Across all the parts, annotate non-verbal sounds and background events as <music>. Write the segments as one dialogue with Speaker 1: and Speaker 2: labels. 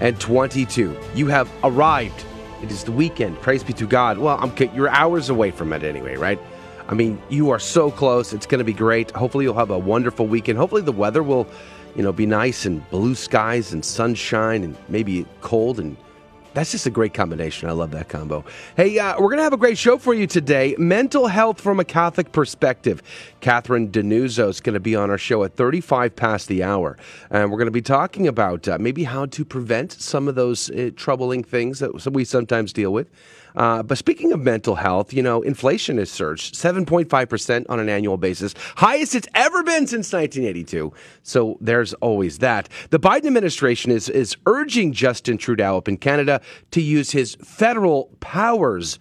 Speaker 1: 2022. You have arrived. It is the weekend. Praise be to God. Well, I'm you're hours away from it anyway, right? I mean, you are so close. It's going to be great. Hopefully, you'll have a wonderful weekend. Hopefully, the weather will, you know, be nice and blue skies and sunshine and maybe cold and that's just a great combination. I love that combo. Hey, uh, we're going to have a great show for you today. Mental health from a Catholic perspective. Catherine Denuzzo is going to be on our show at 35 past the hour. And we're going to be talking about uh, maybe how to prevent some of those uh, troubling things that we sometimes deal with. Uh, but speaking of mental health, you know, inflation has surged 7.5% on an annual basis, highest it's ever been since 1982. So there's always that. The Biden administration is, is urging Justin Trudeau up in Canada to use his federal powers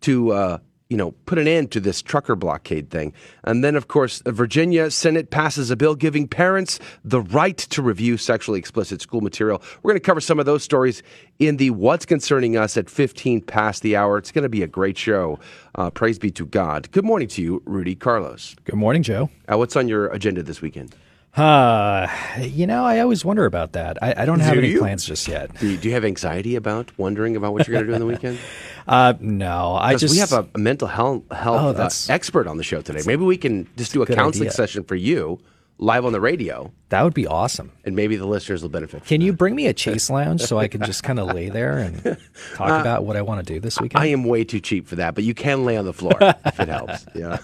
Speaker 1: to uh, you know, put an end to this trucker blockade thing. And then, of course, the Virginia Senate passes a bill giving parents the right to review sexually explicit school material. We're going to cover some of those stories in the What's Concerning Us at 15 past the hour. It's going to be a great show. Uh, praise be to God. Good morning to you, Rudy Carlos.
Speaker 2: Good morning, Joe.
Speaker 1: Uh, what's on your agenda this weekend?
Speaker 2: Uh, you know, I always wonder about that. I, I don't have
Speaker 1: do
Speaker 2: any
Speaker 1: you?
Speaker 2: plans just yet.
Speaker 1: Do you, do you have anxiety about wondering about what you're going to do in the weekend? <laughs>
Speaker 2: Uh, no, I just
Speaker 1: we have a, a mental health, health
Speaker 2: Oh,
Speaker 1: uh, expert on the show today. Maybe we can just do a counseling
Speaker 2: idea.
Speaker 1: session for you live on the radio,
Speaker 2: that would be awesome.
Speaker 1: and maybe the listeners will benefit. From
Speaker 2: Can you bring me a chaise <laughs> lounge so I can just kind of lay there and <laughs> talk about what I want to do this weekend?
Speaker 1: Uh, I am way too cheap for that, but you can lay on the floor if it helps. Yeah.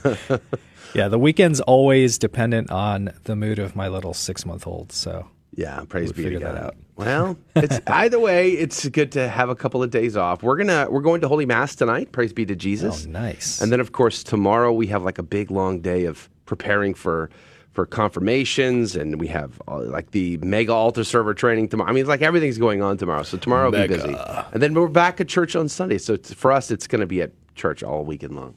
Speaker 2: Yeah, the weekend's always dependent on the mood of my little six month old. So
Speaker 1: Yeah, praise
Speaker 2: We'll
Speaker 1: be to
Speaker 2: figure that
Speaker 1: God.
Speaker 2: out.
Speaker 1: Well, <laughs> it's either way, it's good to have a couple of days off. We're gonna we're going to Holy Mass tonight. Praise be to Jesus.
Speaker 2: Oh, nice.
Speaker 1: And then of course tomorrow we have like a big long day of preparing for for confirmations, and we have uh, like the mega altar server training tomorrow. I mean, it's like everything's going on tomorrow, so tomorrow will be busy. And then we're back at church on Sunday. So it's, for us, it's going to be at church all weekend long.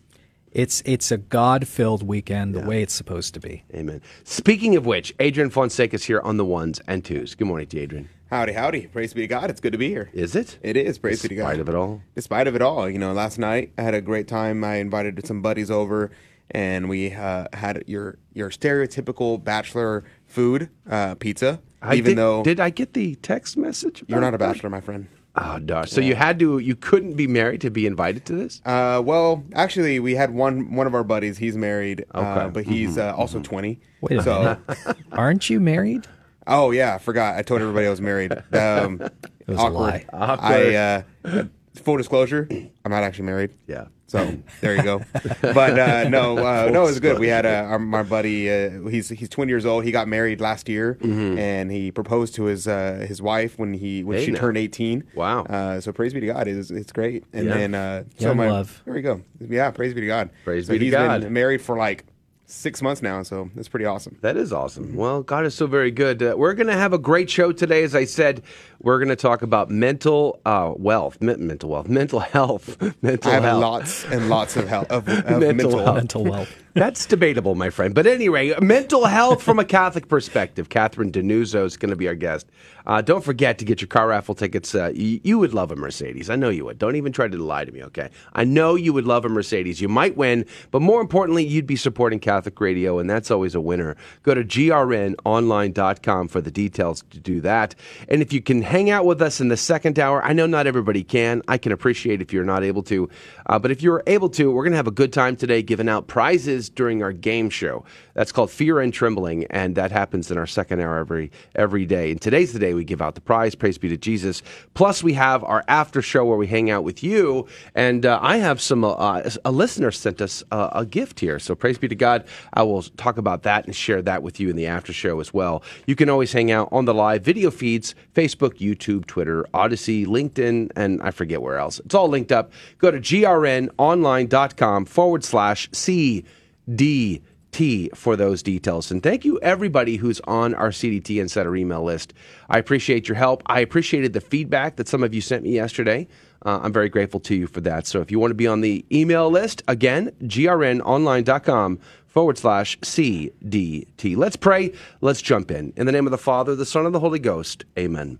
Speaker 2: It's it's a God filled weekend the way it's supposed to be.
Speaker 1: Amen. Speaking of which, Adrian Fonseca is here on the ones and twos. Good morning to you, Adrian.
Speaker 3: Howdy, howdy. Praise be to God. It's good to be here.
Speaker 1: Is it?
Speaker 3: It is. Praise be to God.
Speaker 1: Despite of it all.
Speaker 3: Despite of it all, you know, last night I had a great time. I invited some buddies over, and we uh, had your your stereotypical bachelor food, uh, pizza.
Speaker 1: I
Speaker 3: even
Speaker 1: did,
Speaker 3: though
Speaker 1: did I get the text message?
Speaker 3: you're not a
Speaker 1: that?
Speaker 3: bachelor, my friend.
Speaker 1: Oh, darn. So you had to, you couldn't be married to be invited to this?
Speaker 3: Uh, well, actually, we had one one of our buddies. He's married, uh,
Speaker 1: Okay.
Speaker 3: but he's uh, also 20.
Speaker 2: Wait a
Speaker 3: so,
Speaker 2: minute. <laughs> Aren't you married?
Speaker 3: Oh yeah, I forgot. I told everybody I was married. <laughs> Um, it
Speaker 2: was a lie.
Speaker 3: I uh, full disclosure, I'm not actually married.
Speaker 1: Yeah.
Speaker 3: So there you go. But uh, no, uh, no, it was good. We had uh, our, my buddy. Uh, he's he's 20 years old. He got married last year, and he proposed to his uh, his wife when he when
Speaker 1: Mm-hmm. Hey,
Speaker 3: she
Speaker 1: now.
Speaker 3: turned 18.
Speaker 1: Wow.
Speaker 3: Uh, so praise be to God. It's, it's great. And
Speaker 1: Yeah.
Speaker 3: then uh, so
Speaker 2: Young
Speaker 3: my
Speaker 2: love.
Speaker 3: there we go. Yeah, praise be to God.
Speaker 1: Praise
Speaker 3: so
Speaker 1: be to
Speaker 3: he's
Speaker 1: God.
Speaker 3: Been married for like six months now, so that's pretty awesome.
Speaker 1: That is awesome. Well, God is so very good. Uh, we're going to have a great show today. As I said, we're going to talk about mental uh, wealth, me- mental wealth, mental health, <laughs> mental
Speaker 3: I have
Speaker 1: health.
Speaker 3: lots and lots of health of, of <laughs>
Speaker 1: Mental
Speaker 3: mental,
Speaker 1: health.
Speaker 2: Mental wealth. <laughs>
Speaker 1: That's debatable, my friend. But anyway, mental health from a Catholic perspective. Catherine Denuzzo is going to be our guest. Uh, don't forget to get your car raffle tickets. Uh, you, you would love a Mercedes. I know you would. Don't even try to lie to me, okay? I know you would love a Mercedes. You might win, but more importantly, you'd be supporting Catholic radio, and that's always a winner. Go to grnonline.com for the details to do that. And if you can hang out with us in the second hour, I know not everybody can. I can appreciate if you're not able to. Uh, but if you're able to, we're going to have a good time today giving out prizes during our game show. That's called Fear and Trembling, and that happens in our second hour every every day. And today's the day we give out the prize. Praise be to Jesus. Plus, we have our after show where we hang out with you. And uh, I have some uh, a listener sent us a gift here, so praise be to God. I will talk about that and share that with you in the after show as well. You can always hang out on the live video feeds: Facebook, YouTube, Twitter, Odysee, LinkedIn, and I forget where else. It's all linked up. Go to grnonline.com forward slash CDT for those details. And thank you, everybody who's on our CDT Insider email list. I appreciate your help. I appreciated the feedback that some of you sent me yesterday. Uh, I'm very grateful to you for that. So if you want to be on the email list, again, grnonline.com forward slash CDT. Let's pray. Let's jump in. In the name of the Father, the Son, and the Holy Ghost. Amen.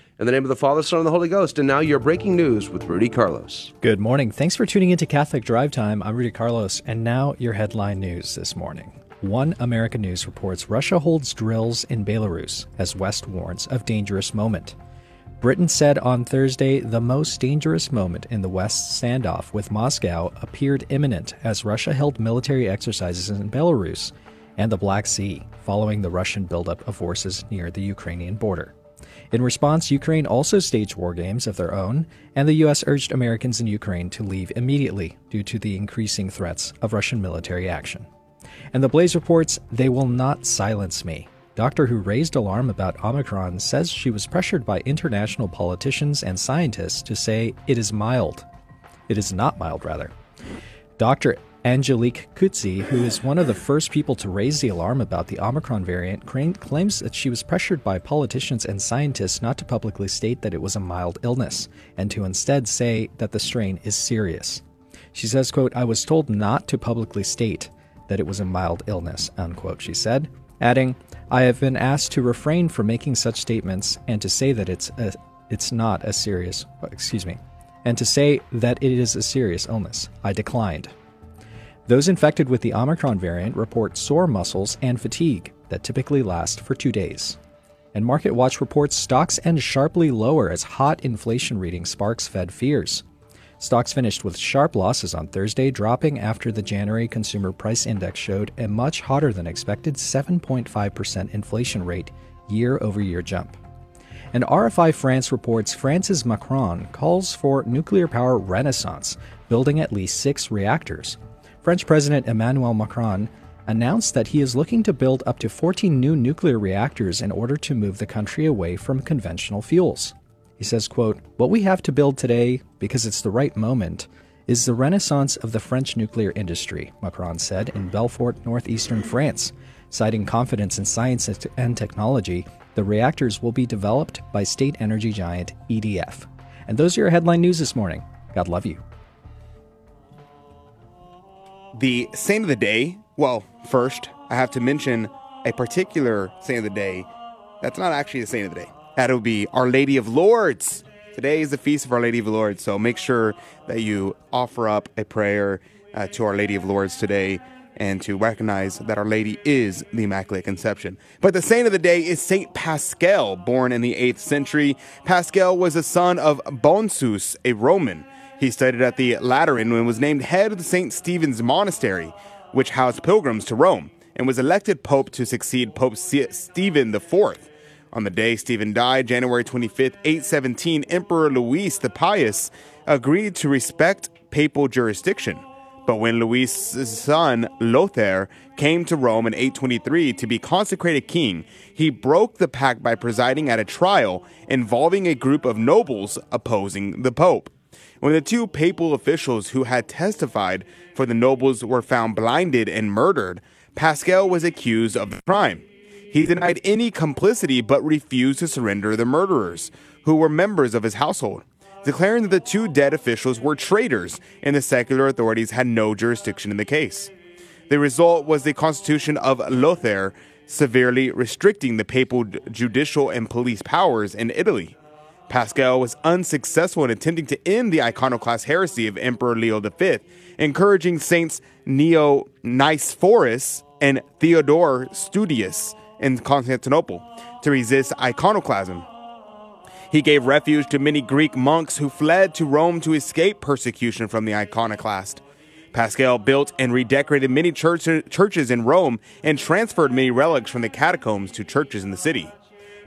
Speaker 1: In the name of the Father, Son, and the Holy Ghost. And now your breaking news with Rudy Carlos.
Speaker 2: Good morning. Thanks for tuning into Catholic Drive Time. I'm Rudy Carlos, and now your headline news this morning. One American News reports Russia holds drills in Belarus as West warns of dangerous moment. Britain said on Thursday the most dangerous moment in the West's standoff with Moscow appeared imminent as Russia held military exercises in Belarus and the Black Sea following the Russian buildup of forces near the Ukrainian border. In response, Ukraine also staged war games of their own, and the U.S. urged Americans in Ukraine to leave immediately due to the increasing threats of Russian military action. And the Blaze reports they will not silence me. Doctor who raised alarm about Omicron says she was pressured by international politicians and scientists to say it is mild. It is not mild, rather. Dr. Angelique Coetzee, who is one of the first people to raise the alarm about the Omicron variant, claims that she was pressured by politicians and scientists not to publicly state that it was a mild illness, and to instead say that the strain is serious. She says, quote, I was told not to publicly state that it was a mild illness, unquote, she said, adding, I have been asked to refrain from making such statements and to say that it's a, it's not a serious, excuse me, and to say that it is a serious illness. I declined. Those infected with the Omicron variant report sore muscles and fatigue that typically last for two days. And MarketWatch reports stocks end sharply lower as hot inflation reading sparks Fed fears. Stocks finished with sharp losses on Thursday, dropping after the January Consumer Price Index showed a much hotter than expected 7.5% inflation rate year over year jump. And RFI France reports France's Macron calls for nuclear power renaissance, building at least six reactors, French President Emmanuel Macron announced that he is looking to build up to 14 new nuclear reactors in order to move the country away from conventional fuels. He says, quote, "What we have to build today because it's the right moment is the renaissance of the French nuclear industry," Macron said in Belfort, northeastern France, citing confidence in science and technology. The reactors will be developed by state energy giant EDF. And those are your headline news this morning. God love you.
Speaker 3: The saint of the day, well, first, I have to mention a particular saint of the day that's not actually the saint of the day. That would be Our Lady of Lourdes. Today is the feast of Our Lady of Lourdes, so make sure that you offer up a prayer uh, to Our Lady of Lourdes today and to recognize that Our Lady is the Immaculate Conception. But the saint of the day is Saint Paschal, born in the 8th century. Paschal was the son of Bonsus, a Roman. He studied at the Lateran and was named head of the St. Stephen's Monastery, which housed pilgrims to Rome, and was elected pope to succeed Pope Stephen IV. On the day Stephen died, January 25, 817, Emperor Louis the Pious agreed to respect papal jurisdiction. But when Louis's son, Lothair, came to Rome in 823 to be consecrated king, he broke the pact by presiding at a trial involving a group of nobles opposing the pope. When the two papal officials who had testified for the nobles were found blinded and murdered, Paschal was accused of the crime. He denied any complicity but refused to surrender the murderers, who were members of his household, declaring that the two dead officials were traitors and the secular authorities had no jurisdiction in the case. The result was the constitution of Lothair, severely restricting the papal judicial and police powers in Italy. Paschal was unsuccessful in attempting to end the iconoclast heresy of Emperor Leo V, encouraging Saints Neo Nicephorus and Theodore Studius in Constantinople to resist iconoclasm. He gave refuge to many Greek monks who fled to Rome to escape persecution from the iconoclast. Paschal built and redecorated many church- churches in Rome and transferred many relics from the catacombs to churches in the city.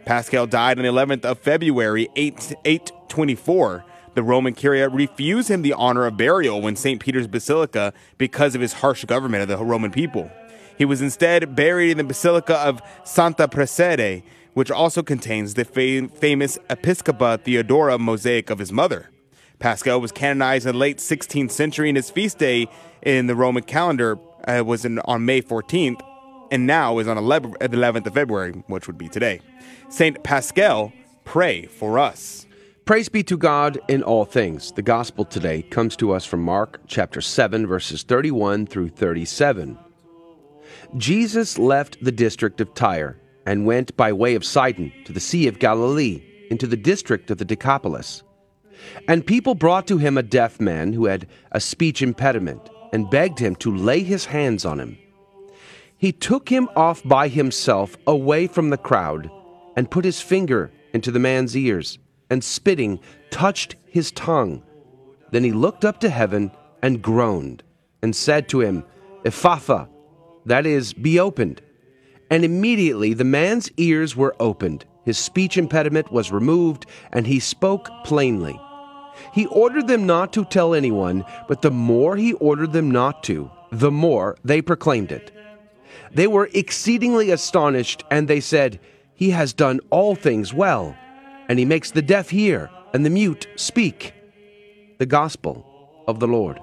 Speaker 3: Paschal died on the 11th of February 8, 824. The Roman Curia refused him the honor of burial in St. Peter's Basilica because of his harsh government of the Roman people. He was instead buried in the Basilica of Santa Prassede, which also contains the fam- famous Episcopa Theodora mosaic of his mother. Paschal was canonized in the late 16th century, and his feast day in the Roman calendar uh, was in, on May 14th, and now is on uh, 11, 11th of February, which would be today. Saint Paschal, pray for us.
Speaker 1: Praise be to God in all things. The gospel today comes to us from Mark chapter 7, verses 31 through 37. Jesus left the district of Tyre and went by way of Sidon to the Sea of Galilee, into the district of the Decapolis. And people brought to him a deaf man who had a speech impediment, and begged him to lay his hands on him. He took him off by himself away from the crowd, and put his finger into the man's ears, and spitting, touched his tongue. Then he looked up to heaven and groaned, and said to him, Ephphatha, that is, be opened. And immediately the man's ears were opened, his speech impediment was removed, and he spoke plainly. He ordered them not to tell anyone, but the more he ordered them not to, the more they proclaimed it. They were exceedingly astonished, and they said, He has done all things well, and he makes the deaf hear and the mute speak. The Gospel of the Lord.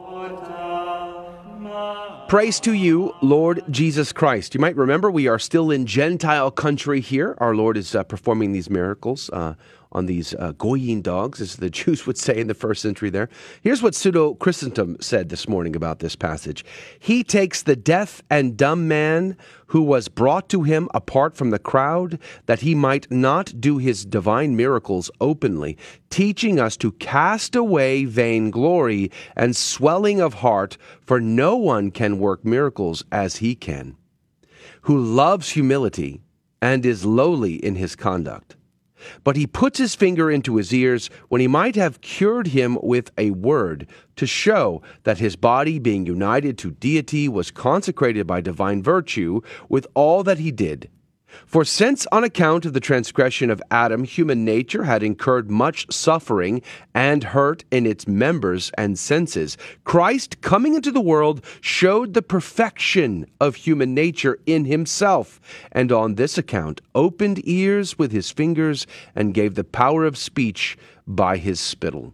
Speaker 1: Praise to you, Lord Jesus Christ. You might remember we are still in Gentile country here. Our Lord is uh, performing these miracles uh, on these uh, Goyim dogs, as the <laughs> Jews would say in the first century there. Here's what pseudo Chrysostom said this morning about this passage He takes the deaf and dumb man who was brought to him apart from the crowd, that he might not do his divine miracles openly, teaching us to cast away vainglory and swelling of heart, for no one can work miracles as he can, who loves humility and is lowly in his conduct. But he puts his finger into his ears when he might have cured him with a word to show that his body, being united to deity, was consecrated by divine virtue with all that he did. For since on account of the transgression of Adam, human nature had incurred much suffering and hurt in its members and senses, Christ coming into the world showed the perfection of human nature in himself, and on this account opened ears with his fingers and gave the power of speech by his spittle.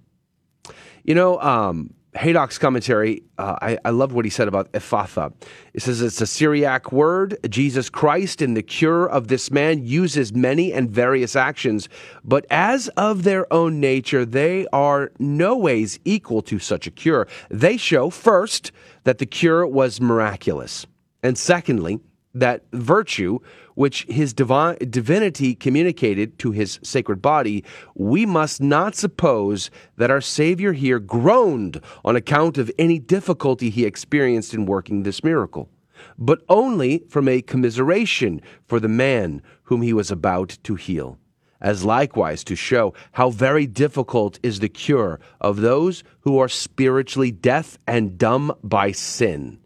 Speaker 1: You know, um, Haydock's commentary, uh, I, I love what he said about Ephphatha. It says it's a Syriac word. Jesus Christ, in the cure of this man, uses many and various actions, but as of their own nature, they are no ways equal to such a cure. They show, first, that the cure was miraculous, and secondly, that virtue which his divinity communicated to his sacred body, we must not suppose that our Savior here groaned on account of any difficulty he experienced in working this miracle, but only from a commiseration for the man whom he was about to heal as likewise to show how very difficult is the cure of those who are spiritually deaf and dumb by sin.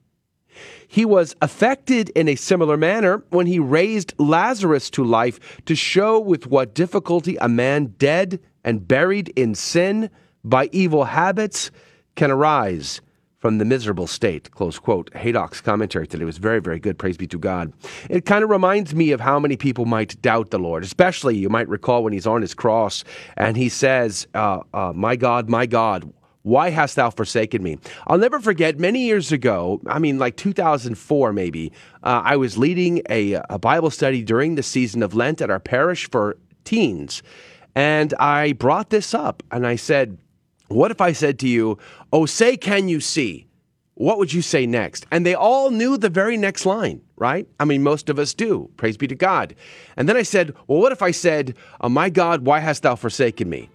Speaker 1: He was affected in a similar manner when he raised Lazarus to life to show with what difficulty a man dead and buried in sin by evil habits can arise from the miserable state. Close quote. Haydock's commentary today was very, very good. Praise be to God. It kind of reminds me of how many people might doubt the Lord, especially you might recall when he's on his cross and he says, uh, uh, My God, my God, why hast thou forsaken me? I'll never forget many years ago, I mean, like 2004 maybe, uh, I was leading a, a Bible study during the season of Lent at our parish for teens. And I brought this up and I said, What if I said to you, Oh, say, can you see? What would you say next? And they all knew the very next line, right? I mean, most of us do. Praise be to God. And then I said, Well, what if I said, oh, My God, why hast thou forsaken me?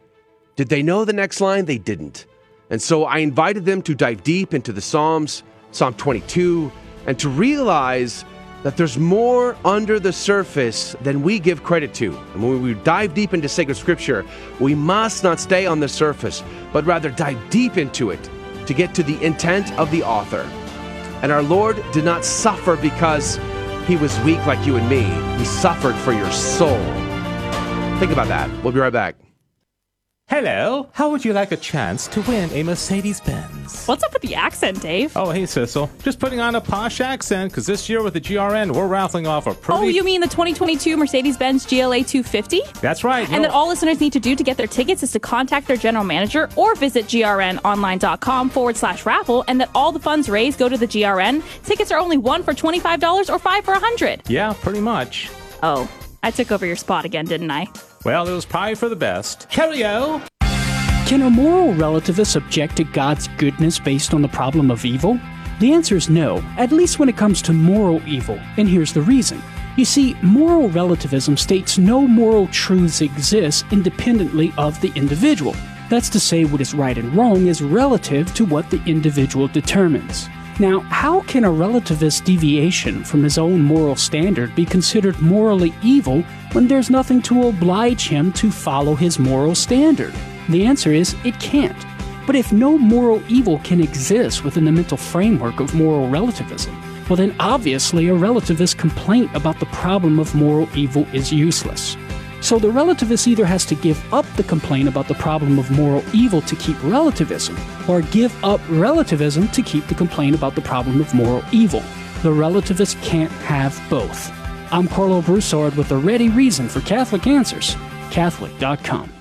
Speaker 1: Did they know the next line? They didn't. And so I invited them to dive deep into the Psalms, Psalm 22, and to realize that there's more under the surface than we give credit to. And when we dive deep into sacred scripture, we must not stay on the surface, but rather dive deep into it to get to the intent of the author. And our Lord did not suffer because he was weak like you and me, he suffered for your soul. Think about that. We'll be right back.
Speaker 4: Hello, how would you like a chance to win a Mercedes Benz?
Speaker 5: What's up with the accent, Dave?
Speaker 4: Oh, hey, Sissel. Just putting on a posh accent because this year with the GRN, we're raffling off a pretty.
Speaker 5: Oh, you mean the 2022 Mercedes Benz GLA 250?
Speaker 4: That's right.
Speaker 5: And that all listeners need to do to get their tickets is to contact their general manager or visit grnonline.com forward slash raffle, and that all the funds raised go to the GRN. Tickets are only one for $25 or five for 100
Speaker 4: Yeah, pretty much.
Speaker 5: Oh, I took over your spot again, didn't I?
Speaker 4: Well, it was probably for the best. Cheerio!
Speaker 6: Can a moral relativist object to God's goodness based on the problem of evil? The answer is no, at least when it comes to moral evil, and here's the reason. You see, moral relativism states no moral truths exist independently of the individual. That's to say, what is right and wrong is relative to what the individual determines. Now, how can a relativist deviation from his own moral standard be considered morally evil when there's nothing to oblige him to follow his moral standard? The answer is it can't. But if no moral evil can exist within the mental framework of moral relativism, well, then obviously a relativist complaint about the problem of moral evil is useless. So the relativist either has to give up the complaint about the problem of moral evil to keep relativism, or give up relativism to keep the complaint about the problem of moral evil. The relativist can't have both. I'm Karlo Broussard with a ready reason for Catholic Answers, Catholic.com.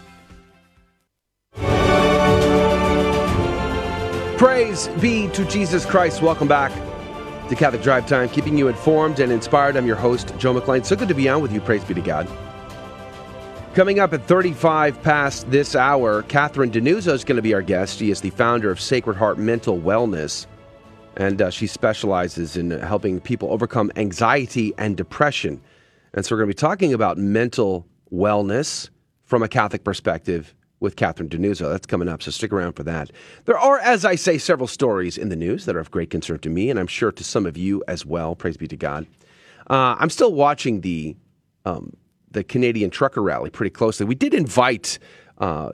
Speaker 1: Praise be to Jesus Christ. Welcome back to Catholic Drive Time, keeping you informed and inspired. I'm your host, Joe McClain. So good to be on with you. Praise be to God. Coming up at 35 past this hour, Catherine Denuzzo is going to be our guest. She is the founder of Sacred Heart Mental Wellness, and uh, she specializes in helping people overcome anxiety and depression. And so we're going to be talking about mental wellness from a Catholic perspective with Catherine Denuzzo. That's coming up, so stick around for that. There are, as I say, several stories in the news that are of great concern to me, and I'm sure to some of you as well. Praise be to God. Uh, I'm still watching the um, the Canadian trucker rally pretty closely. We did invite uh,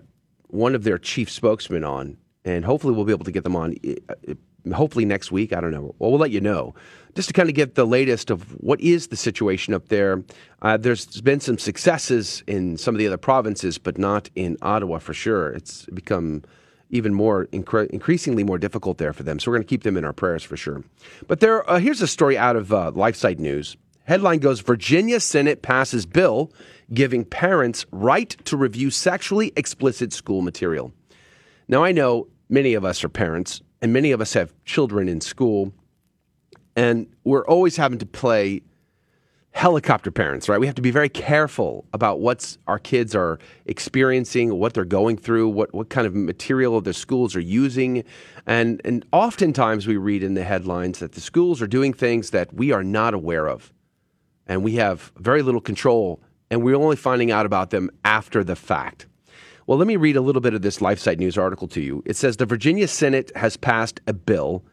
Speaker 1: one of their chief spokesmen on, and hopefully we'll be able to get them on. uh, Hopefully next week. I don't know. Well, we'll let you know just to kind of get the latest of what is the situation up there. Uh, there's been some successes in some of the other provinces, but not in Ottawa for sure. It's become even more incre- increasingly more difficult there for them. So we're going to keep them in our prayers for sure. But there, uh, here's a story out of uh, LifeSite News. Headline goes: Virginia Senate passes bill giving parents right to review sexually explicit school material. Now I know many of us are parents, and many of us have children in school, and we're always having to play helicopter parents, right? We have to be very careful about what our kids are experiencing, what they're going through, what, what kind of material their schools are using. And, and oftentimes we read in the headlines that the schools are doing things that we are not aware of. And we have very little control, and we're only finding out about them after the fact. Well, let me read a little bit of this LifeSite News article to you. It says the Virginia Senate has passed a bill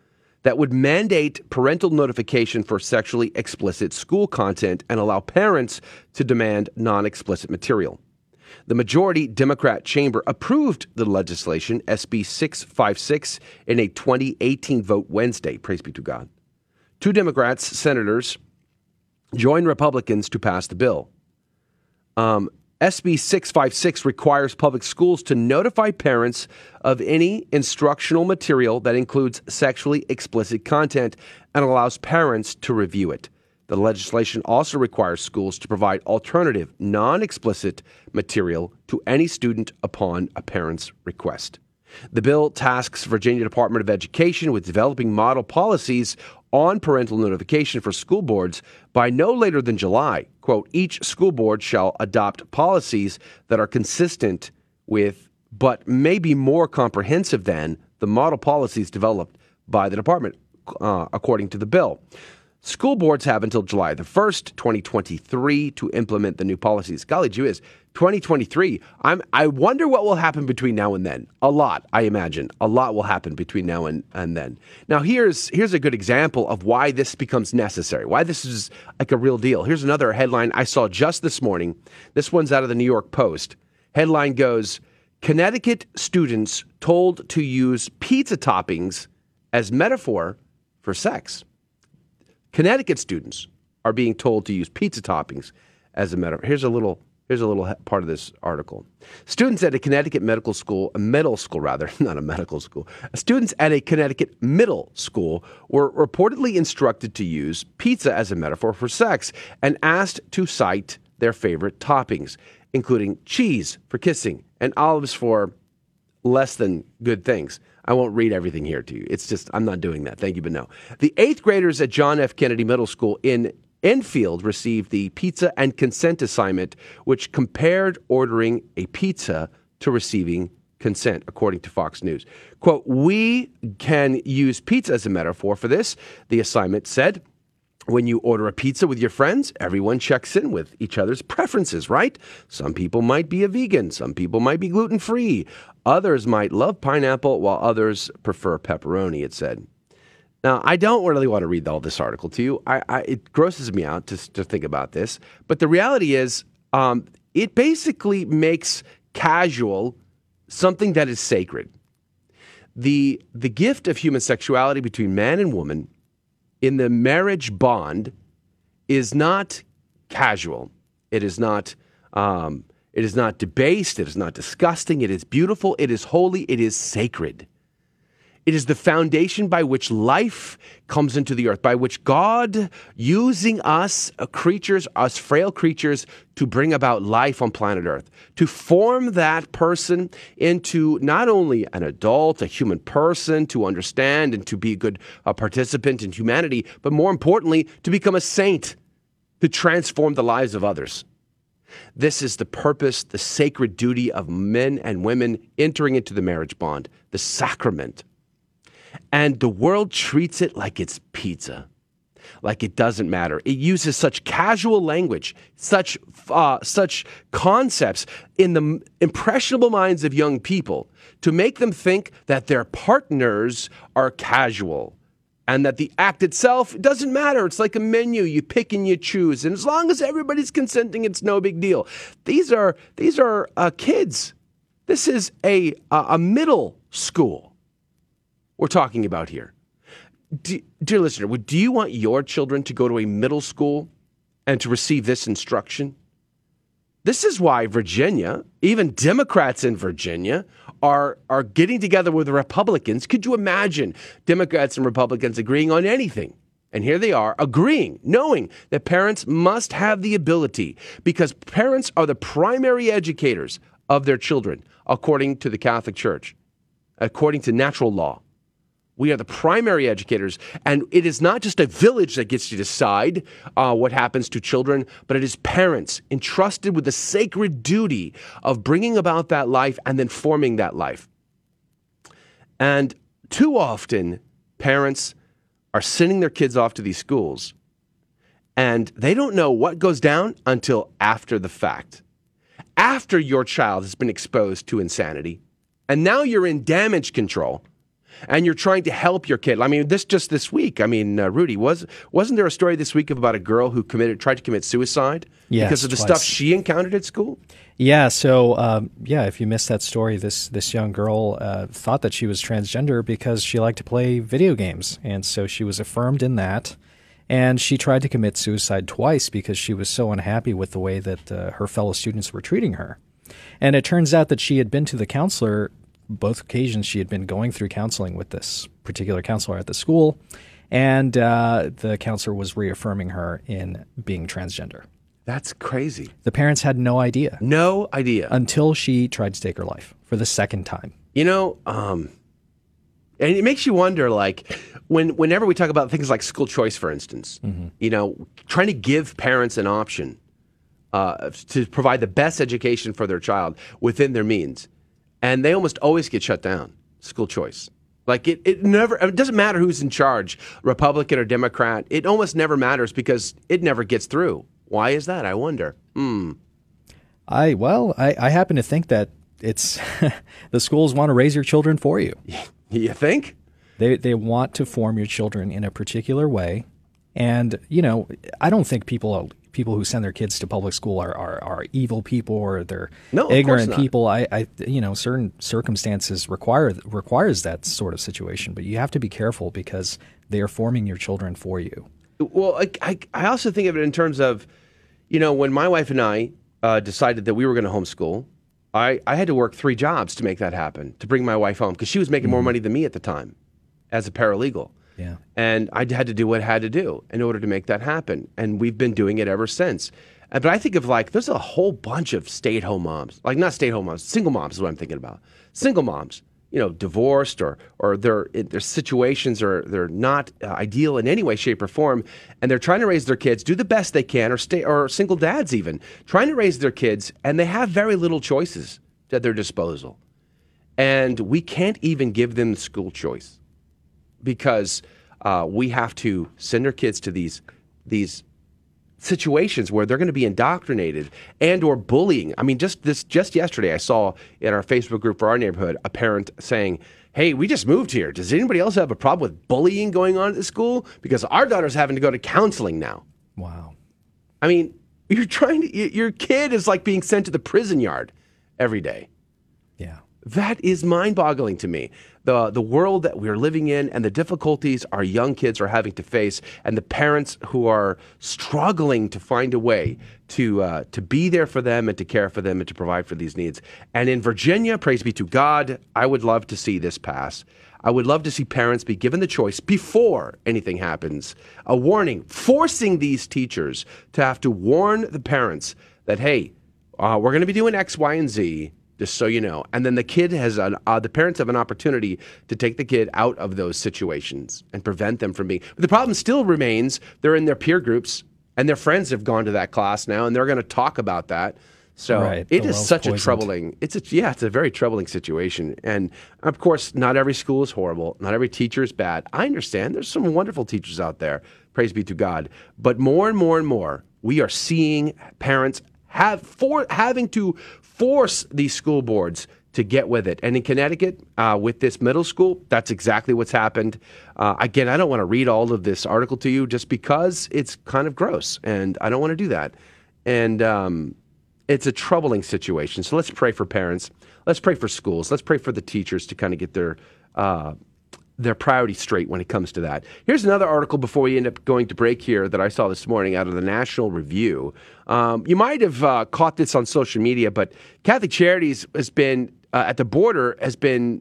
Speaker 1: that would mandate parental notification for sexually explicit school content and allow parents to demand non explicit material. The majority Democrat chamber approved the legislation, SB 656, in a 2018 vote Wednesday. Praise be to God. Two Democrats, senators, joined Republicans to pass the bill. Um, SB 656 requires public schools to notify parents of any instructional material that includes sexually explicit content and allows parents to review it. The legislation also requires schools to provide alternative, non explicit material to any student upon a parent's request. The bill tasks Virginia Department of Education with developing model policies on parental notification for school boards by no later than July. Quote, each school board shall adopt policies that are consistent with, but maybe more comprehensive than, the model policies developed by the department, uh, according to the bill. School boards have until July the 1st, 2023 to implement the new policies. Golly gee whiz, 2023. I'm, I wonder what will happen between now and then. A lot, I imagine. A lot will happen between now and, and then. Now, here's, here's a good example of why this becomes necessary, why this is like a real deal. Here's another headline I saw just this morning. This one's out of the New York Post. Headline goes Connecticut students told to use pizza toppings as metaphor for sex. Connecticut students are being told to use pizza toppings as a metaphor. Here's a little here's a little part of this article. Students at a Connecticut medical school, a middle school rather, <laughs> not a medical school. Students at a Connecticut middle school were reportedly instructed to use pizza as a metaphor for sex and asked to cite their favorite toppings, including cheese for kissing and olives for less than good things. I won't read everything here to you. It's just, I'm not doing that. Thank you, but no. The eighth graders at John F. Kennedy Middle School in Enfield received the pizza and consent assignment, which compared ordering a pizza to receiving consent, according to Fox News. Quote, We can use pizza as a metaphor for this, the assignment said. When you order a pizza with your friends, everyone checks in with each other's preferences, right? Some people might be a vegan, some people might be gluten free, others might love pineapple, while others prefer pepperoni, it said. Now, I don't really want to read all this article to you. I, I, it grosses me out to, to think about this. But the reality is, um, it basically makes casual something that is sacred. The, the gift of human sexuality between man and woman in the marriage bond is not casual. It is not. Um, it is not debased. It is not disgusting. It is beautiful. It is holy. It is sacred. It is the foundation by which life comes into the earth, by which God, using us uh, creatures, us frail creatures, to bring about life on planet Earth, to form that person into not only an adult, a human person, to understand and to be a good uh, participant in humanity, but more importantly, to become a saint, to transform the lives of others. This is the purpose, the sacred duty of men and women entering into the marriage bond, the sacrament. And the world treats it like it's pizza, like it doesn't matter. It uses such casual language, such uh, such concepts in the impressionable minds of young people to make them think that their partners are casual and that the act itself doesn't matter. It's like a menu. You pick and you choose, and as long as everybody's consenting, it's no big deal. These are these are uh, kids. This is a a middle school we're talking about here. Do, dear listener, do you want your children to go to a middle school and to receive this instruction? This is why Virginia, even Democrats in Virginia, are, are getting together with Republicans. Could you imagine Democrats and Republicans agreeing on anything? And here they are agreeing, knowing that parents must have the ability because parents are the primary educators of their children, according to the Catholic Church, according to natural law. We are the primary educators, and it is not just a village that gets to decide uh, what happens to children, but it is parents entrusted with the sacred duty of bringing about that life and then forming that life. And too often, parents are sending their kids off to these schools, and they don't know what goes down until after the fact. After your child has been exposed to insanity, and now you're in damage control and you're trying to help your kid. I mean, this just this week. I mean, uh, Rudy was wasn't there a story this week about a girl who committed tried to commit suicide
Speaker 2: yes,
Speaker 1: because of the
Speaker 2: twice.
Speaker 1: stuff she encountered at school?
Speaker 2: Yeah. So um, yeah, if you missed that story, this this young girl uh, thought that she was transgender because she liked to play video games, and so she was affirmed in that. And she tried to commit suicide twice because she was so unhappy with the way that uh, her fellow students were treating her. And it turns out that she had been to the counselor both occasions she had been going through counseling with this particular counselor at the school, and uh, the counselor was reaffirming her in being transgender.
Speaker 1: That's crazy.
Speaker 2: The parents had no idea.
Speaker 1: No idea.
Speaker 2: Until she tried to take her life for the second time.
Speaker 1: You know, um, and it makes you wonder, like, when whenever we talk about things like school choice, for instance,
Speaker 2: Mm-hmm.
Speaker 1: you know, trying to give parents an option uh, to provide the best education for their child within their means, and they almost always get shut down. School choice. Like it, it never. It doesn't matter who's in charge, Republican or Democrat. It almost never matters because it never gets through. Why is that? I wonder. Hmm.
Speaker 2: I well, I, I happen to think that it's <laughs> the schools want to raise your children for you. <laughs>
Speaker 1: You think?
Speaker 2: They they want to form your children in a particular way. And, you know, I don't think people people who send their kids to public school are are, are evil people or they're
Speaker 1: No,
Speaker 2: ignorant people. I, I you know certain circumstances require requires that sort of situation, but you have to be careful because they are forming your children for you.
Speaker 1: Well, I, I, I also think of it in terms of, you know, when my wife and I uh, decided that we were going to homeschool, I, I had to work three jobs to make that happen, to bring my wife home, because she was making more money than me at the time as a paralegal.
Speaker 2: Yeah.
Speaker 1: And I had to do what I had to do in order to make that happen. And we've been doing it ever since. But I think of like, there's a whole bunch of stay at home moms, like not stay at home moms, single moms is what I'm thinking about. Single moms, you know, divorced or, or their, their situations are, they're not uh, ideal in any way, shape, or form. And they're trying to raise their kids, do the best they can, or stay, or single dads even, trying to raise their kids, and they have very little choices at their disposal. And we can't even give them school choice because uh, we have to send our kids to these these situations where they're going to be indoctrinated and or bullying. I mean, just this just yesterday, I saw in our Facebook group for our neighborhood a parent saying. Hey, we just moved here. Does anybody else have a problem with bullying going on at the school? Because our daughter's having to go to counseling now.
Speaker 2: Wow.
Speaker 1: I mean, <laughs> you're trying to, your kid is like being sent to the prison yard every day.
Speaker 2: Yeah.
Speaker 1: That is mind boggling to me. The, the world that we're living in and the difficulties our young kids are having to face, and the parents who are struggling to find a way to, uh, to be there for them and to care for them and to provide for these needs. And in Virginia, praise be to God, I would love to see this pass. I would love to see parents be given the choice before anything happens, a warning, forcing these teachers to have to warn the parents that, hey, uh, we're going to be doing X, Y, and Z, just so you know. And then the kid has an, uh, the parents have an opportunity to take the kid out of those situations and prevent them from being. But the problem still remains they're in their peer groups and their friends have gone to that class now and they're going to talk about that. So
Speaker 2: Right,
Speaker 1: it is such a troubling. It's a yeah, it's a very troubling situation. And of course, not every school is horrible. Not every teacher is bad. I understand. There's some wonderful teachers out there. Praise be to God. But more and more and more, we are seeing parents have for having to force these school boards to get with it. And in Connecticut, uh, with this middle school, that's exactly what's happened. Uh, again, I don't want to read all of this article to you just because it's kind of gross, and I don't want to do that. And um, it's a troubling situation. So let's pray for parents. Let's pray for schools. Let's pray for the teachers to kind of get their uh, their priorities straight when it comes to that. Here's another article before we end up going to break here that I saw this morning out of the National Review. Um, you might have uh, caught this on social media, but Catholic Charities has been uh, at the border has been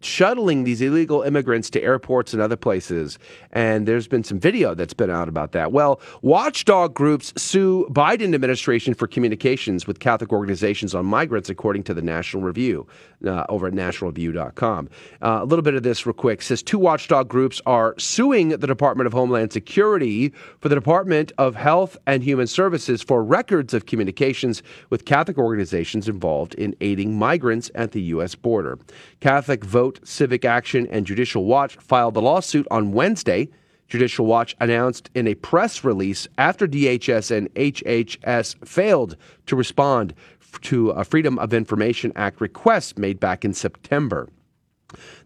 Speaker 1: shuttling these illegal immigrants to airports and other places. And there's been some video that's been out about that. Well, watchdog groups sue Biden administration for communications with Catholic organizations on migrants, according to the National Review uh, over at nationalreview.com. Uh, a little bit of this real quick says two watchdog groups are suing the Department of Homeland Security for the Department of Health and Human Services for records of communications with Catholic organizations involved in aiding migrants at the U.S. border. Catholic Vote, Civic Action, and Judicial Watch filed the lawsuit on Wednesday. Judicial Watch announced in a press release after DHS and HHS failed to respond to a Freedom of Information Act request made back in September.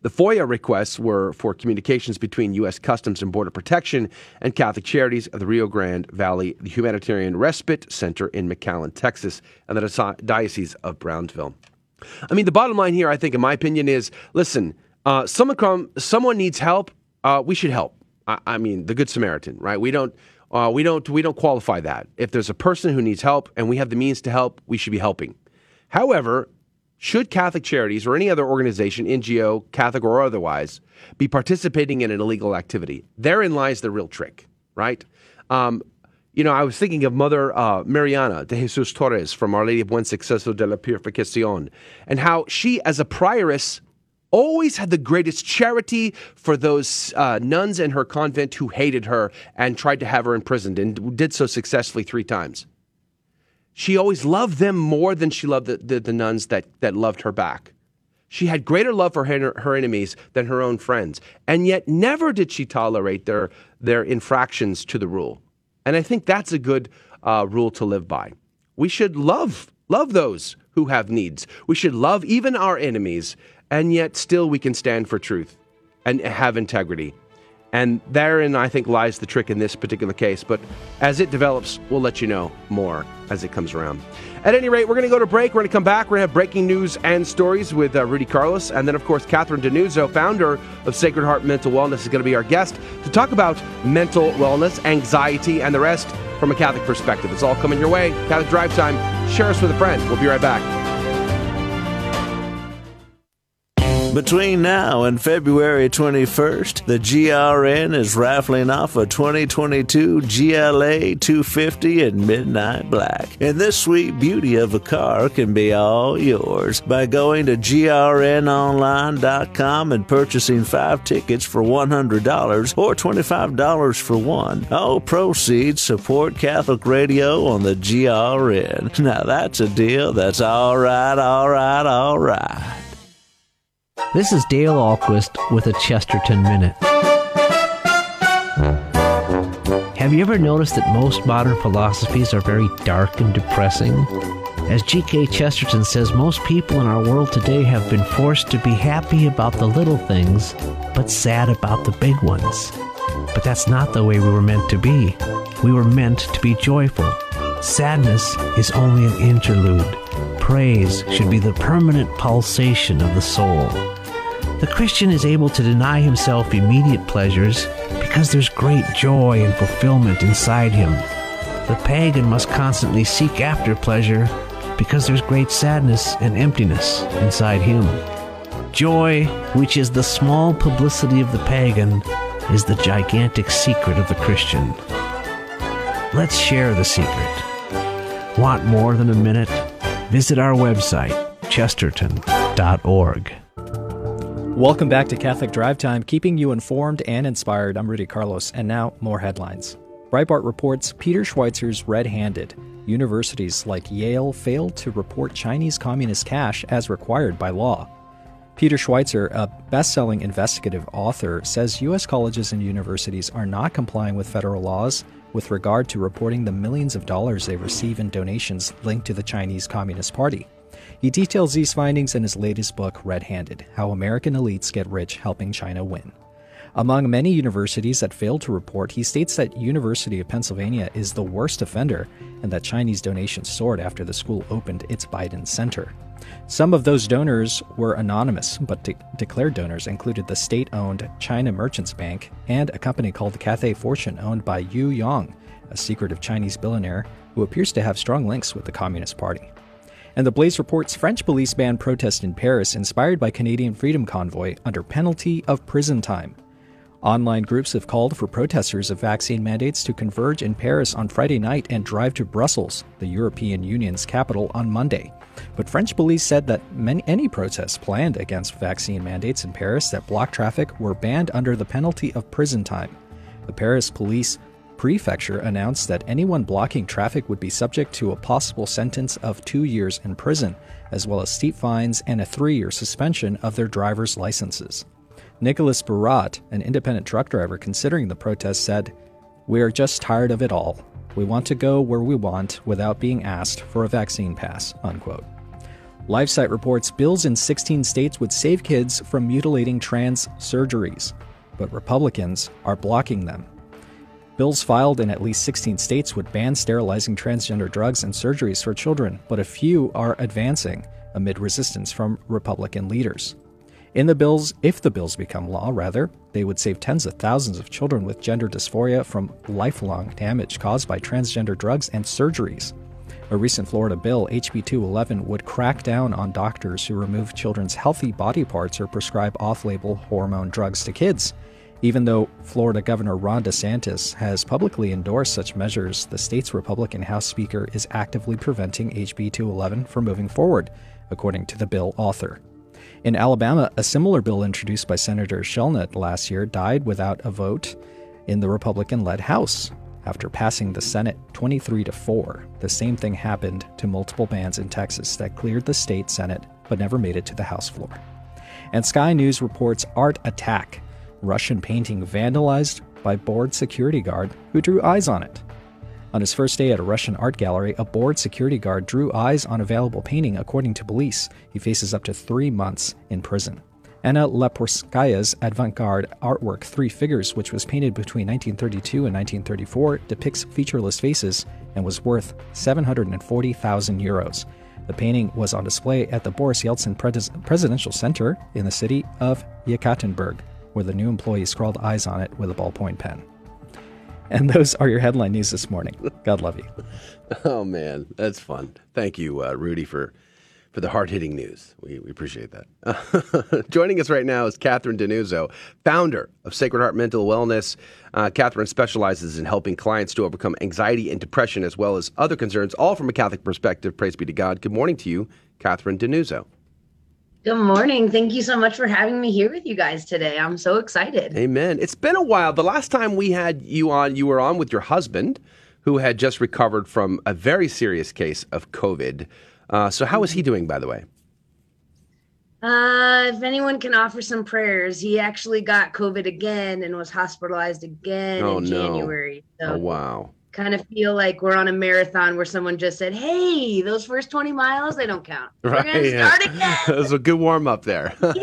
Speaker 1: The FOIA requests were for communications between U.S. Customs and Border Protection and Catholic Charities of the Rio Grande Valley the Humanitarian Respite Center in McAllen, Texas, and the Diocese- Diocese of Brownsville. I mean, the bottom line here, I think, in my opinion, is listen, uh, someone, come, someone needs help, uh, we should help. I, I mean, the Good Samaritan, right? We don't. Uh, we don't we don't qualify that. If there's a person who needs help and we have the means to help, we should be helping. However, should Catholic Charities or any other organization, NGO, Catholic or otherwise, be participating in an illegal activity? Therein lies the real trick, right? Um, you know, I was thinking of Mother uh, Mariana de Jesus Torres from Our Lady of Buen Suceso de la Purificación, and how she, as a prioress, always had the greatest charity for those uh, nuns in her convent who hated her and tried to have her imprisoned, and did so successfully three times she always loved them more than she loved the, the, the nuns that, that loved her back. She had greater love for her, her enemies than her own friends, and yet never did she tolerate their, their infractions to the rule. And I think that's a good uh, rule to live by. We should love love those who have needs. We should love even our enemies, and yet still we can stand for truth and have integrity. And therein, I think, lies the trick in this particular case. But as it develops, we'll let you know more as it comes around. At any rate, we're going to go to break. We're going to come back. We're going to have breaking news and stories with uh, Rudy Carlos. And then, of course, Catherine Denuzzo, founder of Sacred Heart Mental Wellness, is going to be our guest to talk about mental wellness, anxiety, and the rest from a Catholic perspective. It's all coming your way. Catholic Drive Time. Share us with a friend. We'll be right back.
Speaker 7: Between now and February 21st, the GRN is raffling off a 2022 GLA 250 in midnight black. And this sweet beauty of a car can be all yours by going to grnonline.com and purchasing five tickets for $100 or $25 for one. All proceeds support Catholic radio on the GRN. Now that's a deal that's all right, all right, all right.
Speaker 8: This is Dale Ahlquist with a Chesterton Minute. Have you ever noticed that most modern philosophies are very dark and depressing? As G.K. Chesterton says, most people in our world today have been forced to be happy about the little things, but sad about the big ones. But that's not the way we were meant to be. We were meant to be joyful. Sadness is only an interlude. Praise should be the permanent pulsation of the soul. The Christian is able to deny himself immediate pleasures because there's great joy and fulfillment inside him. The pagan must constantly seek after pleasure because there's great sadness and emptiness inside him. Joy, which is the small publicity of the pagan, is the gigantic secret of the Christian. Let's share the secret. Want more than a minute? Visit our website, chesterton.org.
Speaker 2: Welcome back to Catholic Drive Time, keeping you informed and inspired. I'm Rudy Carlos, and now more headlines. Breitbart reports Peter Schweizer's red handed. Universities like Yale failed to report Chinese communist cash as required by law. Peter Schweizer, a best selling investigative author, says U.S. colleges and universities are not complying with federal laws with regard to reporting the millions of dollars they receive in donations linked to the Chinese Communist Party. He details these findings in his latest book, Red Handed How American Elites Get Rich Helping China Win. Among many universities that failed to report, he states that University of Pennsylvania is the worst offender and that Chinese donations soared after the school opened its Biden Center. Some of those donors were anonymous, but de- declared donors included the state owned China Merchants Bank and a company called Cathay Fortune owned by Yu Yong, a secretive Chinese billionaire who appears to have strong links with the Communist Party. And the Blaze reports French police banned protest in Paris inspired by Canadian Freedom Convoy under penalty of prison time. Online groups have called for protesters of vaccine mandates to converge in Paris on Friday night and drive to Brussels, the European Union's capital, on Monday. But French police said that many, any protests planned against vaccine mandates in Paris that block traffic were banned under the penalty of prison time. The Paris police prefecture announced that anyone blocking traffic would be subject to a possible sentence of two years in prison, as well as steep fines and a three year suspension of their driver's licenses. Nicholas Barat, an independent truck driver considering the protest, said, We are just tired of it all. We want to go where we want without being asked for a vaccine pass. Unquote. LifeSite reports bills in 16 states would save kids from mutilating trans surgeries, but Republicans are blocking them. Bills filed in at least 16 states would ban sterilizing transgender drugs and surgeries for children, but a few are advancing amid resistance from Republican leaders. In the bills, if the bills become law, rather, they would save tens of thousands of children with gender dysphoria from lifelong damage caused by transgender drugs and surgeries. A recent Florida bill, HB 211, would crack down on doctors who remove children's healthy body parts or prescribe off label hormone drugs to kids. Even though Florida Governor Ron DeSantis has publicly endorsed such measures, the state's Republican House Speaker is actively preventing HB 211 from moving forward, according to the bill author. In Alabama, a similar bill introduced by Senator Shelnutt last year died without a vote in the Republican led House. After passing the Senate 23 to 4, the same thing happened to multiple bans in Texas that cleared the state Senate but never made it to the House floor. And Sky News reports art attack Russian painting vandalized by bored security guard who drew eyes on it. On his first day at a Russian art gallery, a bored security guard drew eyes on a valuable painting, according to police. He faces up to three months in prison. Anna Leporskaya's avant garde artwork, Three Figures, which was painted between 1932 and 1934, depicts featureless faces and was worth 740,000 euros. The painting was on display at the Boris Yeltsin Pres- Presidential Center in the city of Yekaterinburg, where the new employee scrawled eyes on it with a ballpoint pen. <laughs> And those are your headline news this morning. God love you.
Speaker 1: Oh man, that's fun. Thank you, uh, Rudy, for for the hard hitting news. We, we appreciate that. <laughs> Joining us right now is Catherine Denuzzo, founder of Sacred Heart Mental Wellness. Uh, Catherine specializes in helping clients to overcome anxiety and depression as well as other concerns, all from a Catholic perspective. Praise be to God. Good morning to you, Catherine Denuzzo.
Speaker 9: Good morning. Thank you so much for having me here with you guys today. I'm so excited.
Speaker 1: Amen. It's been a while. The last time we had you on, you were on with your husband, who had just recovered from a very serious case of COVID. Uh, so, how is he doing, by the way?
Speaker 9: Uh, if anyone can offer some prayers, he actually got COVID again and was hospitalized again
Speaker 1: oh,
Speaker 9: in
Speaker 1: no.
Speaker 9: January.
Speaker 1: So oh, wow.
Speaker 9: Kind of feel like we're on a marathon where someone just said, Hey, those first 20 miles, they don't count.
Speaker 1: Right.
Speaker 9: We're going to start again. <laughs>
Speaker 1: that was a good warm up there. <laughs>
Speaker 9: so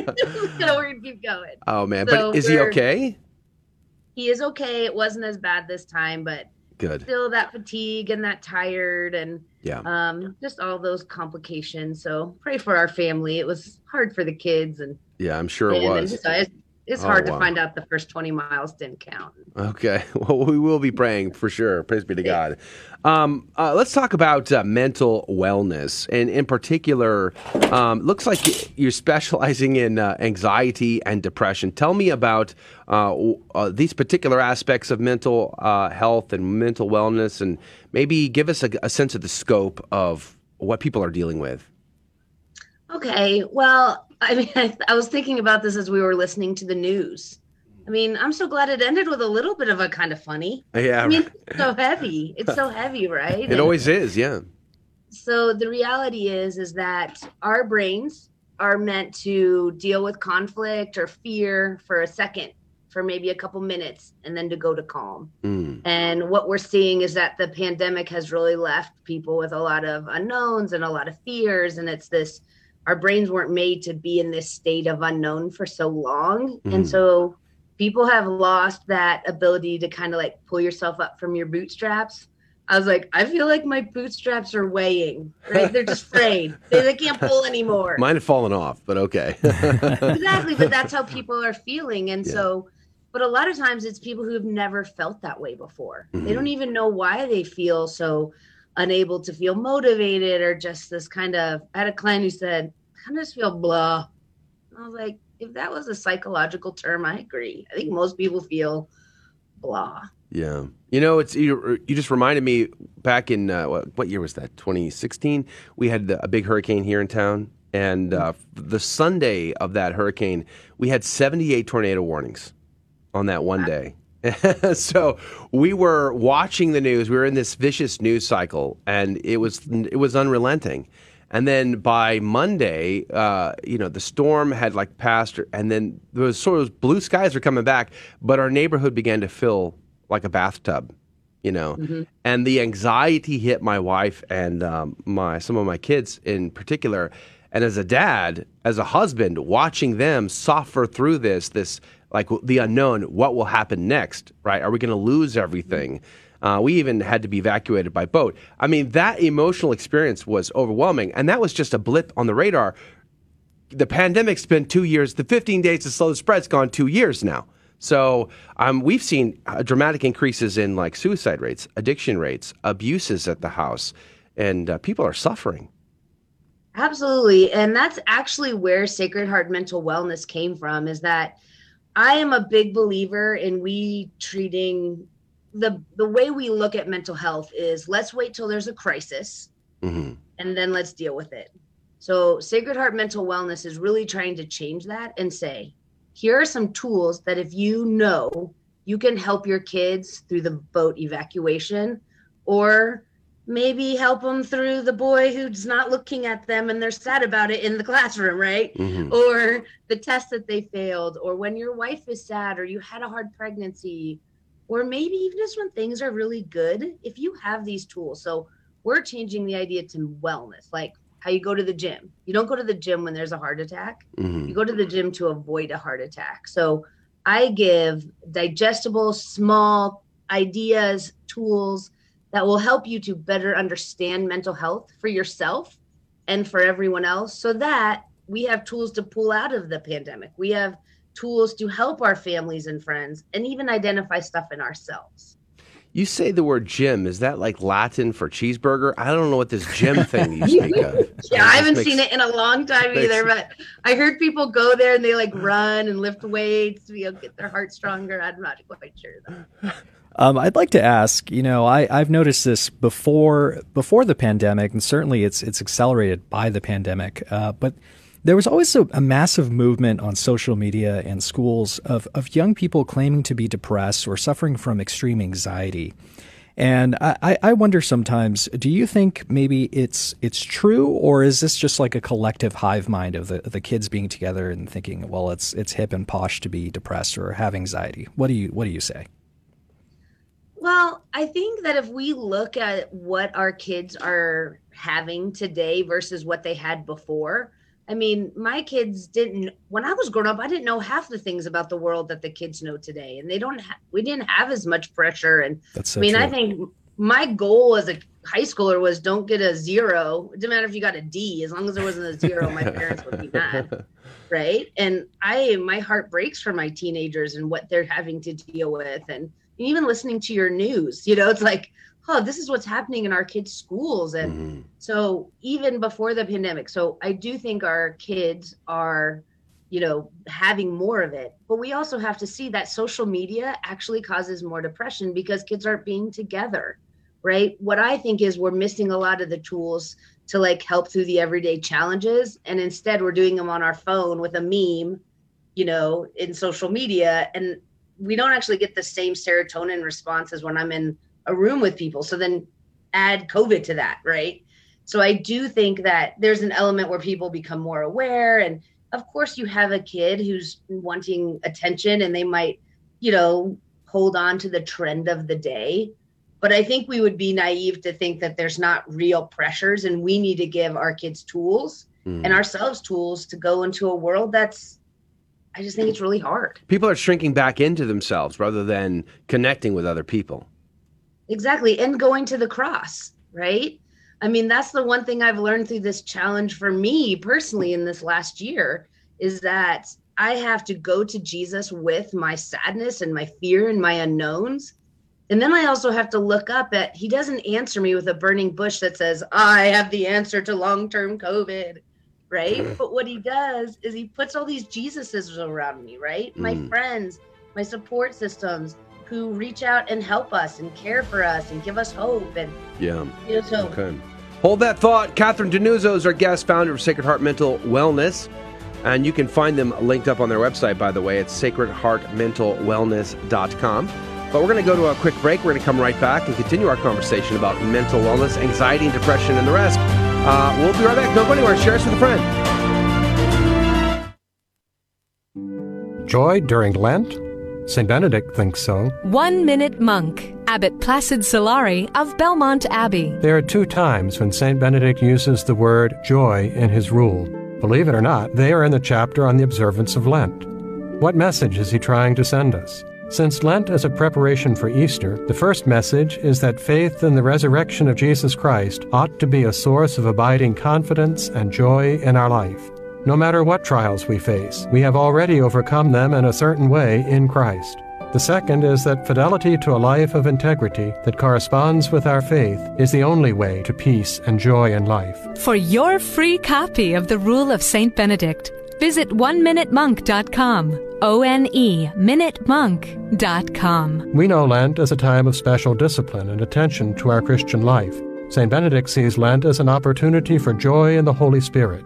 Speaker 9: we're to keep going. <laughs>
Speaker 1: Oh, man.
Speaker 9: So
Speaker 1: but is he okay?
Speaker 9: He is okay. It wasn't as bad this time, but
Speaker 1: good.
Speaker 9: Still that fatigue and that tired and
Speaker 1: yeah,
Speaker 9: um, just all those complications. So pray for our family. It was hard for the kids and
Speaker 1: yeah, I'm sure it was.
Speaker 9: So it's, it's
Speaker 1: Oh,
Speaker 9: hard
Speaker 1: wow.
Speaker 9: to find out the first 20 miles didn't count.
Speaker 1: Okay. <laughs> Well, we will be praying for sure. Praise be to God. Um, uh, let's talk about uh, mental wellness, and in particular, um, looks like you're specializing in uh, anxiety and depression. Tell me about uh, uh, these particular aspects of mental uh, health and mental wellness, and maybe give us a, a sense of the scope of what people are dealing with.
Speaker 9: Okay. Well, <laughs> I mean, I, I was thinking about this as we were listening to the news. I mean, I'm so glad it ended with a little bit of a kind of funny.
Speaker 1: Yeah,
Speaker 9: I mean, it's so heavy. It's so heavy, right?
Speaker 1: It
Speaker 9: And
Speaker 1: always is. Yeah.
Speaker 9: so the reality is is that our brains are meant to deal with conflict or fear for a second, for maybe a couple minutes, and then to go to calm.
Speaker 1: Mm.
Speaker 9: And what we're seeing is that the pandemic has really left people with a lot of unknowns and a lot of fears. And it's this our brains weren't made to be in this state of unknown for so long.
Speaker 10: Mhm.
Speaker 9: And so people have lost that ability to kind of like pull yourself up from your bootstraps. I was like, I feel like my bootstraps are weighing, right? They're just frayed. They, they can't pull anymore
Speaker 1: Mine have fallen off, but okay. <laughs>
Speaker 9: exactly but that's how people are feeling and so but a lot of times it's people who have never felt that way before they
Speaker 1: Mhm.
Speaker 9: don't even know why they feel so unable to feel motivated or just this kind of i had a client who said kind of just feel blah i was like if that was a psychological term i agree i think most people feel blah
Speaker 1: Yeah. You know, it's you, you just reminded me back in uh, what, what year was that? 2016. We had the, a big hurricane here in town, and uh, the Sunday of that hurricane, we had 78 tornado warnings on that one day. <laughs> so we were watching the news. We were in this vicious news cycle, and it was it was unrelenting. And then by Monday, uh, you know, the storm had like passed, and then was sort of blue skies were coming back, but our neighborhood began to fill like a bathtub, you know. And the anxiety hit my wife and um, my some of my kids in particular. And as a dad, as a husband, watching them suffer through this, this like the unknown, what will happen next, right? Are we going to lose everything? Uh, we even had to be evacuated by boat. I mean, that emotional experience was overwhelming, and that was just a blip on the radar. The pandemic's been two years. The 15 days to slow the spread's gone two years now. So um, we've seen uh, dramatic increases in like suicide rates, addiction rates, abuses at the house, and uh, people are suffering.
Speaker 9: Absolutely. And that's actually where Sacred Heart Mental Wellness came from is that I am a big believer in we treating the the way we look at mental health is let's wait till there's a crisis
Speaker 1: Mm-hmm.
Speaker 9: and then let's deal with it. So Sacred Heart Mental Wellness is really trying to change that and say, here are some tools that if you know you can help your kids through the boat evacuation or maybe help them through the boy who's not looking at them and they're sad about it in the classroom, right?
Speaker 10: Mhm.
Speaker 9: Or the test that they failed, or when your wife is sad, or you had a hard pregnancy, or maybe even just when things are really good. If you have these tools, so we're changing the idea to wellness, like how you go to the gym. You don't go to the gym when there's a heart attack.
Speaker 1: Mhm.
Speaker 9: You go to the gym to avoid a heart attack. So I give digestible, small ideas, tools that will help you to better understand mental health for yourself and for everyone else so that we have tools to pull out of the pandemic. We have tools to help our families and friends and even identify stuff in ourselves.
Speaker 1: You say the word gym. Is that like Latin for cheeseburger? I don't know what this gym <laughs> thing you speak of.
Speaker 9: Yeah, I haven't seen it in a long time
Speaker 1: makes-
Speaker 9: either, but I heard people go there and they like run and lift weights to you know, get their heart stronger. I'm not quite sure though. <laughs>
Speaker 2: Um, I'd like to ask. You know, I, I've noticed this before before the pandemic, and certainly it's it's accelerated by the pandemic. Uh, but there was always a, a massive movement on social media and schools of of young people claiming to be depressed or suffering from extreme anxiety. And I, I- wonder sometimes, do you think maybe it's it's true, or is this just like a collective hive mind of the the kids being together and thinking, well, it's it's hip and posh to be depressed or have anxiety? What do you what do you say?
Speaker 9: Well, I think that if we look at what our kids are having today versus what they had before, I mean, my kids didn't when I was growing up, I didn't know half the things about the world that the kids know today. And they don't ha- we didn't have as much pressure and
Speaker 2: so
Speaker 9: I mean, I think my goal as a high schooler was don't get a zero. It didn't matter if you got a D, as long as there wasn't a zero, my parents would be <laughs> mad. Right. And I my heart breaks for my teenagers and what they're having to deal with. And even listening to your news, you know, it's like, oh, this is what's happening in our kids' schools. And mm-hmm. so even before the pandemic, so I do think our kids are, you know, having more of it. But we also have to see that social media actually causes more depression because kids aren't being together, right? What I think is we're missing a lot of the tools to like help through the everyday challenges. And instead we're doing them on our phone with a meme, you know, in social media. And we don't actually get the same serotonin response as when I'm in a room with people. So then add COVID to that, right? So I do think that there's an element where people become more aware. And of course, you have a kid who's wanting attention and they might, you know, hold on to the trend of the day. But I think we would be naive to think that there's not real pressures and we need to give our kids tools
Speaker 1: Mm.
Speaker 9: and ourselves tools to go into a world that's, I just think it's really hard.
Speaker 1: People are shrinking back into themselves rather than connecting with other people.
Speaker 9: Exactly. And going to the cross, right? I mean, that's the one thing I've learned through this challenge for me personally in this last year is that I have to go to Jesus with my sadness and my fear and my unknowns. And then I also have to look up at he doesn't answer me with a burning bush that says, I have the answer to long term COVID, right? But what he does is he puts all these Jesuses around me, right? My
Speaker 1: Mm.
Speaker 9: friends, my support systems who reach out and help us and care for us and give us hope. And,
Speaker 1: Yeah.
Speaker 9: you know, so
Speaker 1: Okay. Hold that thought. Catherine Denuzzo is our guest, founder of Sacred Heart Mental Wellness. And you can find them linked up on their website, by the way. It's sacredheartmentalwellness.com. But we're going to go to a quick break. We're going to come right back and continue our conversation about mental wellness, anxiety, and depression, and the rest. Uh, we'll be right back. Don't go anywhere. Share us with a friend.
Speaker 10: Joy during Lent? St. Benedict thinks so.
Speaker 11: One Minute Monk, Abbot Placid Solari of Belmont Abbey.
Speaker 10: There are two times when St. Benedict uses the word joy in his rule. Believe it or not, they are in the chapter on the observance of Lent. What message is he trying to send us? Since Lent is a preparation for Easter, the first message is that faith in the resurrection of Jesus Christ ought to be a source of abiding confidence and joy in our life. No matter what trials we face, we have already overcome them in a certain way in Christ. The second is that fidelity to a life of integrity that corresponds with our faith is the only way to peace and joy in life.
Speaker 11: For your free copy of the Rule of St. Benedict, visit oneminutemonk.com. O N E minutemonk.com.
Speaker 10: We know Lent as a time of special discipline and attention to our Christian life. St. Benedict sees Lent as an opportunity for joy in the Holy Spirit.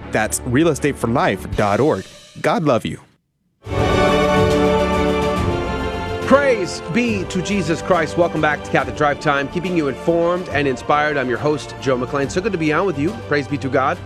Speaker 3: That's realestateforlife.org. God love you.
Speaker 1: Praise be to Jesus Christ. Welcome back to Catholic Drive Time, keeping you informed and inspired. I'm your host, Joe McClain. So good to be on with you. Praise be to God.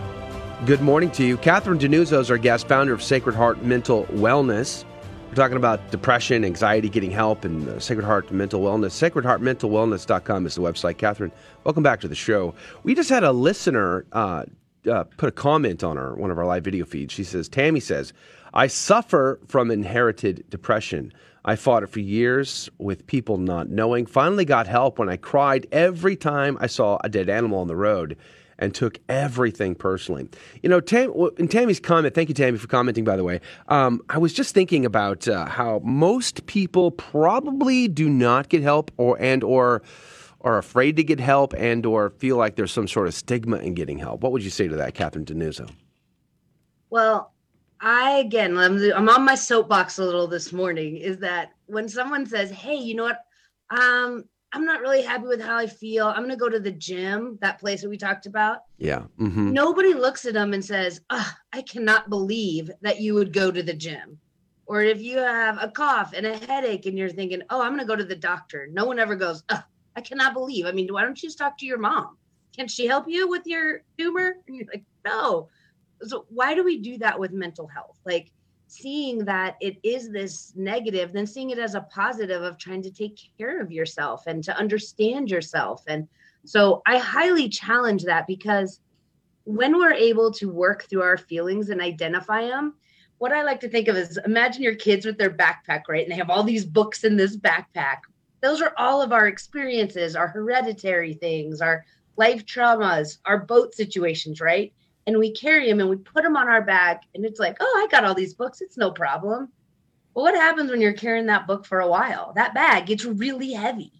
Speaker 1: Good morning to you. Catherine Denuzzo is our guest, founder of Sacred Heart Mental Wellness. We're talking about depression, anxiety, getting help, and uh, Sacred Heart Mental Wellness. SacredHeartMentalWellness.com is the website. Catherine, welcome back to the show. We just had a listener uh, uh, put a comment on our one of our live video feeds. She says, Tammy says, I suffer from inherited depression. I fought it for years with people not knowing. Finally got help when I cried every time I saw a dead animal on the road and took everything personally. You know, Tam, in Tammy's comment, thank you, Tammy, for commenting, by the way. Um, I was just thinking about uh, how most people probably do not get help or and or are afraid to get help and or feel like there's some sort of stigma in getting help. What would you say to that, Catherine Denuzzo?
Speaker 9: Well, I again, I'm, I'm on my soapbox a little this morning. Is that when someone says, "Hey, you know what? Um, I'm not really happy with how I feel. I'm going to go to the gym, that place that we talked about."
Speaker 1: Yeah. Mm-hmm.
Speaker 9: Nobody looks at them and says, oh, "I cannot believe that you would go to the gym." Or if you have a cough and a headache and you're thinking, "Oh, I'm going to go to the doctor," no one ever goes, oh, "I cannot believe." I mean, why don't you just talk to your mom? Can she help you with your tumor? And you're like, "No." so why do we do that with mental health like seeing that it is this negative then seeing it as a positive of trying to take care of yourself and to understand yourself and so i highly challenge that because when we're able to work through our feelings and identify them what i like to think of is imagine your kids with their backpack right and they have all these books in this backpack those are all of our experiences our hereditary things our life traumas our boat situations right? And we carry them and we put them on our back and it's like oh i got all these books. It's no problem. Well what happens when you're carrying that book for a while? That bag gets really heavy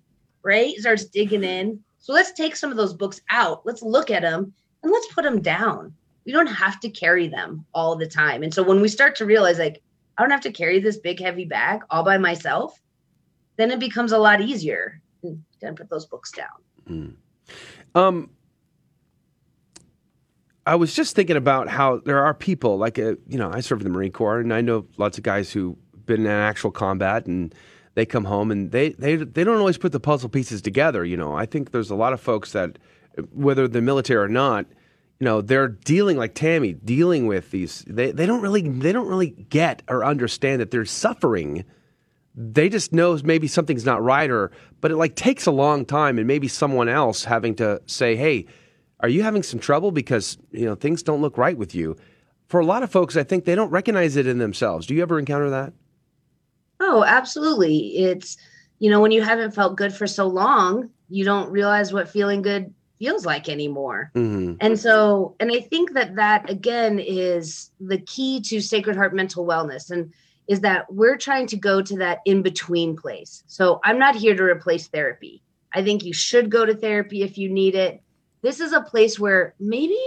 Speaker 9: right? It starts digging mm-hmm. in. So let's take some of those books out. Let's look at them and let's put them down. We don't have to carry them all the time. And so when we start to realize like i don't have to carry this big heavy bag all by myself then it becomes a lot easier to put those books down
Speaker 1: mm. um I was just thinking about how there are people like uh, you know I serve in the Marine Corps and I know lots of guys who've been in actual combat and they come home and they they they don't always put the puzzle pieces together. You know, I think there's a lot of folks that whether the military or not, you know, they're dealing like Tammy, dealing with these. They they don't really they don't really get or understand that they're suffering. They just know maybe something's not right or but it like takes a long time and maybe someone else having to say, hey are you having some trouble because you know things don't look right with you? For a lot of folks, I think they don't recognize it in themselves. Do you ever encounter that?
Speaker 9: Oh, absolutely. It's you know when you haven't felt good for so long, you don't realize what feeling good feels like anymore. Mm-hmm. And so, and I think that that again is the key to Sacred Heart mental wellness and is that we're trying to go to that in between place. So, I'm not here to replace therapy. I think you should go to therapy if you need it. This is a place where maybe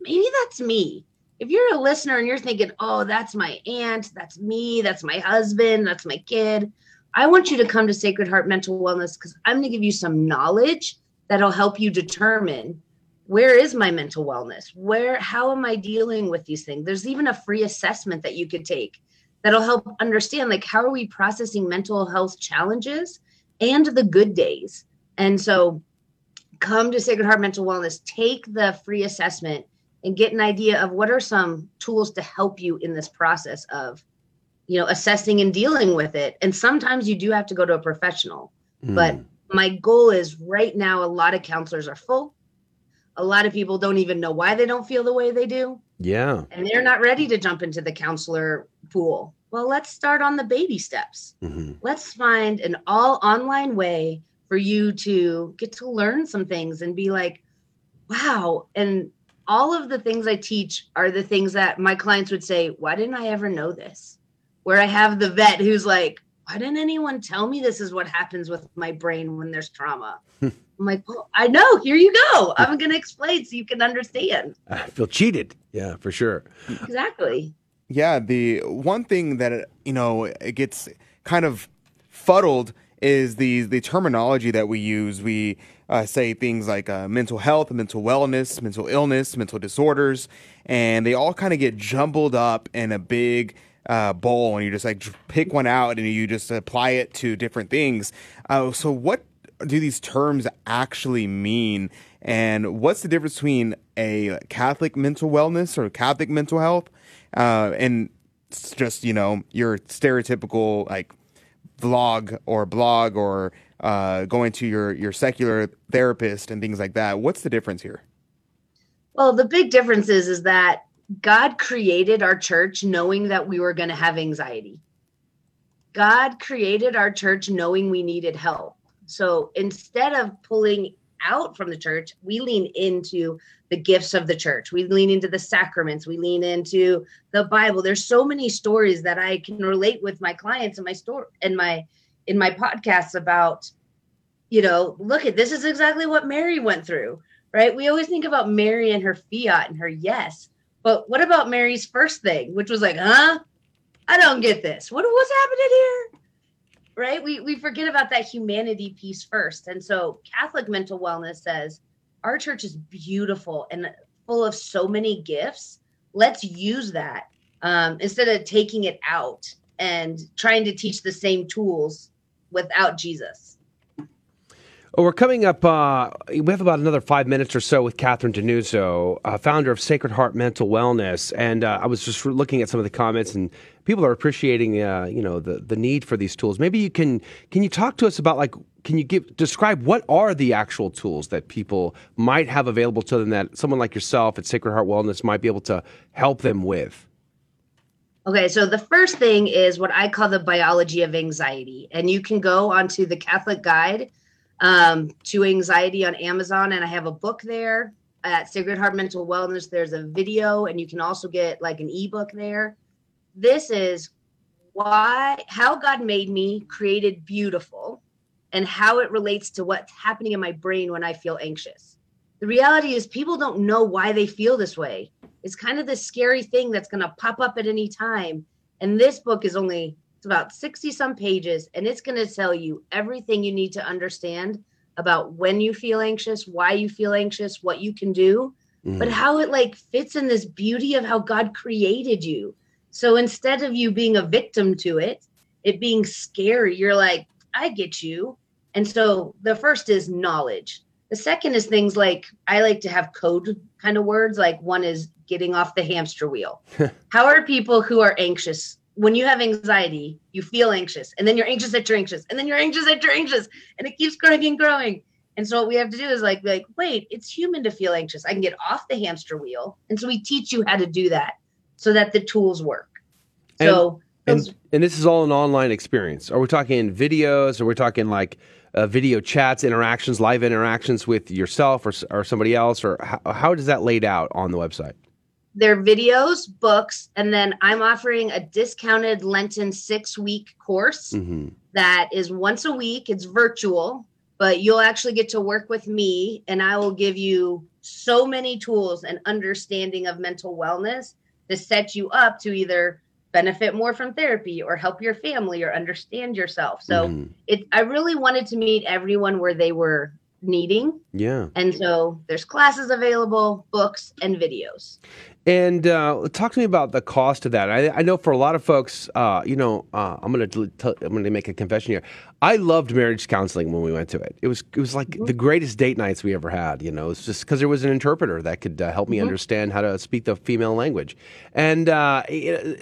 Speaker 9: maybe that's me. If you're a listener and you're thinking oh that's my aunt that's me that's my husband that's my kid i want you to come to sacred heart mental wellness because i'm going to give you some knowledge that'll help you determine where is my mental wellness? Where how am i dealing with these things? There's even a free assessment that you could take that'll help understand like how are we processing mental health challenges and the good days? And so come to Sacred Heart Mental Wellness, take the free assessment and get an idea of what are some tools to help you in this process of you know assessing and dealing with it. And sometimes you do have to go to a professional mm. but my goal is right now a lot of counselors are full. A lot of people don't even know why they don't feel the way they do.
Speaker 1: Yeah.
Speaker 9: And they're not ready to jump into the counselor pool well let's start on the baby steps mm-hmm. let's find an all online way for you to get to learn some things and be like, wow. And all of the things I teach are the things that my clients would say, why didn't I ever know this? Where I have the vet who's like, why didn't anyone tell me this is what happens with my brain when there's trauma? I'm like, well, I know. Here you go. I'm going to explain so you can understand. <laughs>
Speaker 1: I feel cheated. Yeah, for sure.
Speaker 9: Exactly.
Speaker 3: Yeah. The one thing that, you know, it gets kind of fuddled is the the terminology that we use. We uh, say things like uh, mental health, mental wellness, mental illness, mental disorders, and they all kind of get jumbled up in a big uh, bowl, and you just like pick one out and you just apply it to different things. Uh, so, what do these terms actually mean? And what's the difference between a Catholic mental wellness or Catholic mental health uh, and just you know your stereotypical like vlog or blog or uh, going to your your secular therapist and things like that. What's the difference here?
Speaker 9: Well, the big difference is is that God created our church knowing that we were going to have anxiety. God created our church knowing we needed help. So instead of pulling out from the church, we lean into the gifts of the church. We lean into the sacraments. We lean into the Bible. There's so many stories that I can relate with my clients and my store and my in my podcasts about, you know, look at this is exactly what Mary went through, right? We always think about Mary and her fiat and her yes, but what about Mary's first thing, which was like, huh? I don't get this. What what's happening here? Right? We we forget about that humanity piece first. And so Catholic mental wellness says our church is beautiful and full of so many gifts. Let's use that um, instead of taking it out and trying to teach the same tools without Jesus.
Speaker 1: Well, we're coming up. Uh, we have about another five minutes or so with Catherine Denuzzo, uh, founder of Sacred Heart Mental Wellness. And uh, I was just looking at some of the comments, and people are appreciating, uh, you know, the the need for these tools. Maybe you can can you talk to us about like can you give describe what are the actual tools that people might have available to them that someone like yourself at Sacred Heart Wellness might be able to help them with?
Speaker 9: Okay, so the first thing is what I call the biology of anxiety, and you can go onto the Catholic Guide um, to anxiety on Amazon, and I have a book there at Sacred Heart Mental Wellness. There's a video, and you can also get like an ebook there. This is why how God made me created beautiful and how it relates to what's happening in my brain when I feel anxious. The reality is people don't know why they feel this way. It's kind of this scary thing that's going to pop up at any time. And this book is only it's about 60 some pages, and it's going to tell you everything you need to understand about when you feel anxious, why you feel anxious, what you can do, mm. but how it like fits in this beauty of how God created you. So instead of you being a victim to it, it being scary, you're like, I get you. And so the first is knowledge. The second is things like I like to have code kind of words. Like one is getting off the hamster wheel. <laughs> How are people who are anxious when you have anxiety, you feel anxious, and then you're anxious that you're anxious, and then you're anxious that you're anxious, and it keeps growing and growing. And so what we have to do is like, like, wait, it's human to feel anxious. I can get off the hamster wheel, and so we teach you how to do that so that the tools work. So.
Speaker 1: And, and, and this is all an online experience. Are we talking videos? Are we talking like uh, video chats, interactions, live interactions with yourself or, or somebody else? Or how, how does that laid out on the website?
Speaker 9: their videos, books, and then I'm offering a discounted Lenten six week course mm-hmm. that is once a week. It's virtual, but you'll actually get to work with me, and I will give you so many tools and understanding of mental wellness to set you up to either benefit more from therapy or help your family or understand yourself. So mm-hmm. it I really wanted to meet everyone where they were needing.
Speaker 1: Yeah.
Speaker 9: And so there's classes available, books, and videos.
Speaker 1: And uh, talk to me about the cost of that. I, I know for a lot of folks, uh, you know, uh, I'm gonna t- I'm gonna make a confession here. I loved marriage counseling when we went to it. It was it was like mm-hmm. the greatest date nights we ever had. You know, it's just because there was an interpreter that could uh, help me mm-hmm. understand how to speak the female language. And uh,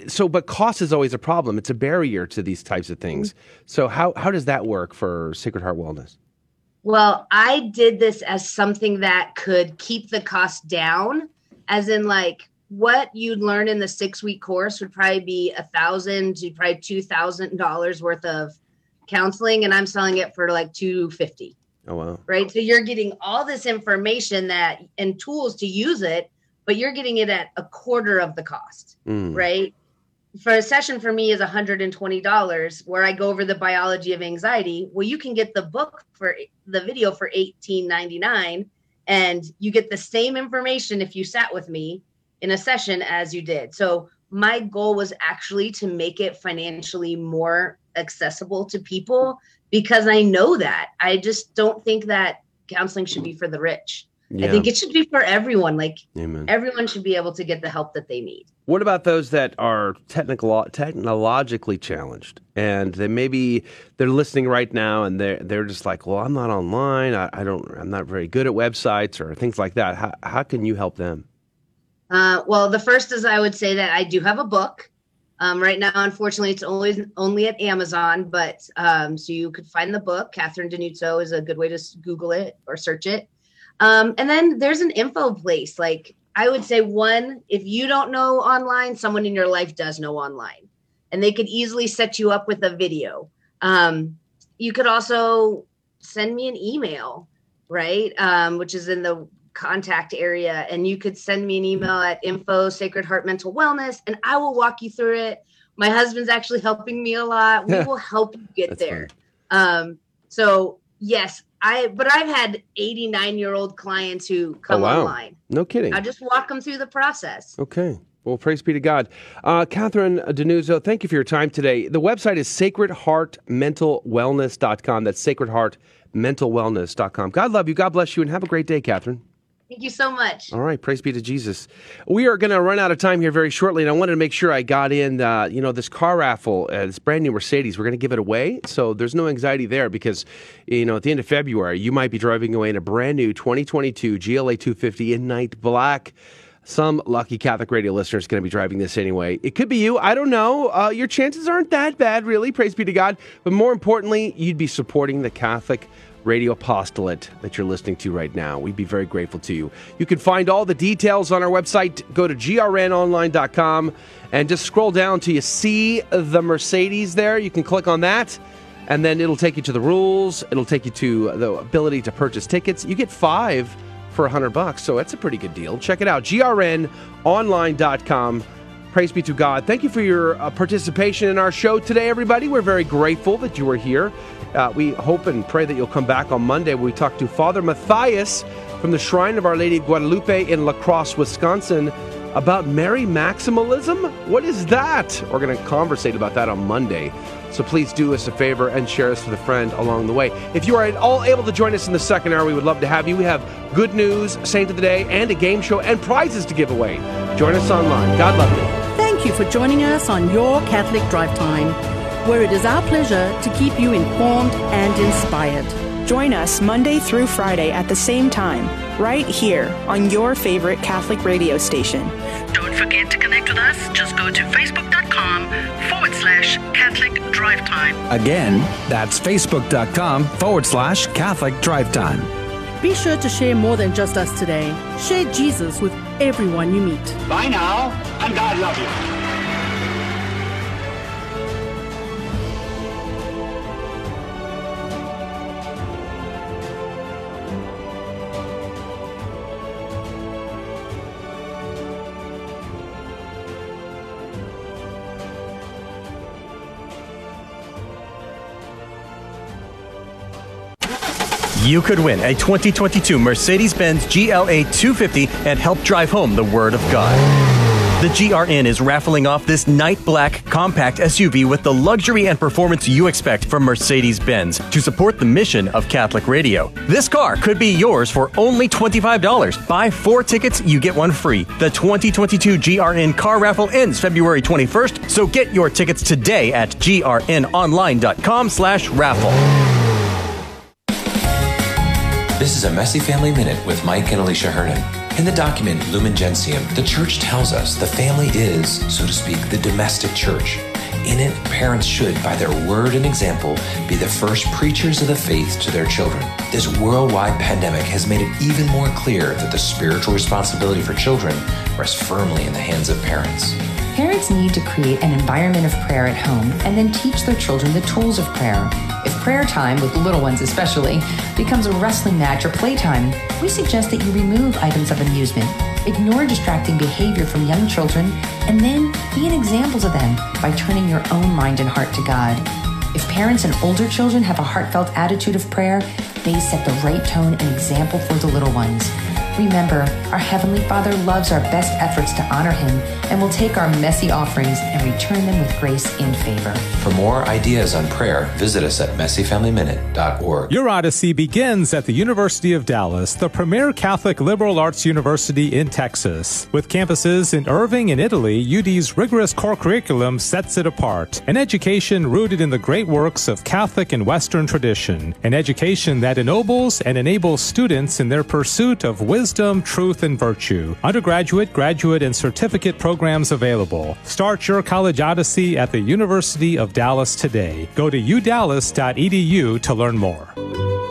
Speaker 1: so, but cost is always a problem. It's a barrier to these types of things. Mm-hmm. So how how does that work for Sacred Heart Wellness?
Speaker 9: Well, I did this as something that could keep the cost down, as in like what you'd learn in the six week course would probably be a thousand to probably two thousand dollars worth of counseling, and I'm selling it for like two fifty.
Speaker 1: Oh wow!
Speaker 9: Right, so you're getting all this information that and tools to use it, but you're getting it at a quarter of the cost. Mm. Right, for a session for me is $120 where I go over the biology of anxiety. Well, you can get the book for the video for $18.99 and you get the same information if you sat with me in a session as you did. So my goal was actually to make it financially more accessible to people because I know that. I just don't think that counseling should be for the rich. I think it should be for everyone. Like
Speaker 1: Amen.
Speaker 9: everyone should be able to get the help that they need.
Speaker 1: What about those that are technical, technologically challenged, and they maybe they're listening right now, and they're they're just like, well, I'm not online. I, I don't. I'm not very good at websites or things like that. How how can you help them?
Speaker 9: Uh, well, the first is I would say that I do have a book. Um, right now, unfortunately, it's only only at Amazon, but um, so you could find the book. Catherine Denuzzo is a good way to Google it or search it. Um, and then there's an info place. Like I would say, one, if you don't know online, someone in your life does know online, and they could easily set you up with a video. Um, you could also send me an email, right? Um, which is in the contact area and you could send me an email at info sacred heart mental wellness and i will walk you through it my husband's actually helping me a lot we <laughs> will help you get there um so yes i but i've had 89 year old clients who come
Speaker 1: oh wow,
Speaker 9: online
Speaker 1: no kidding.
Speaker 9: i just walk them through the process
Speaker 1: Okay. Well, praise be to God. Uh, Catherine Denuzzo, thank you for your time today. The website is sacredheartmentalwellness.com. That's sacredheartmentalwellness.com. God love you. God bless you. And have a great day, Catherine.
Speaker 9: Thank you so much
Speaker 1: All right, praise be to Jesus. We are going to run out of time here very shortly, and I wanted to make sure I got in, uh, you know, this car raffle, uh, this brand new Mercedes. We're going to give it away, so there's no anxiety there because, you know, at the end of February, you might be driving away in a brand new 2022 GLA 250 in night black. Some lucky Catholic radio listener is going to be driving this anyway. It could be you. I don't know. Uh, your chances aren't that bad, really. Praise be to God. But more importantly, you'd be supporting the Catholic radio apostolate that you're listening to right now. We'd be very grateful to you. You can find all the details on our website. Go to grnonline.com and just scroll down till you see the Mercedes there. You can click on that. And then it'll take you to the rules. It'll take you to the ability to purchase tickets. You get five for a hundred bucks, so that's a pretty good deal. Check it out, grnonline.com. Praise be to God. Thank you for your uh, participation in our show today, everybody. We're very grateful that you were here. Uh, we hope and pray that you'll come back on Monday we talk to Father Matthias from the Shrine of Our Lady of Guadalupe in La Crosse, Wisconsin, about Mary Maximalism. What is that? We're going to conversate about that on Monday. So please do us a favor and share us with a friend along the way. If you are at all able to join us in the second hour, we would love to have you. We have good news, Saint of the Day, and a game show and prizes to give away. Join us online. God love you.
Speaker 12: Thank you for joining us on Your Catholic Drive Time, where it is our pleasure to keep you informed and inspired.
Speaker 13: Join us Monday through Friday at the same time, right here on your favorite Catholic radio station.
Speaker 14: Don't forget to connect with us. Just go to facebook.com forward slash Catholic Drive Time.
Speaker 15: Again, that's facebook.com forward slash Catholic Drive Time.
Speaker 12: Be sure to share more than just us today. Share Jesus with everyone you meet.
Speaker 16: Bye now, and God love you.
Speaker 17: You could win a 2022 Mercedes Benz GLA 250 and help drive home the Word of God. The GRN is raffling off this night black compact SUV with the luxury and performance you expect from Mercedes Benz to support the mission of Catholic Radio. This car could be yours for only $25. Buy four tickets, you get one free. The 2022 GRN car raffle ends February 21st, so get your tickets today at grnonline.com slash raffle.
Speaker 18: This is a Messy Family Minute with Mike and Alicia Hernon. In the document Lumen Gentium, the church tells us the family is, so to speak, the domestic church. In it, parents should, by their word and example, be the first preachers of the faith to their children. This worldwide pandemic has made it even more clear that the spiritual responsibility for children rests firmly in the hands of parents.
Speaker 19: Parents need to create an environment of prayer at home and then teach their children the tools of prayer. If prayer time, with little ones especially, becomes a wrestling match or playtime, we suggest that you remove items of amusement, ignore distracting behavior from young children, and then be an example to them by turning your own mind and heart to God. If parents and older children have a heartfelt attitude of prayer, they set the right tone and example for the little ones. Remember, our Heavenly Father loves our best efforts to honor Him and will take our messy offerings and return them with grace and favor.
Speaker 18: For more ideas on prayer, visit us at messyfamilyminute.org.
Speaker 4: Your Odyssey begins at the University of Dallas, the premier Catholic liberal arts university in Texas. With campuses in Irving and Italy, UD's rigorous core curriculum sets it apart. An education rooted in the great works of Catholic and Western tradition. An education that ennobles and enables students in their pursuit of wisdom, truth, and virtue. Undergraduate, graduate, and certificate programs available. Start your college odyssey at the University of Dallas today. Go to udallas.edu to learn more.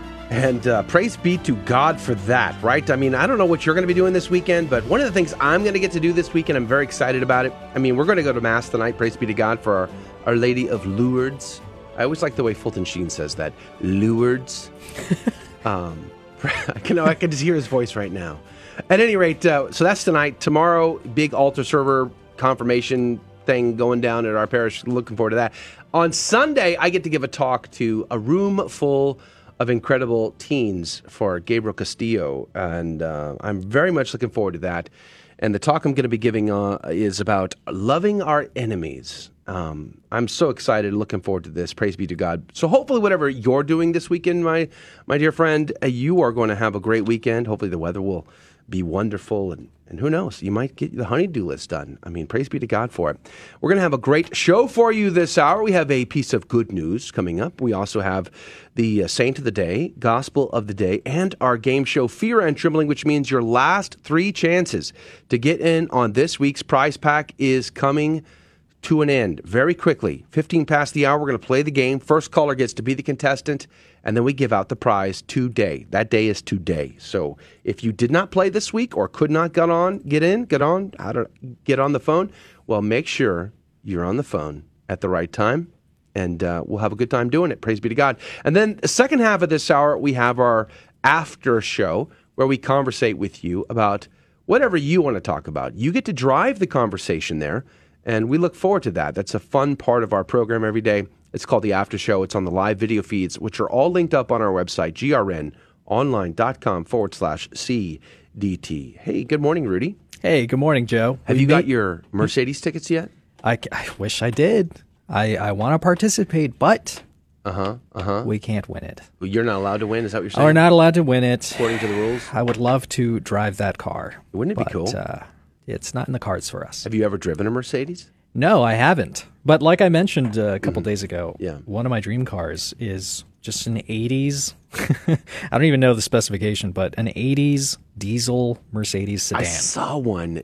Speaker 1: And uh, praise be to God for that, right? I mean, I don't know what you're going to be doing this weekend, but one of the things I'm going to get to do this weekend, I'm very excited about it. I mean, we're going to go to Mass tonight, praise be to God, for our, our Lady of Lourdes. I always like the way Fulton Sheen says that. Lourdes. <laughs> um, <laughs> I can, I can just hear his voice right now. At any rate, uh, so that's tonight. Tomorrow, big altar server confirmation thing going down at our parish. Looking forward to that. On Sunday, I get to give a talk to a room full of incredible teens for Gabriel Castillo, and uh, I'm very much looking forward to that. And the talk I'm going to be giving uh, is about loving our enemies. Um, I'm so excited, looking forward to this. Praise be to God. So hopefully, whatever you're doing this weekend, my my dear friend, uh, you are going to have a great weekend. Hopefully, the weather will be wonderful and and who knows, you might get the honeydew list done. I mean, praise be to God for it. We're going to have a great show for you this hour. We have a piece of good news coming up. We also have the uh, Saint of the Day, Gospel of the Day, and our game show, Fear and Trembling, which means your last three chances to get in on this week's prize pack is coming to an end very quickly. 15 past the hour, we're going to play the game. First caller gets to be the contestant, and then we give out the prize today. That day is today. So if you did not play this week or could not get on, get in, get on, how to get on the phone, well, make sure you're on the phone at the right time, and uh, we'll have a good time doing it. Praise be to God. And then the second half of this hour, we have our after show where we conversate with you about whatever you want to talk about. You get to drive the conversation there. And we look forward to that. That's a fun part of our program every day. It's called the After Show. It's on the live video feeds, which are all linked up on our website, grnonline.com forward slash CDT. Hey, good morning, Rudy.
Speaker 2: Hey, good morning, Joe.
Speaker 1: Have you got your Mercedes <laughs> tickets yet?
Speaker 2: I, I wish I did. I, I want to participate, but
Speaker 1: uh huh, uh huh.
Speaker 2: We can't win it.
Speaker 1: Well, you're not allowed to win. Is that what you're saying?
Speaker 2: We're not allowed to win it
Speaker 1: according to the rules.
Speaker 2: I would love to drive that car.
Speaker 1: Wouldn't it
Speaker 2: but,
Speaker 1: be cool?
Speaker 2: Uh, it's not in the cards for us.
Speaker 1: Have you ever driven a Mercedes?
Speaker 2: No, I haven't. But like I mentioned uh, a couple mm-hmm. days ago,
Speaker 1: yeah.
Speaker 2: one of my dream cars is just an 80s. <laughs> I don't even know the specification, but an 80s diesel Mercedes sedan. I
Speaker 1: saw one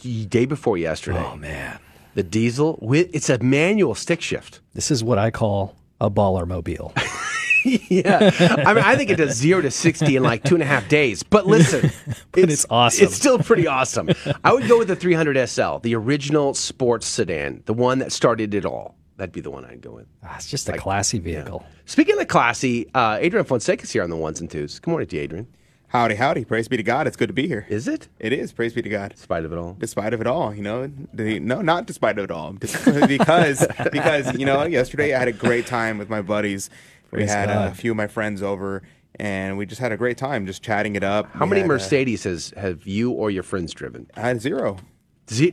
Speaker 1: day before yesterday.
Speaker 2: Oh man.
Speaker 1: The diesel with it's a manual stick shift.
Speaker 2: This is what I call a baller mobile. <laughs> <laughs>
Speaker 1: yeah, I mean, I think it does zero to sixty in like two and a half days. But listen, <laughs>
Speaker 2: but it's, it's, awesome.
Speaker 1: It's still pretty awesome. I would go with the 300 SL, the original sports sedan, the one that started it all. That'd be the one I'd go with.
Speaker 2: Ah, it's just a like, classy vehicle.
Speaker 1: Yeah. Speaking of classy, uh, Adrian Fonseca's here on the ones and twos. Good morning to you, Adrian.
Speaker 3: Howdy, howdy. Praise be to God. It's good to be here.
Speaker 1: Is it?
Speaker 3: It is. Praise be to God.
Speaker 1: Despite of it all.
Speaker 3: Despite of it all, you know. no, not despite of it all. because <laughs> because you know, yesterday I had a great time with my buddies we had a few of my friends over, and we just had a great time, just chatting it up.
Speaker 1: How
Speaker 3: we
Speaker 1: many
Speaker 3: had,
Speaker 1: Mercedes has have you or your friends driven?
Speaker 3: I had zero.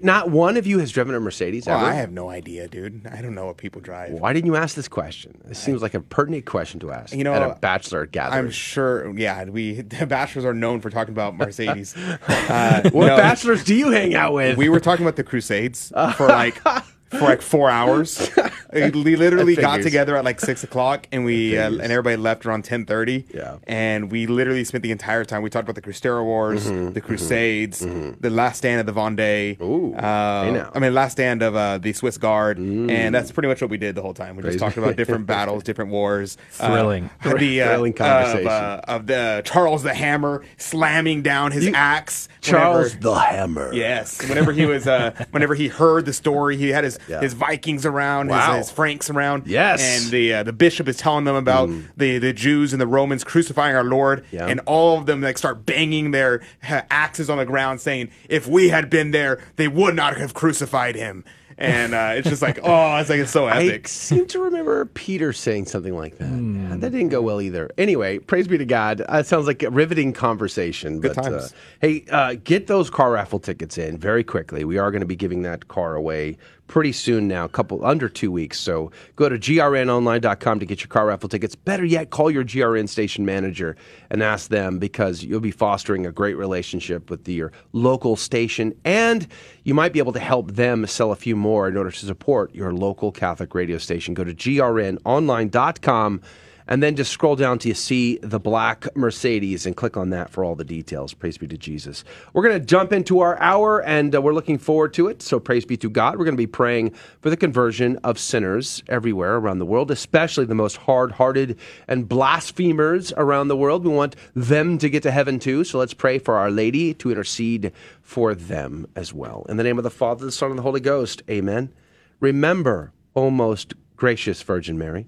Speaker 1: Not one of you has driven a Mercedes
Speaker 3: well,
Speaker 1: ever?
Speaker 3: I have no idea, dude. I don't know what people drive.
Speaker 1: Why didn't you ask this question? This seems like a pertinent question to ask.
Speaker 3: You know,
Speaker 1: at a bachelor gathering.
Speaker 3: I'm sure. Yeah, we <laughs> the bachelors are known for talking about Mercedes. <laughs> uh,
Speaker 1: what no, bachelors do you hang out with?
Speaker 3: We were talking about the Crusades for like <laughs> for like four hours. <laughs> We literally got together at like six o'clock, and we uh, and everybody left around ten thirty.
Speaker 1: Yeah.
Speaker 3: and we literally spent the entire time. We talked about the Cristero Wars,
Speaker 1: Mhm,
Speaker 3: the
Speaker 1: mhm,
Speaker 3: Crusades,
Speaker 1: mhm.
Speaker 3: the Last Stand of the Vendée.
Speaker 1: Ooh,
Speaker 3: uh,
Speaker 1: hey.
Speaker 3: I mean, Last Stand of uh, the Swiss Guard, and that's pretty much what we did the whole time. We just talked about different <laughs> battles, different wars. <laughs>
Speaker 2: Thrilling.
Speaker 3: Uh, the, uh,
Speaker 1: Thrilling conversation.
Speaker 3: Of, uh, of the Charles the Hammer slamming down his axe.
Speaker 1: Charles
Speaker 3: whenever-
Speaker 1: the Hammer.
Speaker 3: Yes, whenever he was, uh, whenever he heard the story, he had his
Speaker 1: Yeah.
Speaker 3: his Vikings around,
Speaker 1: Wow.
Speaker 3: his, his Franks around.
Speaker 1: Yes.
Speaker 3: and the uh, the bishop is telling them about the the Jews and the Romans crucifying our Lord,
Speaker 1: Yeah.
Speaker 3: and all of them like start banging their uh, axes on the ground, saying, "If we had been there, they would not have crucified him." And uh, it's just like, <laughs> oh, it's like it's so epic.
Speaker 1: I seem to remember Peter saying something like that. That didn't go well either. Anyway, praise be to God. Uh, it sounds like a riveting conversation.
Speaker 3: Good
Speaker 1: but, Uh,
Speaker 3: times.
Speaker 1: hey, uh, get those car raffle tickets in very quickly. We are going to be giving that car away pretty soon now, a couple under two weeks. So go to grnonline.com to get your car raffle tickets. Better yet, call your GRN station manager and ask them because you'll be fostering a great relationship with your local station and you might be able to help them sell a few more in order to support your local Catholic radio station. Go to grnonline.com and then just scroll down till you see the black Mercedes and click on that for all the details. Praise be to Jesus. We're going to jump into our hour and uh, we're looking forward to it. So praise be to God. We're going to be praying for the conversion of sinners everywhere around the world, especially the most hard hearted and blasphemers around the world. We want them to get to heaven too. So let's pray for Our Lady to intercede for them as well. In the name of the Father, the Son, and the Holy Ghost. Amen. Remember, O most gracious Virgin Mary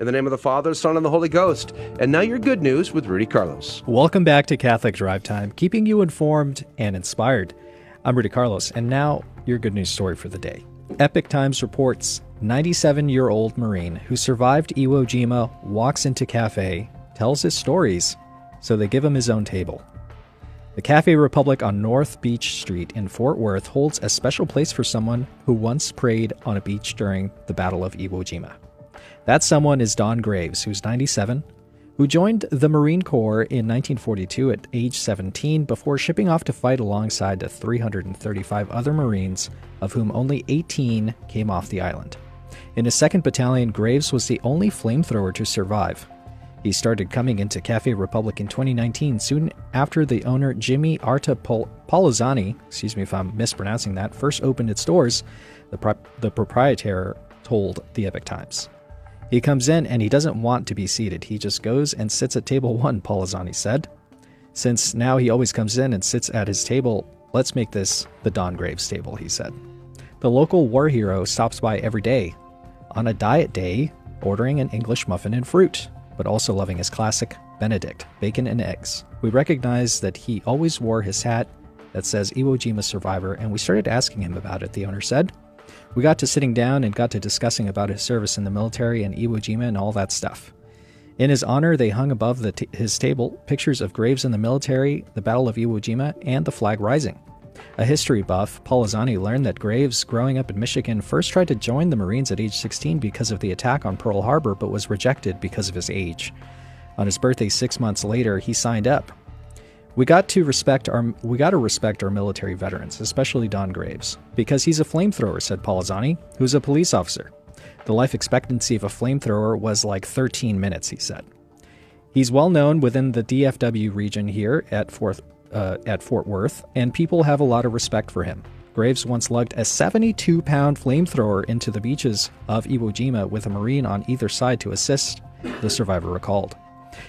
Speaker 1: In the name of the Father, Son, and the Holy Ghost. And now your good news with Rudy Carlos.
Speaker 2: Welcome back to Catholic Drive Time, keeping you informed and inspired. I'm Rudy Carlos, and now your good news story for the day. Epoch Times reports 97 year old Marine who survived Iwo Jima walks into cafe, tells his stories, so they give him his own table. The Cafe Republic on North Beach Street in Fort Worth holds a special place for someone who once prayed on a beach during the Battle of Iwo Jima. That someone is Don Graves, who's 97, who joined the Marine Corps in 1942 at age 17 before shipping off to fight alongside the 335 other Marines, of whom only 18 came off the island. In his 2nd Battalion, Graves was the only flamethrower to survive. He started coming into Cafe Republic in 2019, soon after the owner Jimmy Arta Pol- Polizani, excuse me if I'm mispronouncing that, first opened its doors. The, pro- the proprietor told the Epoch Times. He comes in and he doesn't want to be seated. He just goes and sits at table one, Polizani said. Since now he always comes in and sits at his table, let's make this the Don Graves table, he said. The local war hero stops by every day, on a diet day, ordering an English muffin and fruit, but also loving his classic Benedict, bacon and eggs. We recognize that he always wore his hat that says Iwo Jima survivor, and we started asking him about it, the owner said. We got to sitting down and got to discussing about his service in the military and Iwo Jima and all that stuff. In his honor, they hung above the t- his table pictures of graves in the military, the Battle of Iwo Jima, and the flag rising. A history buff, Polizani learned that Graves, growing up in Michigan, first tried to join the Marines at age 16 because of the attack on Pearl Harbor, but was rejected because of his age. On his birthday six months later, he signed up. We got to respect our we got to respect our military veterans, especially Don Graves, because he's a flamethrower," said Polizani, who's a police officer. The life expectancy of a flamethrower was like 13 minutes, he said. He's well known within the DFW region here at Fort uh, at Fort Worth, and people have a lot of respect for him. Graves once lugged a 72 pound flamethrower into the beaches of Iwo Jima with a Marine on either side to assist, the survivor recalled.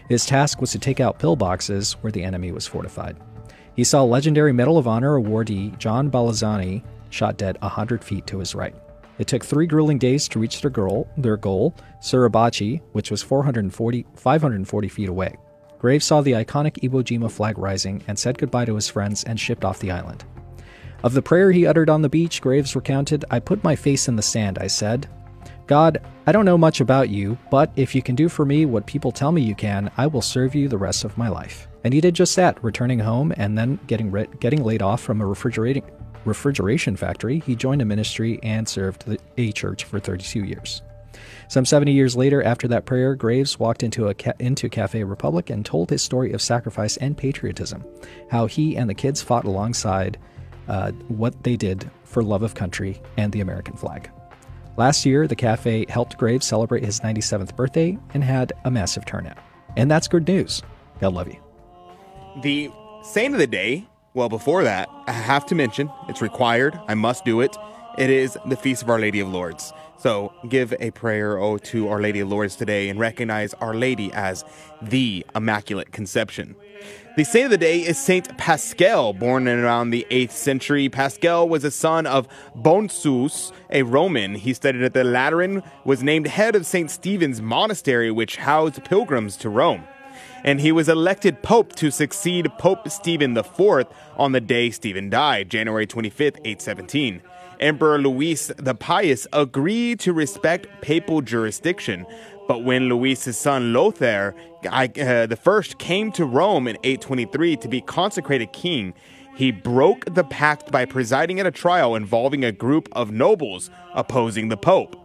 Speaker 2: His task was to take out pillboxes where the enemy was fortified. He saw legendary Medal of Honor awardee John Basilone shot dead 100 feet to his right. It took three grueling days to reach their goal, their goal Suribachi, which was 440, 540 feet away. Graves saw the iconic Iwo Jima flag rising and said goodbye to his friends and shipped off the island. Of the prayer he uttered on the beach, Graves recounted, I put my face in the sand, I said. God, I don't know much about you, but if you can do for me what people tell me you can, I will serve you the rest of my life. And he did just that, returning home and then getting ri- getting laid off from a refrigerating refrigeration factory. He joined a ministry and served the, a church for 32 years. Some 70 years later, after that prayer, Graves walked into a ca- into Cafe Republic and told his story of sacrifice and patriotism, how he and the kids fought alongside uh, what they did for love of country and the American flag. Last year, the cafe helped Graves celebrate his 97th birthday and had a massive turnout. And that's good news. God love you.
Speaker 3: The saint of the day, well, before that, I have to mention it's required. I must do it. It is the Feast of Our Lady of Lourdes. So give a prayer oh, to Our Lady of Lourdes today and recognize Our Lady as the Immaculate Conception. The saint of the day is Saint Paschal, born in around the 8th century. Paschal was a son of Bonosus, a Roman. He studied at the Lateran, was named head of St. Stephen's Monastery, which housed pilgrims to Rome. And he was elected pope to succeed Pope Stephen IV on the day Stephen died, January 25th, 817. Emperor Louis the Pious agreed to respect papal jurisdiction, but when Louis's son Lothair I, uh, the first came to Rome in 823 to be consecrated king, he broke the pact by presiding at a trial involving a group of nobles opposing the pope.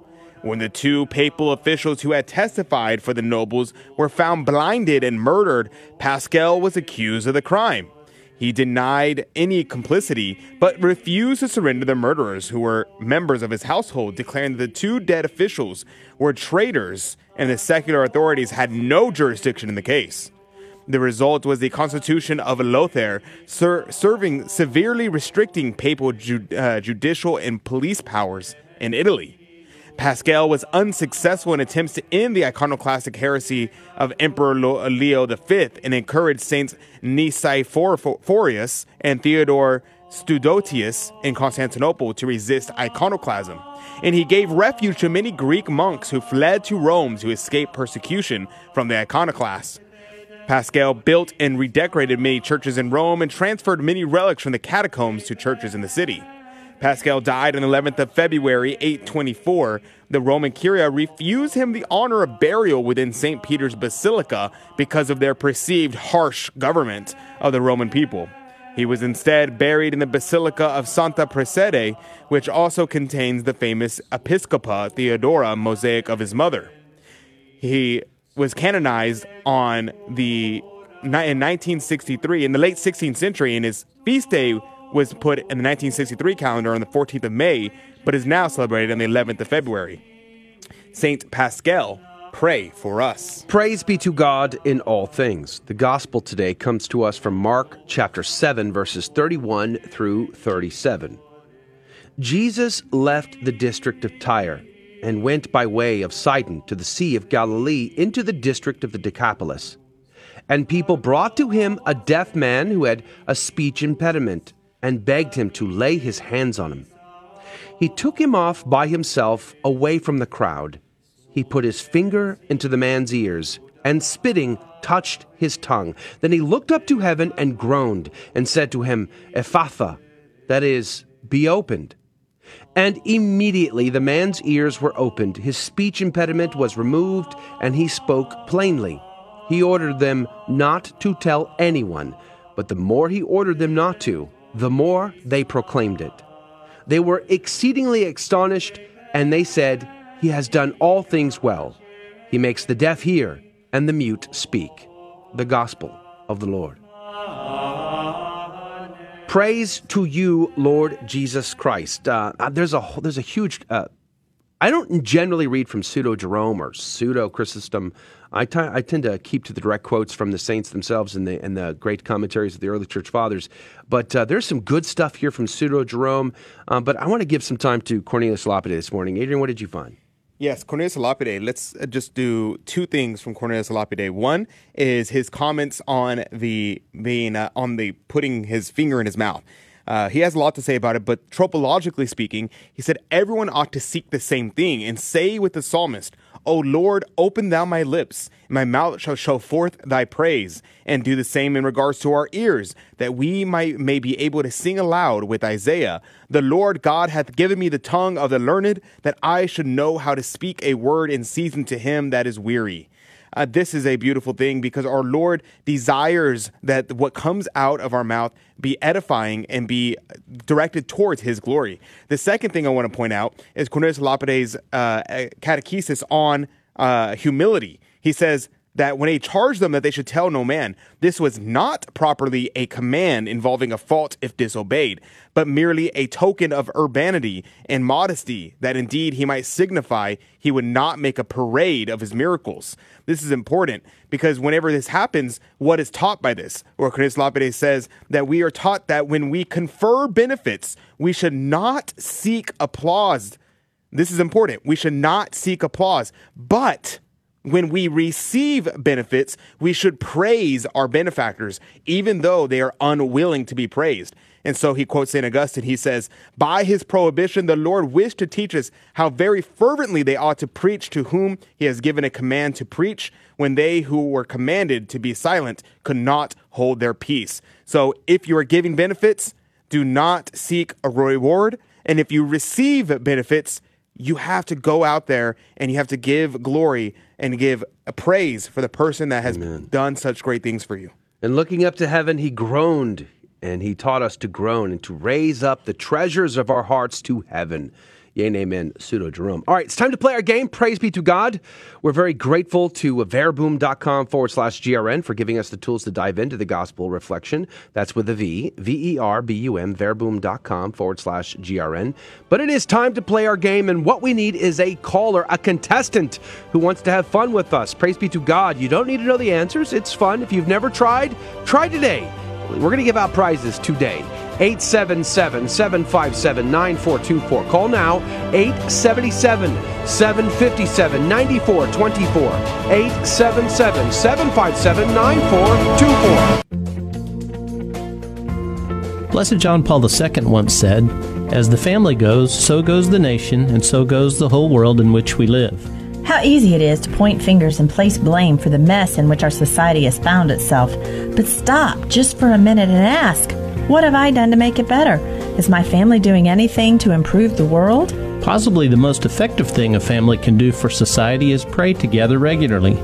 Speaker 3: When the two papal officials who had testified for the nobles were found blinded and murdered, Paschal was accused of the crime. He denied any complicity, but refused to surrender the murderers, who were members of his household, declaring that the two dead officials were traitors and the secular authorities had no jurisdiction in the case. The result was the Constitution of Lothair, ser- serving severely restricting papal ju- uh, judicial and police powers in Italy. Paschal was unsuccessful in attempts to end the iconoclastic heresy of Emperor uh, Leo V and encouraged Saints Nicephorus and Theodore Studites in Constantinople to resist iconoclasm. And he gave refuge to many Greek monks who fled to Rome to escape persecution from the iconoclasts. Paschal built and redecorated many churches in Rome and transferred many relics from the catacombs to churches in the city. Paschal died on the 11th of February, 824. The Roman Curia refused him the honor of burial within St. Peter's Basilica because of their perceived harsh government of the Roman people. He was instead buried in the Basilica of Santa Prassede, which also contains the famous Episcopa Theodora mosaic of his mother. He was canonized on the in 1963 in the late 16th century, and his feast day was put in the 1963 calendar on the 14th of May, but is now celebrated on the 11th of February. Saint Paschal, pray for us.
Speaker 1: Praise be to God in all things. The gospel today comes to us from Mark chapter 7, verses 31 through 37. Jesus left the district of Tyre and went by way of Sidon to the Sea of Galilee into the district of the Decapolis. And people brought to him a deaf man who had a speech impediment and begged him to lay his hands on him. He took him off by himself away from the crowd. He put his finger into the man's ears and spitting touched his tongue. Then he looked up to heaven and groaned and said to him, Ephphatha, that is, be opened. And immediately the man's ears were opened, his speech impediment was removed, and he spoke plainly. He ordered them not to tell anyone, but the more he ordered them not to, the more they proclaimed it. They were exceedingly astonished, and they said, He has done all things well. He makes the deaf hear and the mute speak. The Gospel of the Lord. Praise to you, Lord Jesus Christ. Uh, there's a there's a huge. Uh, I don't generally read from pseudo Jerome or pseudo Chrysostom. I, t- I tend to keep to the direct quotes from the saints themselves and the and the great commentaries of the early church fathers. But uh, there's some good stuff here from pseudo Jerome. Um, but I want to give some time to Cornelius Lapide this morning. Adrian, what did you find?
Speaker 3: Yes, Cornelius Lapide. Let's uh, just do two things from Cornelius Lapide. One is his comments on the being uh, on the putting his finger in his mouth. Uh, he has a lot to say about it, but tropologically speaking, he said everyone ought to seek the same thing and say with the psalmist, O Lord, open thou my lips, and my mouth shall show forth thy praise. And do the same in regards to our ears, that we might may be able to sing aloud with Isaiah. The Lord God hath given me the tongue of the learned, that I should know how to speak a word in season to him that is weary. Uh, this is a beautiful thing because our Lord desires that what comes out of our mouth be edifying and be directed towards His glory. The second thing I want to point out is Cornelius Lapide's uh, catechesis on uh, humility. He says, that when he charged them that they should tell no man, this was not properly a command involving a fault if disobeyed, but merely a token of urbanity and modesty, that indeed he might signify he would not make a parade of his miracles. This is important because whenever this happens, what is taught by this? Or Cornelius Lapide says that we are taught that when we confer benefits, we should not seek applause. This is important. We should not seek applause, but when we receive benefits, we should praise our benefactors, even though they are unwilling to be praised. And so he quotes St. Augustine. He says, By his prohibition, the Lord wished to teach us how very fervently they ought to preach to whom he has given a command to preach, when they who were commanded to be silent could not hold their peace. So if you are giving benefits, do not seek a reward. And if you receive benefits, you have to go out there and you have to give glory and give praise for the person that has Amen. done such great things for you.
Speaker 1: And looking up to heaven, he groaned, and he taught us to groan and to raise up the treasures of our hearts to heaven. Yea amen, pseudo Jerome. All right, it's time to play our game. Praise be to God. We're very grateful to verbum.com forward slash GRN for giving us the tools to dive into the gospel reflection. That's with a V, V E R B U M, verbum.com forward slash GRN. But it is time to play our game, and what we need is a caller, a contestant who wants to have fun with us. Praise be to God. You don't need to know the answers, it's fun. If you've never tried, try today. We're going to give out prizes today. 877 757 9424. Call now 877 757 9424. 877 757 9424.
Speaker 20: Blessed John Paul II once said, As the family goes, so goes the nation, and so goes the whole world in which we live.
Speaker 21: How easy it is to point fingers and place blame for the mess in which our society has found itself. But stop just for a minute and ask, what have I done to make it better? Is my family doing anything to improve the world?
Speaker 20: Possibly the most effective thing a family can do for society is pray together regularly.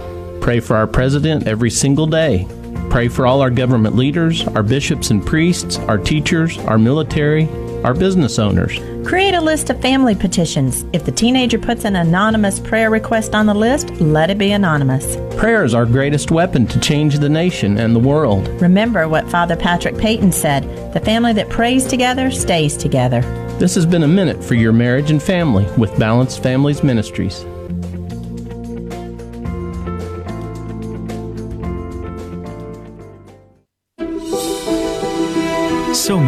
Speaker 20: Pray for our president every single day. Pray for all our government leaders, our bishops and priests, our teachers, our military, our business owners.
Speaker 21: Create a list of family petitions. If the teenager puts an anonymous prayer request on the list, let it be anonymous.
Speaker 20: Prayer is our greatest weapon to change the nation and the world.
Speaker 21: Remember what Father Patrick Peyton said the family that prays together stays together.
Speaker 20: This has been a minute for your marriage and family with Balanced Families Ministries.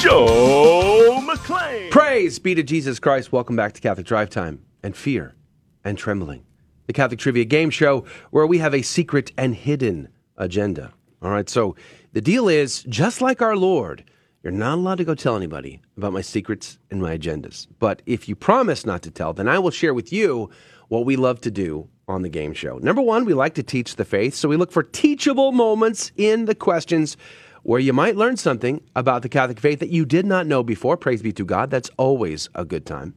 Speaker 22: Joe McClain.
Speaker 1: Praise be to Jesus Christ. Welcome back to Catholic Drive Time and Fear and Trembling, the Catholic Trivia Game Show where we have a secret and hidden agenda. All right. So the deal is just like our Lord, you're not allowed to go tell anybody about my secrets and my agendas. But if you promise not to tell, then I will share with you what we love to do on the game show. Number one, we like to teach the faith. So we look for teachable moments in the questions where you might learn something about the Catholic faith that you did not know before. Praise be to God. That's always a good time.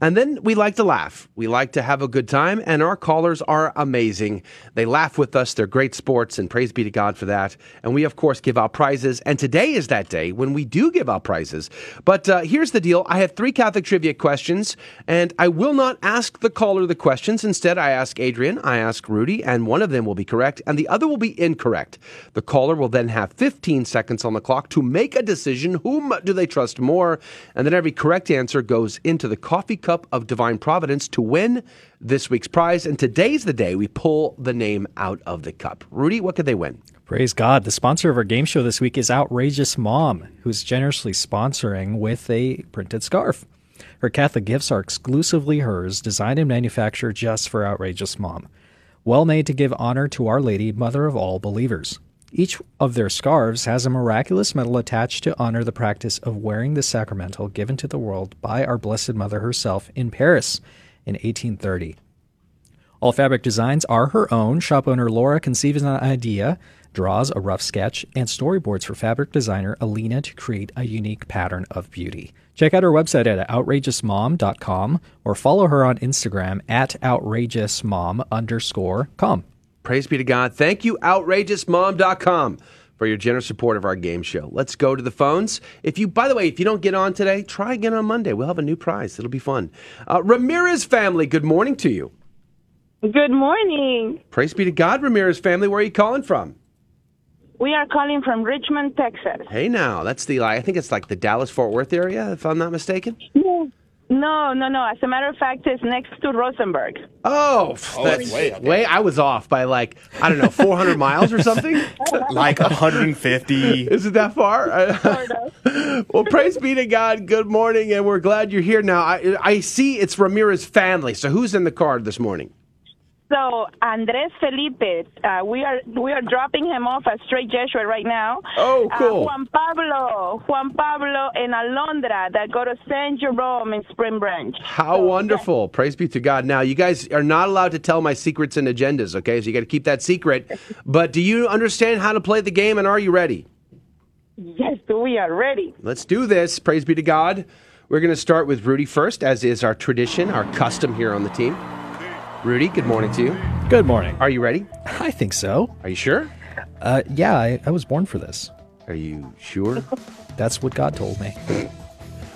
Speaker 1: And then we like to laugh. We like to have a good time, and our callers are amazing. They laugh with us. They're great sports, and praise be to God for that. And we, of course, give out prizes. And today is that day when we do give out prizes. But uh, here's the deal I have three Catholic trivia questions, and I will not ask the caller the questions. Instead, I ask Adrian, I ask Rudy, and one of them will be correct, and the other will be incorrect. The caller will then have 15 seconds on the clock to make a decision. Whom do they trust more? And then every correct answer goes into the coffee cup of divine providence to win this week's prize. And today's the day we pull the name out of the cup. Rudy, what could they win?
Speaker 2: Praise God. The sponsor of our game show this week is Outrageous Mom, who's generously sponsoring with a printed scarf. Her Catholic gifts are exclusively hers, designed and manufactured just for Outrageous Mom. Well made to give honor to Our Lady, Mother of all believers. Each of their scarves has a miraculous medal attached to honor the practice of wearing the sacramental given to the world by our Blessed Mother herself in Paris in 1830. All fabric designs are her own. Shop owner Laura conceives an idea, draws a rough sketch, and storyboards for fabric designer Alina to create a unique pattern of beauty. Check out her website at outrageousmom.com or follow her on Instagram at outrageousmom underscore com.
Speaker 1: Praise be to God. Thank you, outrageousmom.com, for your generous support of our game show. Let's go to the phones. If you, by the way, if you don't get on today, try again on Monday. We'll have a new prize. It'll be fun. Uh, Ramirez family, good morning to you.
Speaker 23: Good morning.
Speaker 1: Praise be to God, Ramirez family. Where are you calling from?
Speaker 23: We are calling from Richmond, Texas.
Speaker 1: Hey, now that's the I think it's like the Dallas Fort Worth area, if I'm not mistaken.
Speaker 23: No, no, no. As a matter of fact, it's next to Rosenberg.
Speaker 1: Oh,
Speaker 3: Oh,
Speaker 1: that's
Speaker 3: that's way up
Speaker 1: way. I was off by like I don't know, 400 <laughs> miles or something.
Speaker 3: Like 150.
Speaker 1: Is it that far? <laughs> well, praise be to God. Good morning, and we're glad you're here. Now, I, I see it's Ramirez family. So, who's in the car this morning?
Speaker 23: So Andres Felipe, uh, we are we are dropping him off at Strake Jesuit right now.
Speaker 1: Oh, cool.
Speaker 23: Uh, Juan Pablo, Juan Pablo, and Alondra that go to Saint Jerome in Spring Branch.
Speaker 1: How wonderful! Praise be to God. Now, you guys are not allowed to tell my secrets and agendas. Okay, so you got to keep that secret. <laughs> But do you understand how to play the game, and are you ready?
Speaker 23: Yes, we are ready.
Speaker 1: Let's do this. Praise be to God. We're going to start with Rudy first, as is our tradition, our custom here on the team. Rudy, good morning to you.
Speaker 2: Good morning.
Speaker 1: Are you ready? <laughs>
Speaker 2: I think so.
Speaker 1: Are you sure?
Speaker 2: Uh, yeah, I, I was born for this.
Speaker 1: Are you sure? <laughs>
Speaker 2: That's what God told me.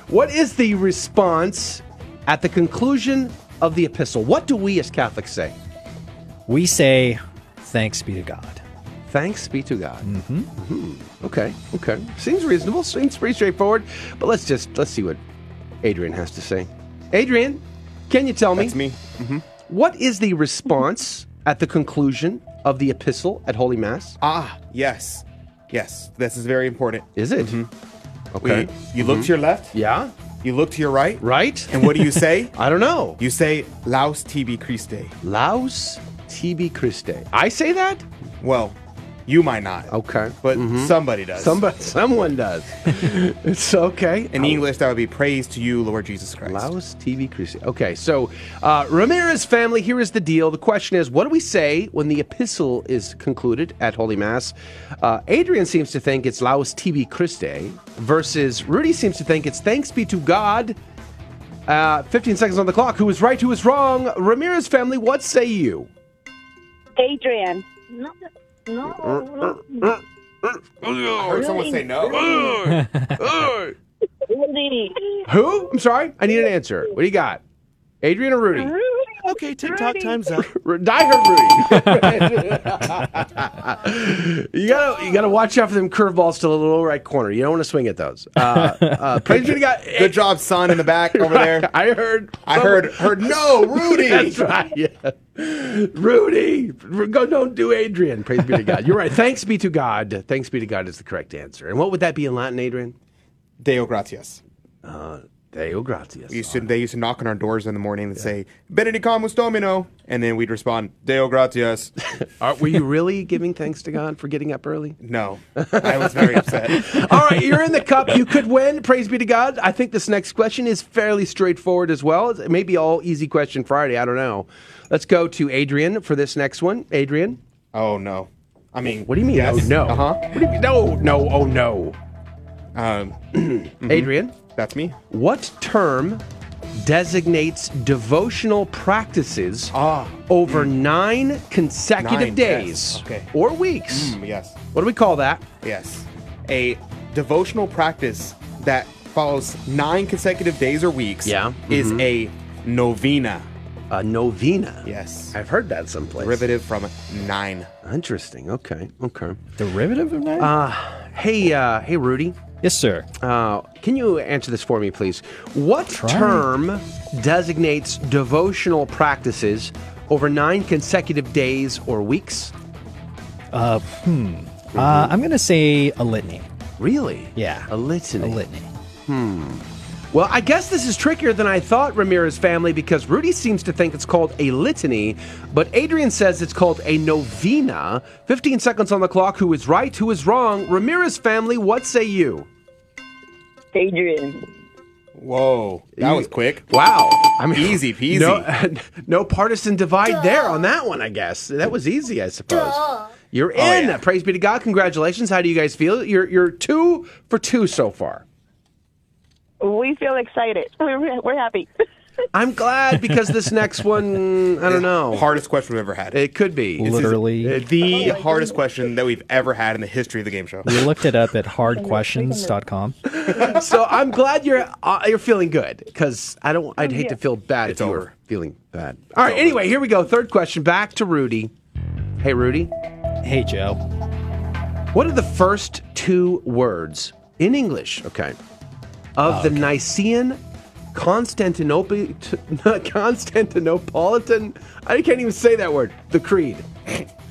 Speaker 1: What is the response at the conclusion of the epistle? What do we as Catholics say?
Speaker 2: We say, thanks be to God.
Speaker 1: Thanks be to God. Mm-hmm. Okay, okay. Seems reasonable. Seems pretty straightforward. But let's just let's see what Adrian has to say. Adrian, can you tell me?
Speaker 3: That's me. hmm
Speaker 1: What is the response at the conclusion of the epistle at Holy Mass?
Speaker 3: Ah, yes. Yes, this is very important.
Speaker 1: Is it? Okay.
Speaker 3: We- you look
Speaker 1: Mhm.
Speaker 3: to your left.
Speaker 1: Yeah.
Speaker 3: You look to your right.
Speaker 1: Right.
Speaker 3: And what do you say? <laughs>
Speaker 1: I don't know.
Speaker 3: You say Laus Tibi Christe.
Speaker 1: Laus Tibi Christe. I say that?
Speaker 3: Well, you might not.
Speaker 1: Okay.
Speaker 3: But
Speaker 1: Mhm.
Speaker 3: somebody does.
Speaker 1: Somebody, someone does. <laughs> it's okay.
Speaker 3: In English, that would be praise to you, Lord Jesus Christ.
Speaker 1: Laus Tibi Christe. Okay, so uh, Ramirez family, here is the deal. The question is, what do we say when the epistle is concluded at Holy Mass? Uh, Adrian seems to think it's Laus Tibi Christe, versus Rudy seems to think it's Thanks be to God. Uh, 15 seconds on the clock. Who is right? Who is wrong? Ramirez family, what say you?
Speaker 23: Adrian. No,
Speaker 1: Uh,
Speaker 23: no.
Speaker 3: I heard someone say no.
Speaker 1: Who? I'm sorry. I need an answer. What do you got? Adrian or Rudy?
Speaker 22: Okay, TikTok time's up. <laughs>
Speaker 1: Die Rudy. <laughs> you gotta you gotta watch out for them curveballs to the lower right corner. You don't want to swing at those. Uh, uh, praise be to God.
Speaker 3: Good job, son, in the back over <laughs> there.
Speaker 1: I heard.
Speaker 3: I heard. Heard no, Rudy.
Speaker 1: That's right. Yeah. Rudy, go don't do Adrian. Praise be to God. You're right. Thanks be to God. Thanks be to God is the correct answer. And what would that be in Latin, Adrian?
Speaker 3: Deo gratias.
Speaker 1: Uh, Deo gratias.
Speaker 3: We used to, they used to knock on our doors in the morning and say, Benedicamus Domino. And then we'd respond, Deo gratias. <laughs>
Speaker 1: Are, were you really giving thanks to God for getting up early?
Speaker 3: No. I was very upset. <laughs>
Speaker 1: All right, you're in the cup. You could win. Praise be to God. I think this next question is fairly straightforward as well. It may be all easy question Friday. I don't know. Let's go to Adrian for this next one. Adrian.
Speaker 3: Oh, no. I mean,
Speaker 1: what do you mean?
Speaker 3: yes.
Speaker 1: Oh, no.
Speaker 3: Uh-huh.
Speaker 1: What do you mean? No, no, oh, no.
Speaker 3: Um, <clears throat>
Speaker 1: Adrian.
Speaker 3: That's me.
Speaker 1: What term designates devotional practices over nine consecutive
Speaker 3: Ah, Nine,
Speaker 1: days
Speaker 3: yes. Okay.
Speaker 1: or weeks?
Speaker 3: Mm, yes.
Speaker 1: What do we call that?
Speaker 3: Yes. A devotional practice that follows nine consecutive days or weeks
Speaker 1: Yeah.
Speaker 3: is
Speaker 1: Mhm.
Speaker 3: a novena.
Speaker 1: A novena.
Speaker 3: Yes.
Speaker 1: I've heard that someplace.
Speaker 3: Derivative from nine.
Speaker 1: Interesting. Okay. Okay.
Speaker 2: Derivative of nine?
Speaker 1: Uh, hey, uh, hey, Rudy.
Speaker 2: Yes, sir.
Speaker 1: Uh, can you answer this for me, please? What
Speaker 2: Try.
Speaker 1: term designates devotional practices over nine consecutive days or weeks?
Speaker 2: Uh, hmm. Uh, I'm going to say a litany.
Speaker 1: Really?
Speaker 2: Yeah.
Speaker 1: A litany.
Speaker 2: A litany.
Speaker 1: Hmm. Well, I guess this is trickier than I thought, Ramirez family, because Rudy seems to think it's called a litany, but Adrian says it's called a novena. 15 seconds on the clock. Who is right? Who is wrong? Ramirez family, what say you?
Speaker 23: Adrian.
Speaker 3: Whoa. That was quick.
Speaker 1: Wow. I mean,
Speaker 3: Easy <laughs> peasy.
Speaker 1: No, <laughs> no partisan divide there on that one, I guess. That was easy, I suppose. You're oh, in.
Speaker 3: Oh, yeah.
Speaker 1: Praise be to God. Congratulations. How do you guys feel? You're you're two for two so far.
Speaker 23: We feel excited. <laughs> We're, we're happy. <laughs>
Speaker 1: I'm glad because this next one, I don't know. <laughs>
Speaker 3: Hardest question we've ever had.
Speaker 1: It could be.
Speaker 3: This is
Speaker 2: Literally.
Speaker 3: the hardest question that we've ever had in the history of the game show.
Speaker 2: We looked it up at hardquestions.com.
Speaker 1: so I'm glad you're uh, you're feeling good because I don't. I'd hate to feel bad
Speaker 3: It's
Speaker 1: if you
Speaker 3: over.
Speaker 1: were feeling bad. All right. Anyway, here we go. Third question. Back to Rudy. Hey, Rudy.
Speaker 2: Hey, Joe.
Speaker 1: What are the first two words in English? Okay. Of oh, the Nicene Constantinople <laughs> Constantinopolitan. I can't even say that word. The Creed.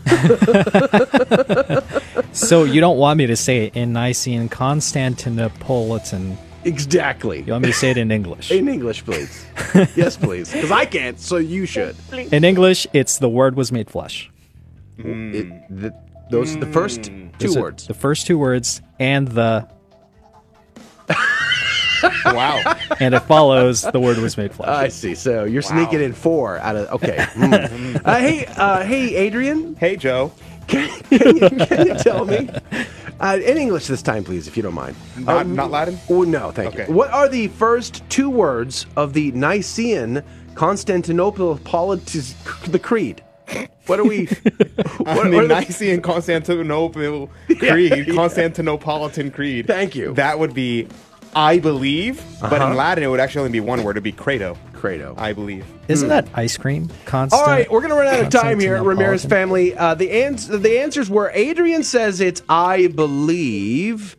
Speaker 1: <laughs>
Speaker 2: So you don't want me to say it in Nicene Constantinopolitan.
Speaker 1: Exactly.
Speaker 2: You want me to say it in English?
Speaker 1: In English, please. <laughs> yes, please. Because I can't, so you should.
Speaker 2: In English, it's the word was made flesh.
Speaker 1: It- the- those are the first mm. two
Speaker 2: Those are
Speaker 1: words.
Speaker 2: The first two words and the <laughs>
Speaker 3: wow.
Speaker 2: and it follows the word was made flesh.
Speaker 1: I see. So you're sneaking in four out of okay. Hmm. <laughs> uh, hey, uh, hey, Adrian.
Speaker 3: Hey, Joe.
Speaker 1: Can, can, you, can you tell me uh, in English this time, please, if you don't mind?
Speaker 3: Not,
Speaker 1: Um,
Speaker 3: not Latin?
Speaker 1: Oh no, thank
Speaker 3: Okay.
Speaker 1: you. What are the first two words of the Nicene Constantinople Politis, the Creed? What are we? <laughs>
Speaker 3: I
Speaker 1: what,
Speaker 3: mean,
Speaker 1: what are the-
Speaker 3: Nicene Constantinople Creed, Constantinopolitan Creed.
Speaker 1: Thank you.
Speaker 3: That would be, I believe, but
Speaker 1: Uh-huh.
Speaker 3: in Latin it would actually only be one word. It'd be credo.
Speaker 1: Credo.
Speaker 3: I believe.
Speaker 2: Isn't that ice cream? Constant.
Speaker 1: All right, we're gonna run out of time here, Ramirez family. Uh, the ans- the answers were Adrian says it's I believe,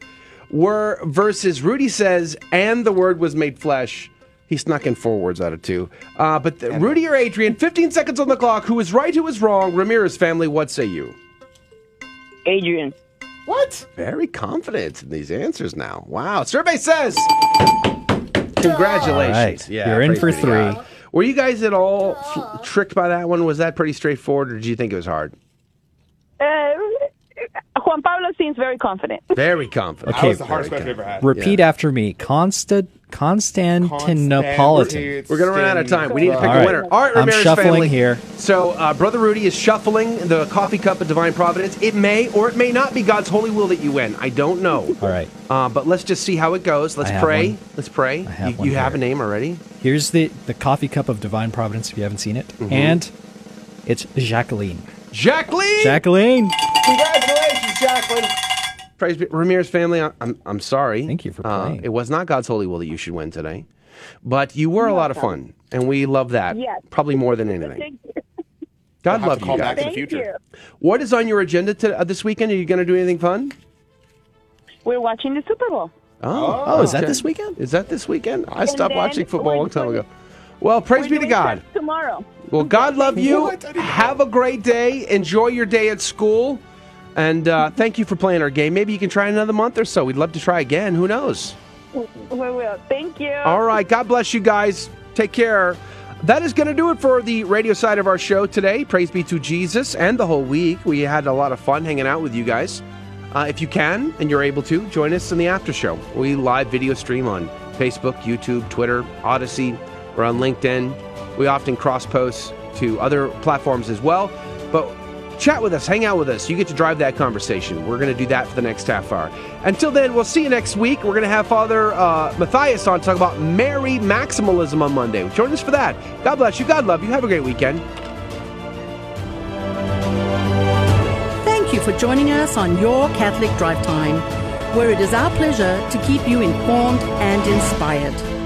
Speaker 1: were versus Rudy says and the word was made flesh. He snuck in four words out of two. Uh, but the, Rudy or Adrian, 15 seconds on the clock. Who is right? Who is wrong? Ramirez family, what say you?
Speaker 23: Adrian.
Speaker 1: What? Very confident in these answers now. Wow. Survey says. Congratulations.
Speaker 2: All right, you're in for
Speaker 1: be to God.
Speaker 2: three.
Speaker 1: Were you guys at all f- tricked by that one? Was that pretty straightforward, or did you think it was hard?
Speaker 23: Uh, Juan Pablo seems very confident.
Speaker 1: Very confident.
Speaker 2: Okay.
Speaker 3: That was the hardest question I've ever had.
Speaker 2: Repeat after me. Constant Constantinopolitan.
Speaker 1: We're gonna run out of time. We need to pick
Speaker 2: All
Speaker 1: a
Speaker 2: right.
Speaker 1: winner. All right,
Speaker 2: I'm
Speaker 1: Ramirez
Speaker 2: shuffling
Speaker 1: family.
Speaker 2: here.
Speaker 1: So, uh, brother Rudy is shuffling the coffee cup of divine providence. It may or it may not be God's holy will that you win. I don't know.
Speaker 2: All right.
Speaker 1: Uh, but let's just see how it goes. Let's
Speaker 2: I have
Speaker 1: pray.
Speaker 2: one.
Speaker 1: Let's pray.
Speaker 2: have
Speaker 1: you
Speaker 2: one
Speaker 1: you have
Speaker 2: here.
Speaker 1: a name already?
Speaker 2: Here's the the coffee cup of divine providence. If you haven't seen it,
Speaker 1: Mhm.
Speaker 2: and it's Jacqueline.
Speaker 1: Jacqueline.
Speaker 2: Jacqueline.
Speaker 1: Congratulations, Jacqueline. Praise be, Ramirez family. I- I'm I'm sorry.
Speaker 2: Thank you for
Speaker 1: Uh,
Speaker 2: playing.
Speaker 1: it was not God's holy will that you should win today, but you were a lot of fun, and we love that.
Speaker 23: Yes.
Speaker 1: Probably more than anything.
Speaker 23: Thank you.
Speaker 1: God
Speaker 3: We'll
Speaker 1: love you
Speaker 3: call
Speaker 1: guys.
Speaker 3: back in the
Speaker 23: Thank
Speaker 3: future.
Speaker 23: you.
Speaker 1: What is on your agenda to, uh, this weekend? Are you going to do anything fun?
Speaker 23: We're watching the Super Bowl.
Speaker 1: Oh,
Speaker 2: Oh, is that
Speaker 1: okay.
Speaker 2: this weekend?
Speaker 1: Is that this weekend? I stopped watching football a long time ago. Well, praise
Speaker 23: We're
Speaker 1: be to God.
Speaker 23: Tomorrow.
Speaker 1: Well, God love you. Have a great day. Enjoy your day at school. And uh, thank you for playing our game. Maybe you can try another month or so. We'd love to try again. Who knows?
Speaker 23: We will. Thank you.
Speaker 1: All right. God bless you guys. Take care. That is going to do it for the radio side of our show today. Praise be to Jesus and the whole week. We had a lot of fun hanging out with you guys. Uh, if you can and you're able to, join us in the after show. We live video stream on Facebook, YouTube, Twitter, Odysee. We're on LinkedIn. We often cross post to other platforms as well. But chat with us, hang out with us. You get to drive that conversation. We're going to do that for the next half hour. Until then, we'll see you next week. We're going to have Father uh, Matthias on to talk about Mary maximalism on Monday. Join us for that. God bless you. God love you. Have a great weekend.
Speaker 12: Thank you for joining us on Your Catholic Drive Time, where it is our pleasure to keep you informed and inspired.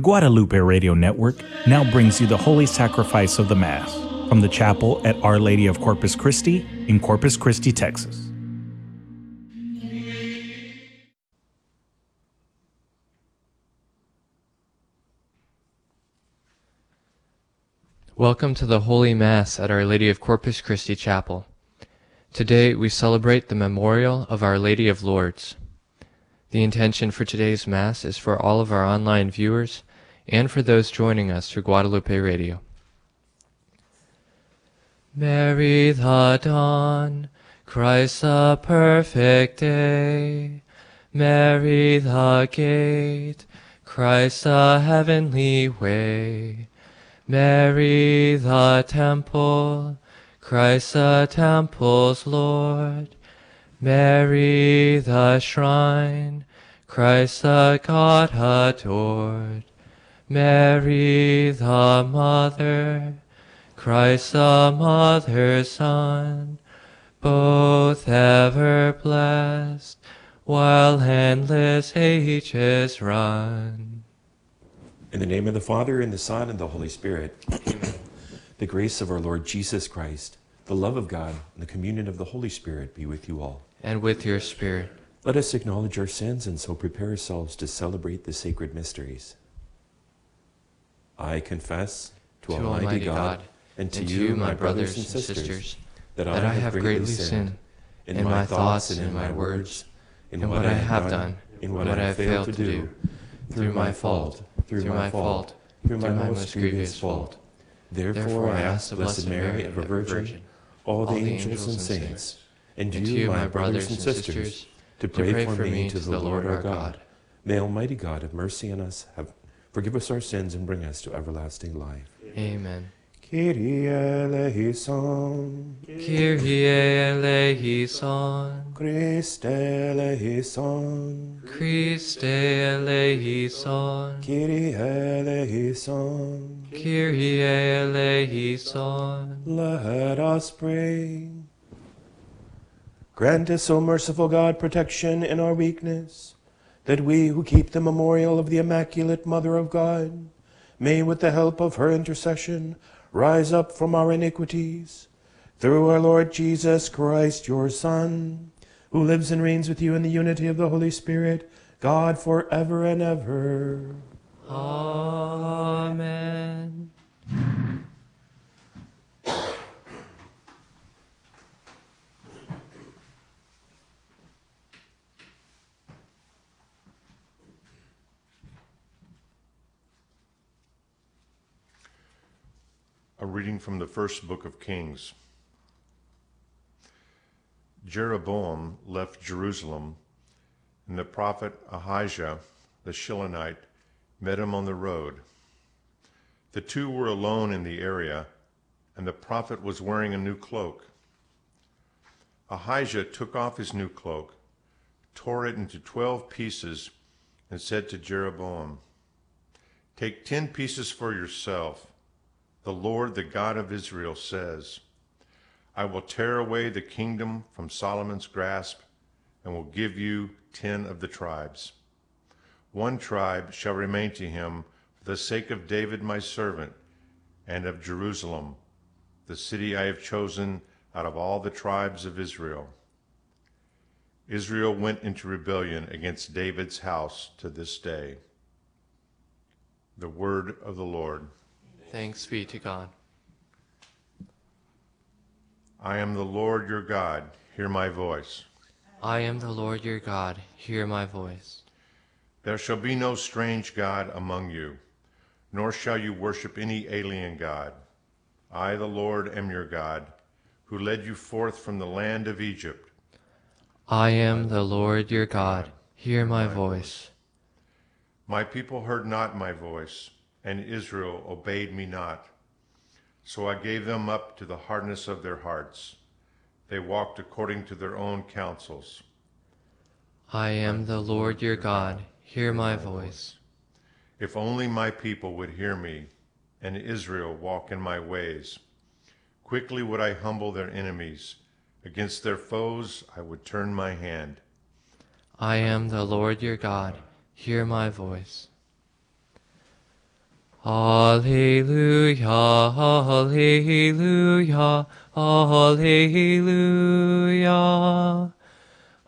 Speaker 24: The Guadalupe Radio Network now brings you the Holy Sacrifice of the Mass from the chapel at Our Lady of Corpus Christi in Corpus Christi, Texas.
Speaker 25: Welcome to the Holy Mass at Our Lady of Corpus Christi Chapel. Today we celebrate the memorial of Our Lady of Lourdes. The intention for today's Mass is for all of our online viewers and for those joining us through Guadalupe Radio. Mary the dawn, Christ the perfect day. Mary the gate, Christ the heavenly way. Mary the temple, Christ the temple's Lord. Mary the shrine, Christ the God adored. Mary the mother, Christ the mother's son, both ever blessed, while endless ages run.
Speaker 26: In the name of the Father, and the Son, and the Holy Spirit, <clears throat> the grace of our Lord Jesus Christ, the love of God, and the communion of the Holy Spirit be with you all.
Speaker 25: And with your spirit.
Speaker 26: Let us acknowledge our sins and so prepare ourselves to celebrate the sacred mysteries. I confess to,
Speaker 25: To
Speaker 26: Almighty,
Speaker 25: Almighty
Speaker 26: God,
Speaker 25: God,
Speaker 26: and to
Speaker 25: and
Speaker 26: you, my brothers and sisters, that, I, have greatly sinned in my thoughts and in my words, in what I have done, in what I have failed to do, through my fault, through my fault, through my most grievous fault. Therefore I ask the Blessed Mary, ever Virgin, all the angels and saints, and you, my brothers and sisters, to pray for me to the Lord our God. May Almighty God have mercy on us, have forgive us our sins, and bring us to everlasting life.
Speaker 25: Amen.
Speaker 26: Kyrie eleison.
Speaker 25: Kyrie eleison.
Speaker 26: Christe eleison.
Speaker 25: Christe eleison.
Speaker 26: Kyrie eleison.
Speaker 25: Kyrie eleison.
Speaker 26: Let us pray. Grant us, O merciful God, protection in our weakness, that we who keep the memorial of the Immaculate Mother of God may, with the help of her intercession, rise up from our iniquities. Through our Lord Jesus Christ, your Son, who lives and reigns with you in the unity of the Holy Spirit, God forever and ever.
Speaker 25: Amen.
Speaker 27: A reading from the first book of Kings. Jeroboam left Jerusalem, and the prophet Ahijah the Shilonite met him on the road. The two were alone in the area, and the prophet was wearing a new cloak. Ahijah took off his new cloak, tore it into twelve pieces, and said to Jeroboam, Take ten pieces for yourself. The Lord, the God of Israel, says, I will tear away the kingdom from Solomon's grasp and will give you ten of the tribes. One tribe shall remain to him for the sake of David my servant and of Jerusalem, the city I have chosen out of all the tribes of Israel. Israel went into rebellion against David's house to this day. The word of the Lord.
Speaker 25: Thanks be to God.
Speaker 27: I am the Lord your God. Hear my voice.
Speaker 25: I am the Lord your God. Hear my voice.
Speaker 27: There shall be no strange God among you, nor shall you worship any alien God. I, the Lord, am your God, who led you forth from the land of Egypt.
Speaker 25: I am the Lord your God. Hear my voice.
Speaker 27: My people heard not my voice, and Israel obeyed me not. So I gave them up to the hardness of their hearts. They walked according to their own counsels.
Speaker 25: I am the Lord your God. Hear my voice.
Speaker 27: If only my people would hear me, and Israel walk in my ways. Quickly would I humble their enemies. Against their foes I would turn my hand.
Speaker 25: I am the Lord your God. Hear my voice. Alleluia, Alleluia, Alleluia.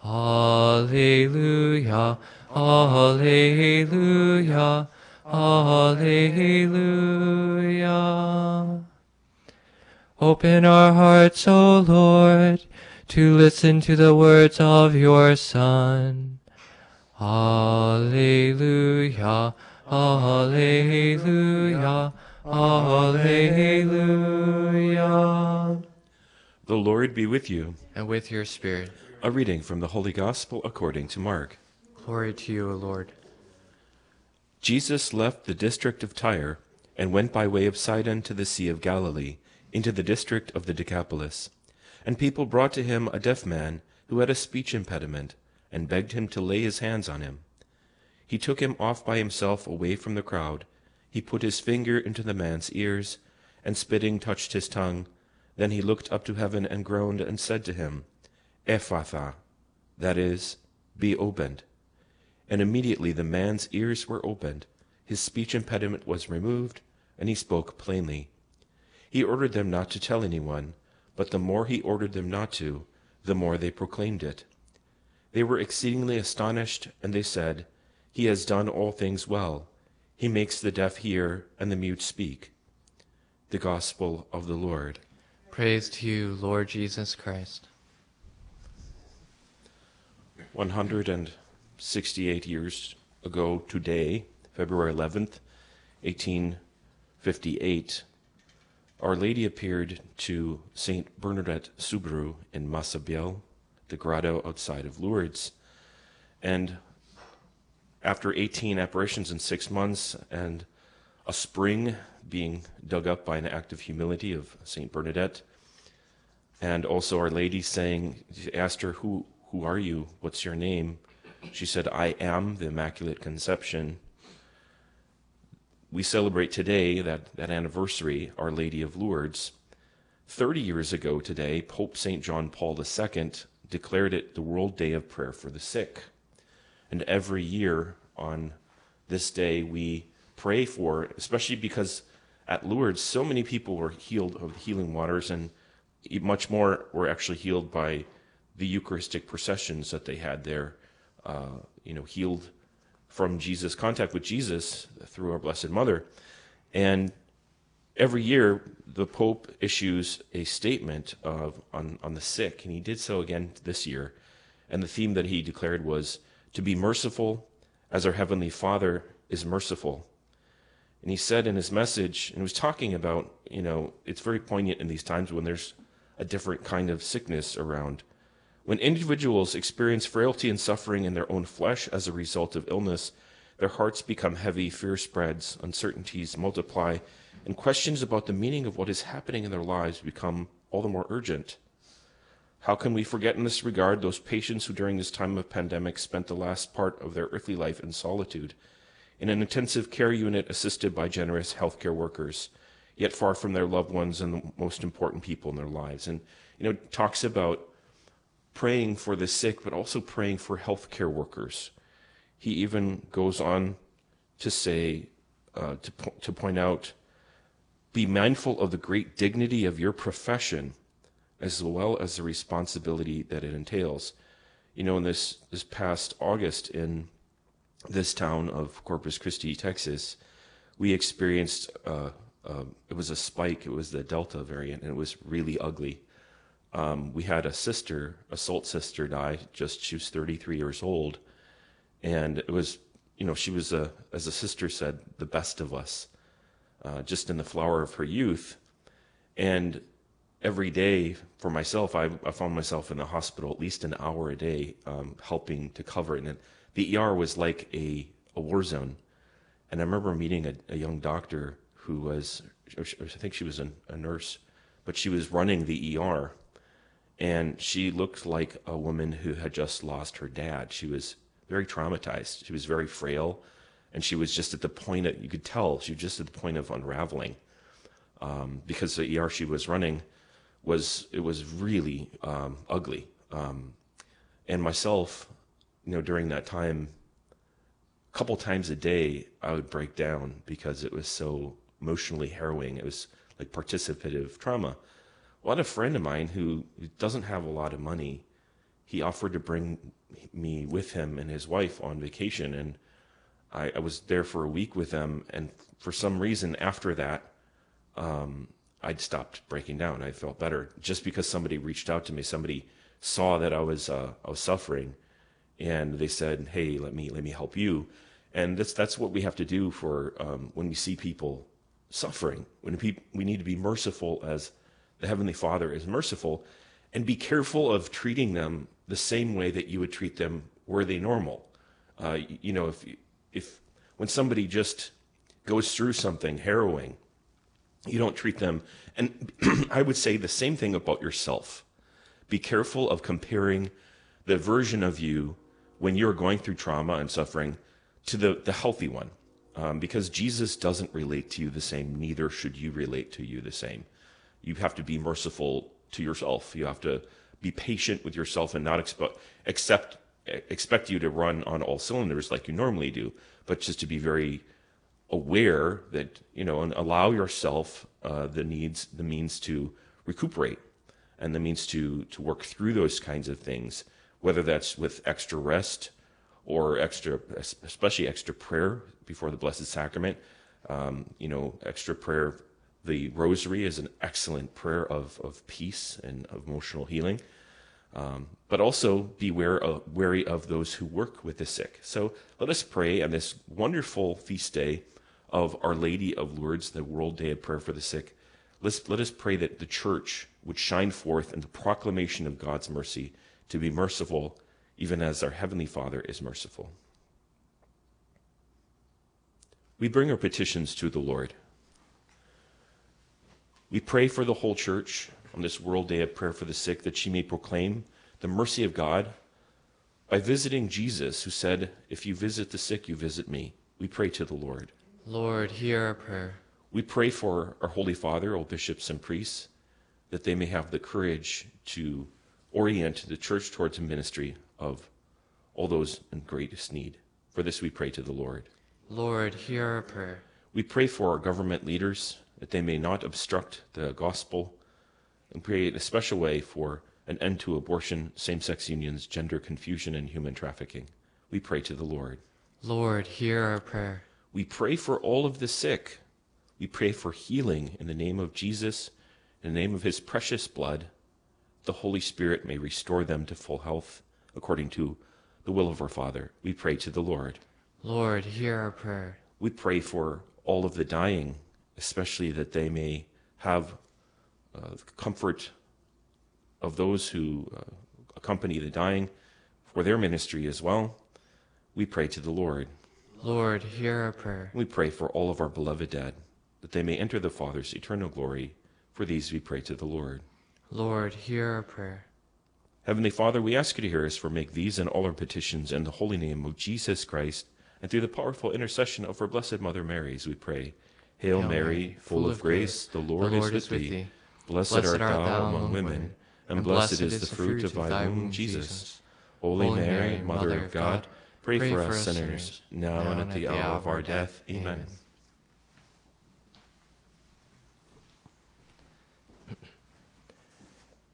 Speaker 25: Alleluia, Alleluia, Alleluia. Open our hearts, O Lord, to listen to the words of your Son. Alleluia, Alleluia, Alleluia.
Speaker 26: The Lord be with you.
Speaker 25: And with your spirit.
Speaker 26: A reading from the Holy Gospel according to Mark.
Speaker 25: Glory to you, O Lord.
Speaker 26: Jesus left the district of Tyre and went by way of Sidon to the Sea of Galilee, into the district of the Decapolis. And people brought to him a deaf man who had a speech impediment, and begged him to lay his hands on him. He took him off by himself away from the crowd. He put his finger into the man's ears, and spitting touched his tongue. Then he looked up to heaven and groaned and said to him, Ephphatha, that is, be opened. And immediately the man's ears were opened, his speech impediment was removed, and he spoke plainly. He ordered them not to tell anyone, but the more he ordered them not to, the more they proclaimed it. They were exceedingly astonished, and they said, He has done all things well. He makes the deaf hear and the mute speak. The Gospel of the Lord.
Speaker 25: Praise to you, Lord Jesus Christ.
Speaker 26: 168 years ago today, February 11th, 1858, Our Lady appeared to Saint Bernadette Soubirous in Massabielle, the grotto outside of Lourdes. And after 18 apparitions in six months and a spring being dug up by an act of humility of Saint Bernadette, and also Our Lady saying, asked her, Who, who are you? What's your name? She said, I am the Immaculate Conception. We celebrate today that, that anniversary, Our Lady of Lourdes. 30 years ago today, Pope St. John Paul II declared it the World Day of Prayer for the Sick. And every year on this day, we pray for, especially because at Lourdes, so many people were healed of the healing waters, and much more were actually healed by the Eucharistic processions that they had there, uh, you know, healed from Jesus, contact with Jesus through our Blessed Mother. And every year, the Pope issues a statement of, on, on the sick, and he did so again this year. And the theme that he declared was to be merciful as our Heavenly Father is merciful. And he said in his message, and he was talking about, you know, it's very poignant in these times when there's a different kind of sickness around. When individuals experience frailty and suffering in their own flesh as a result of illness, their hearts become heavy, fear spreads, uncertainties multiply, and questions about the meaning of what is happening in their lives become all the more urgent. How can we forget in this regard those patients who during this time of pandemic spent the last part of their earthly life in solitude, in an intensive care unit assisted by generous healthcare workers, yet far from their loved ones and the most important people in their lives? And you know, talks about praying for the sick, but also praying for healthcare workers. He even goes on to say, uh, to, po- to point out, be mindful of the great dignity of your profession as well as the responsibility that it entails. You know, in this, this past August in this town of Corpus Christi, Texas, we experienced, uh, uh, it was a spike, it was the Delta variant, and it was really ugly. Um, we had a sister, assault sister, die. Just she was 33 years old, and it was, you know, she was a, as a sister said, the best of us, uh, just in the flower of her youth. And every day for myself, I, I found myself in the hospital at least an hour a day, um, helping to cover it. And the ER was like a, a war zone. And I remember meeting a, a young doctor who was, I think she was a, a nurse, but she was running the ER and she looked like a woman who had just lost her dad. She was very traumatized. She was very frail, and she was just at the point that you could tell she was just at the point of unraveling, um, because the ER she was running was it was really um, ugly. Um, and myself, you know, during that time, a couple times a day, I would break down because it was so emotionally harrowing. It was like participative trauma. Well, I had a friend of mine who doesn't have a lot of money. He offered to bring me with him and his wife on vacation, and I, I was there for a week with them. And for some reason, after that, um, I'd stopped breaking down. I felt better just because somebody reached out to me. Somebody saw that I was uh, I was suffering, and they said, "Hey, let me let me help you." And that's that's what we have to do for um, when we see people suffering. When pe- we need to be merciful as the Heavenly Father is merciful, and be careful of treating them the same way that you would treat them were they normal. Uh, you know, if if when somebody just goes through something harrowing, you don't treat them. And <clears throat> I would say the same thing about yourself. Be careful of comparing the version of you when you're going through trauma and suffering to the, the healthy one. Um, because Jesus doesn't relate to you the same, neither should you relate to you the same you have to be merciful to yourself. You have to be patient with yourself and not expe- accept expect you to run on all cylinders like you normally do, but just to be very aware that you know and allow yourself uh, the needs, the means to recuperate, and the means to to work through those kinds of things, whether that's with extra rest or extra, especially extra prayer before the Blessed Sacrament. Um, you know, extra prayer the rosary is an excellent prayer of, of peace and of emotional healing. Um, but also beware of, wary of those who work with the sick. So let us pray on this wonderful feast day of Our Lady of Lourdes, the World Day of Prayer for the Sick. Let's, let us pray that the church would shine forth in the proclamation of God's mercy to be merciful, even as our Heavenly Father is merciful. We bring our petitions to the Lord. We pray for the whole church on this World Day of Prayer for the Sick that she may proclaim the mercy of God by visiting Jesus, who said, If you visit the sick, you visit me. We pray to the Lord.
Speaker 25: Lord, hear our prayer.
Speaker 26: We pray for our Holy Father, all bishops and priests, that they may have the courage to orient the church towards a ministry of all those in greatest need. For this we pray to the Lord.
Speaker 25: Lord, hear our prayer.
Speaker 26: We pray for our government leaders, that they may not obstruct the gospel and create a special way for an end to abortion, same sex unions, gender confusion, and human trafficking. We pray to the Lord.
Speaker 25: Lord, hear our prayer.
Speaker 26: We pray for all of the sick. We pray for healing in the name of Jesus, in the name of his precious blood. The Holy Spirit may restore them to full health according to the will of our Father. We pray to the Lord.
Speaker 25: Lord, hear our prayer.
Speaker 26: We pray for all of the dying especially that they may have uh, comfort of those who uh, accompany the dying for their ministry as well. We pray to the Lord.
Speaker 25: Lord, hear our prayer.
Speaker 26: We pray for all of our beloved dead, that they may enter the Father's eternal glory. For these we pray to the Lord.
Speaker 25: Lord, hear our prayer.
Speaker 26: Heavenly Father, we ask you to hear us for make these and all our petitions in the holy name of Jesus Christ, and through the powerful intercession of our Blessed Mother Mary, as we pray. Hail, Mary, full of grace, the Lord, the Lord is, with thee. Blessed, Blessed art thou among women, and blessed is the fruit of thy womb, Jesus. Holy Mary, Mother of God, pray for us sinners, now and at the hour of our death. Amen.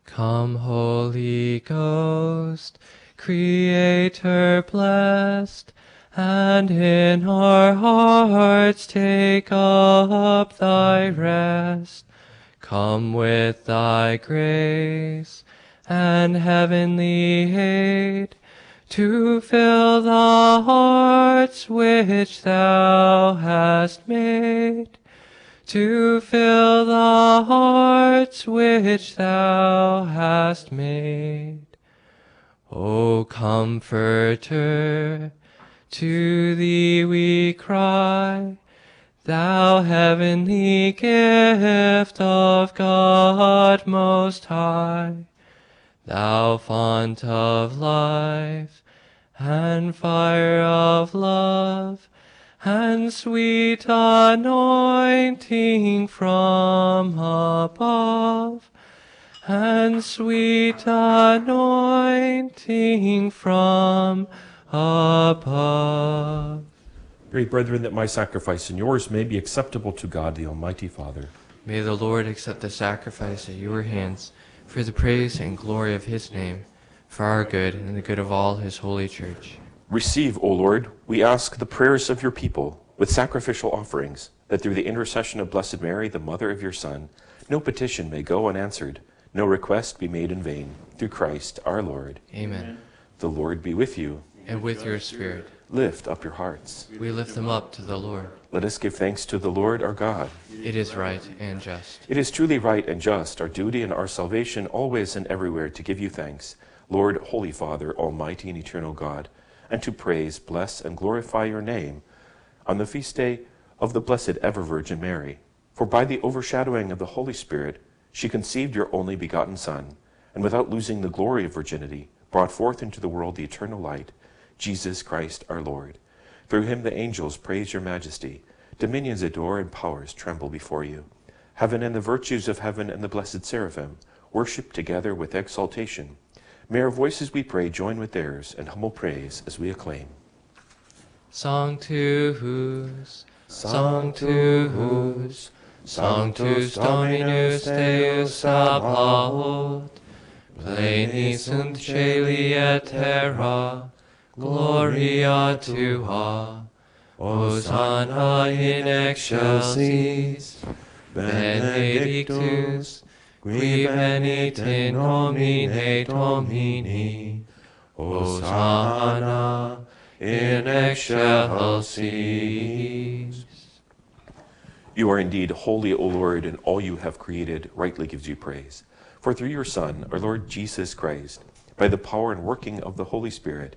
Speaker 25: Come, Holy Ghost, Creator blessed, and in our hearts take up thy rest. Come with thy grace and heavenly aid to fill the hearts which thou hast made to fill the hearts which thou hast made. O Comforter, to thee we cry, thou heavenly gift of God most high, thou font of life and fire of love, and sweet anointing from above, and sweet anointing from above.
Speaker 26: Pray, brethren, that my sacrifice and yours may be acceptable to God, the Almighty Father.
Speaker 25: May the Lord accept the sacrifice at your hands for the praise and glory of his name, for our good and the good of all his holy church.
Speaker 26: Receive, O Lord, we ask the prayers of your people with sacrificial offerings, that through the intercession of Blessed Mary, the mother of your Son, no petition may go unanswered, no request be made in vain, through Christ our Lord.
Speaker 25: Amen.
Speaker 26: The Lord be with you.
Speaker 25: And with your spirit.
Speaker 26: Lift up your hearts.
Speaker 25: We lift them up to the Lord.
Speaker 26: Let us give thanks to the Lord our God.
Speaker 25: It is right and just.
Speaker 26: It is truly right and just, our duty and our salvation, always and everywhere, to give you thanks, Lord, Holy Father, Almighty and eternal God and to praise, bless, and glorify your name on the feast day of the Blessed Ever Virgin Mary. For by the overshadowing of the Holy Spirit, she conceived your only begotten Son, and without losing the glory of virginity, brought forth into the world the eternal light, Jesus Christ our Lord. Through him the angels praise your majesty, dominions adore, and powers tremble before you. Heaven and the virtues of heaven and the blessed seraphim worship together with exaltation. May our voices, we pray, join with theirs in humble praise as we acclaim.
Speaker 25: Sanctus, Sanctus, Sanctus Dominus Deus Sabaoth, pleni sunt celi et terra, gloria tua, Hosanna in excelsis, benedictus, qui venit in nomine Domini, Hosanna in excelsis.
Speaker 26: You are indeed holy, O Lord, and all you have created rightly gives you praise. For through your Son, our Lord Jesus Christ, by the power and working of the Holy Spirit,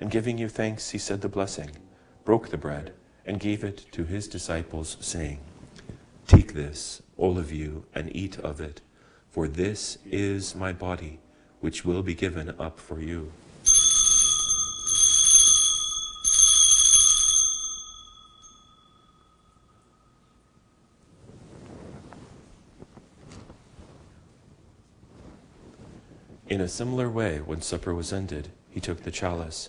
Speaker 26: and giving you thanks, he said the blessing, broke the bread, and gave it to his disciples, saying, Take this, all of you, and eat of it, for this is my body, which will be given up for you. In a similar way, when supper was ended, he took the chalice,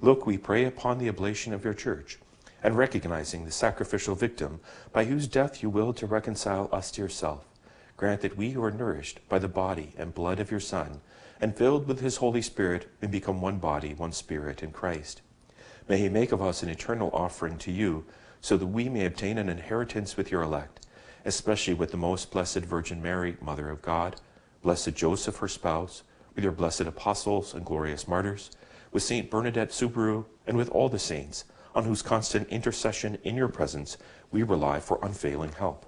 Speaker 26: Look, we pray upon the oblation of your church, and recognizing the sacrificial victim by whose death you will to reconcile us to yourself, grant that we who are nourished by the body and blood of your Son, and filled with his Holy Spirit, may become one body, one spirit in Christ. May he make of us an eternal offering to you, so that we may obtain an inheritance with your elect, especially with the most blessed Virgin Mary, Mother of God, blessed Joseph, her spouse, with your blessed apostles and glorious martyrs, with Saint Bernadette Soubirous, and with all the saints, on whose constant intercession in your presence we rely for unfailing help.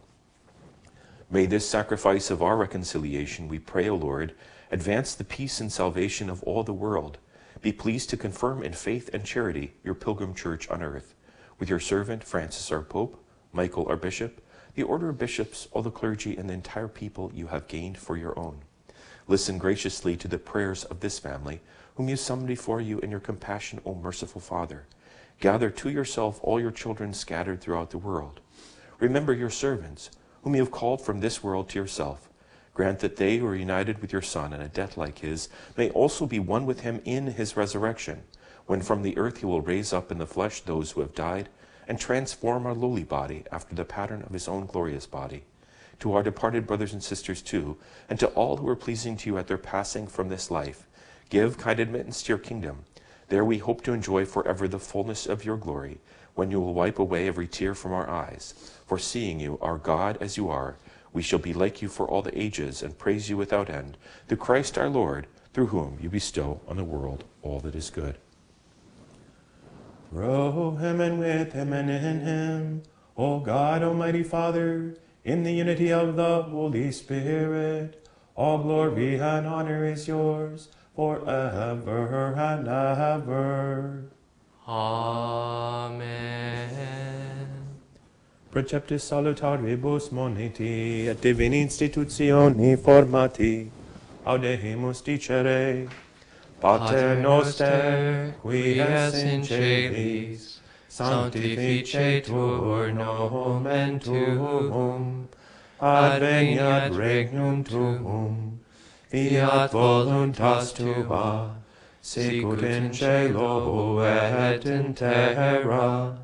Speaker 26: May this sacrifice of our reconciliation, we pray, O Lord, advance the peace and salvation of all the world. Be pleased to confirm in faith and charity your pilgrim church on earth, with your servant Francis our Pope, Michael our Bishop, the order of bishops, all the clergy, and the entire people you have gained for your own. Listen graciously to the prayers of this family, whom you summon before you in your compassion, O merciful Father. Gather to yourself all your children scattered throughout the world. Remember your servants, whom you have called from this world to yourself. Grant that they who are united with your Son in a death like his may also be one with him in his resurrection, when from the earth he will raise up in the flesh those who have died, and transform our lowly body after the pattern of his own glorious body to our departed brothers and sisters too, and to all who are pleasing to you at their passing from this life. Give kind admittance to your kingdom. There we hope to enjoy forever the fullness of your glory, when you will wipe away every tear from our eyes. For seeing you, our God, as you are, we shall be like you for all the ages, and praise you without end, through Christ our Lord, through whom you bestow on the world all that is good.
Speaker 28: Through him and with him and in him, O God, Almighty Father, in the unity of the Holy Spirit, all glory and honor is yours forever and ever.
Speaker 25: Amen.
Speaker 28: Preceptis salutaribus moniti, et divini institutioni formati, audehimus dicere, Pater noster, qui es in celis, sanctificetur nomen tuum, adveniat regnum tuum, fiat voluntas tua, sicut in celo et in terra.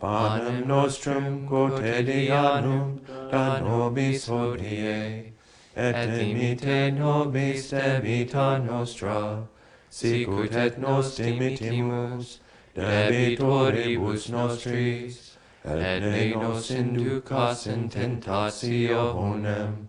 Speaker 28: Panem nostrum quotidianum da nobis hodie, et dimite nobis debita nostra, sicut et nos dimitimus debitoribus nostris, et ne nos inducas in tentationem,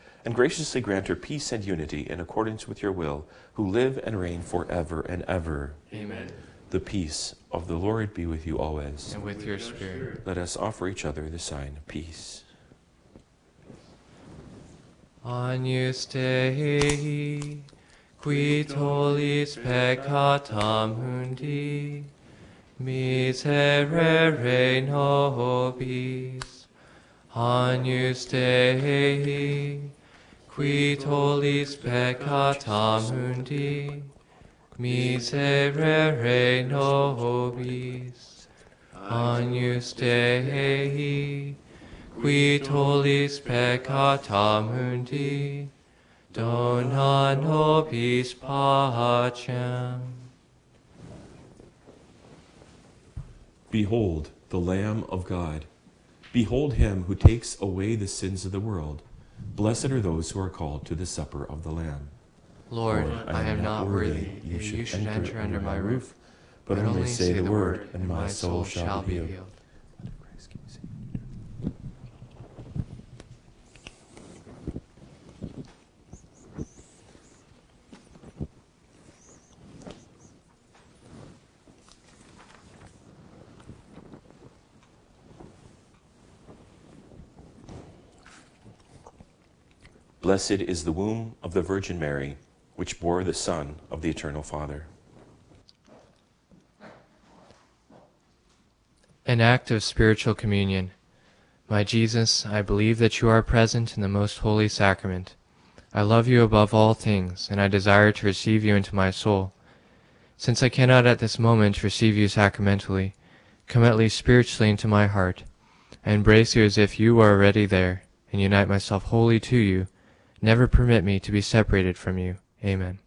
Speaker 26: and graciously grant her peace and unity in accordance with your will, who live and reign forever and ever.
Speaker 25: Amen.
Speaker 26: The peace of the Lord be with you always.
Speaker 25: And with your spirit.
Speaker 26: Let us offer each other the sign of peace.
Speaker 25: Agnus Dei, qui tollis peccatam mundi, miserere nobis. Agnus Dei, qui tollis peccatam mundi, miserere nobis. Agnus Dei, qui tollis peccata mundi, dona nobis pacem.
Speaker 26: Behold the Lamb of God. Behold him who takes away the sins of the world. Blessed are those who are called to the supper of the Lamb.
Speaker 25: Lord, I, am not worthy you should, you should enter under my roof, but only say the word, and my soul shall be healed.
Speaker 26: Blessed is the womb of the Virgin Mary, which bore the Son of the Eternal Father.
Speaker 25: An act of spiritual communion. My Jesus, I believe that you are present in the most holy sacrament. I love you above all things, and I desire to receive you into my soul. Since I cannot at this moment receive you sacramentally, come at least spiritually into my heart. I embrace you as if you were already there, and unite myself wholly to you Never permit me to be separated from you. Amen.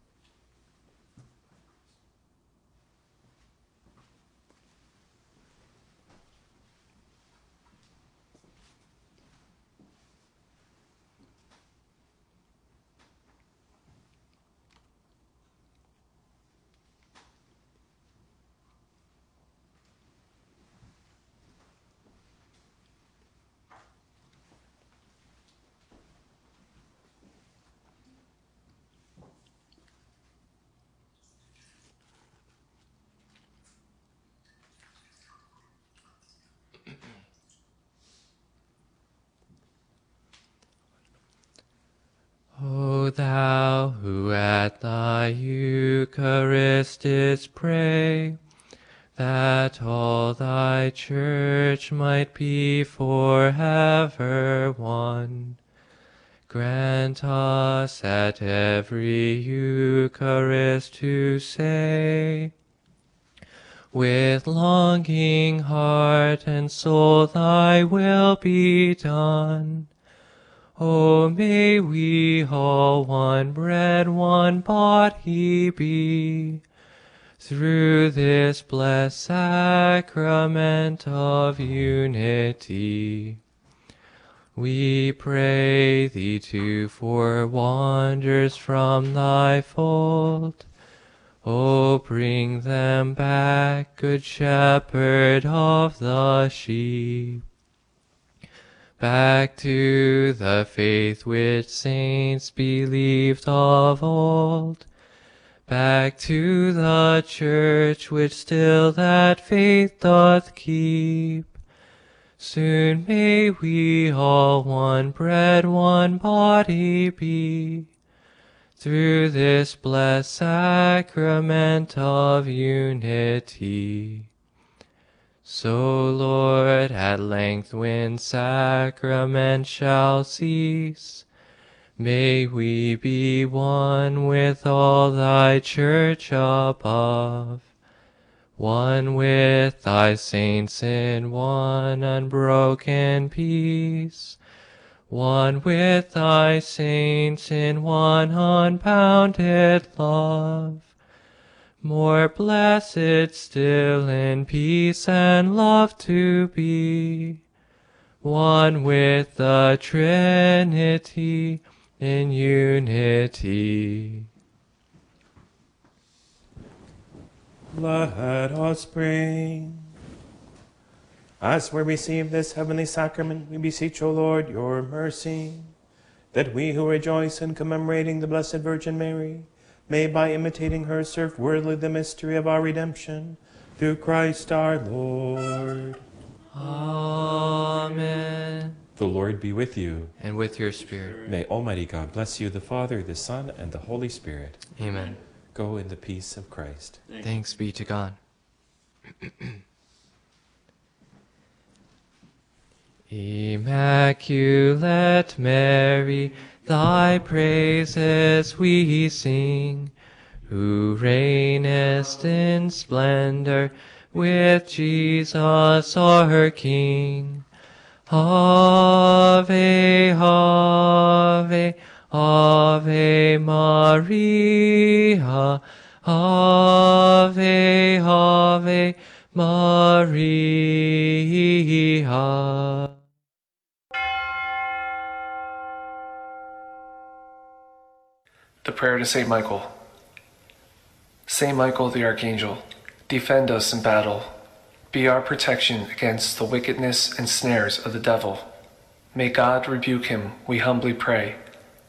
Speaker 25: Thou who at thy Eucharist didst pray, that all thy church might be for ever one, grant us at every Eucharist to say, with longing heart and soul thy will be done O may we all one bread, one body be, through this blessed sacrament of unity. We pray thee to for wanders from thy fold. O bring them back, good shepherd of the sheep back to the faith which saints believed of old, back to the church which still that faith doth keep. Soon may we all one bread, one body be, through this blessed sacrament of unity. So, Lord, at length when sacrament shall cease, may we be one with all thy church above, one with thy saints in one unbroken peace, one with thy saints in one unbounded love more blessed still in peace and love to be, one with the Trinity in unity.
Speaker 28: Let us bring. As we receive this heavenly sacrament, we beseech, O Lord, your mercy, that we who rejoice in commemorating the Blessed Virgin Mary, may by imitating her serve worthily the mystery of our redemption through Christ our Lord.
Speaker 25: Amen.
Speaker 26: The Lord be with you.
Speaker 25: And with your spirit.
Speaker 26: May Almighty God bless you, the Father, the Son, and the Holy Spirit.
Speaker 25: Amen.
Speaker 26: Go in the peace of Christ.
Speaker 25: Thanks be to God. <clears throat> Immaculate Mary, Thy praises we sing, who reignest in splendor with Jesus our King. Ave, Ave, Ave Maria, Ave, Ave Maria.
Speaker 29: The prayer to Saint Michael. Saint Michael the Archangel, defend us in battle. Be our protection against the wickedness and snares of the devil. May God rebuke him, we humbly pray.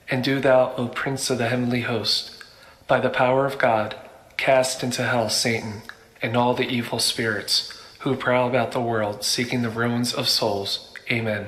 Speaker 29: And do thou, O Prince of the heavenly host, by the power of God, cast into hell Satan and all the evil spirits who prowl about the world seeking the ruins of souls. Amen.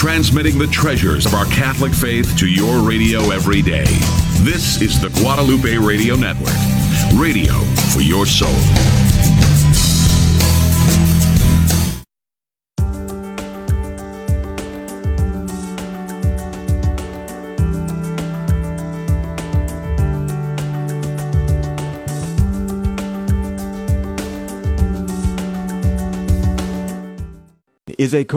Speaker 30: Transmitting the treasures of our Catholic faith to your radio every day. This is the Guadalupe Radio Network. Radio for your soul.
Speaker 31: is a co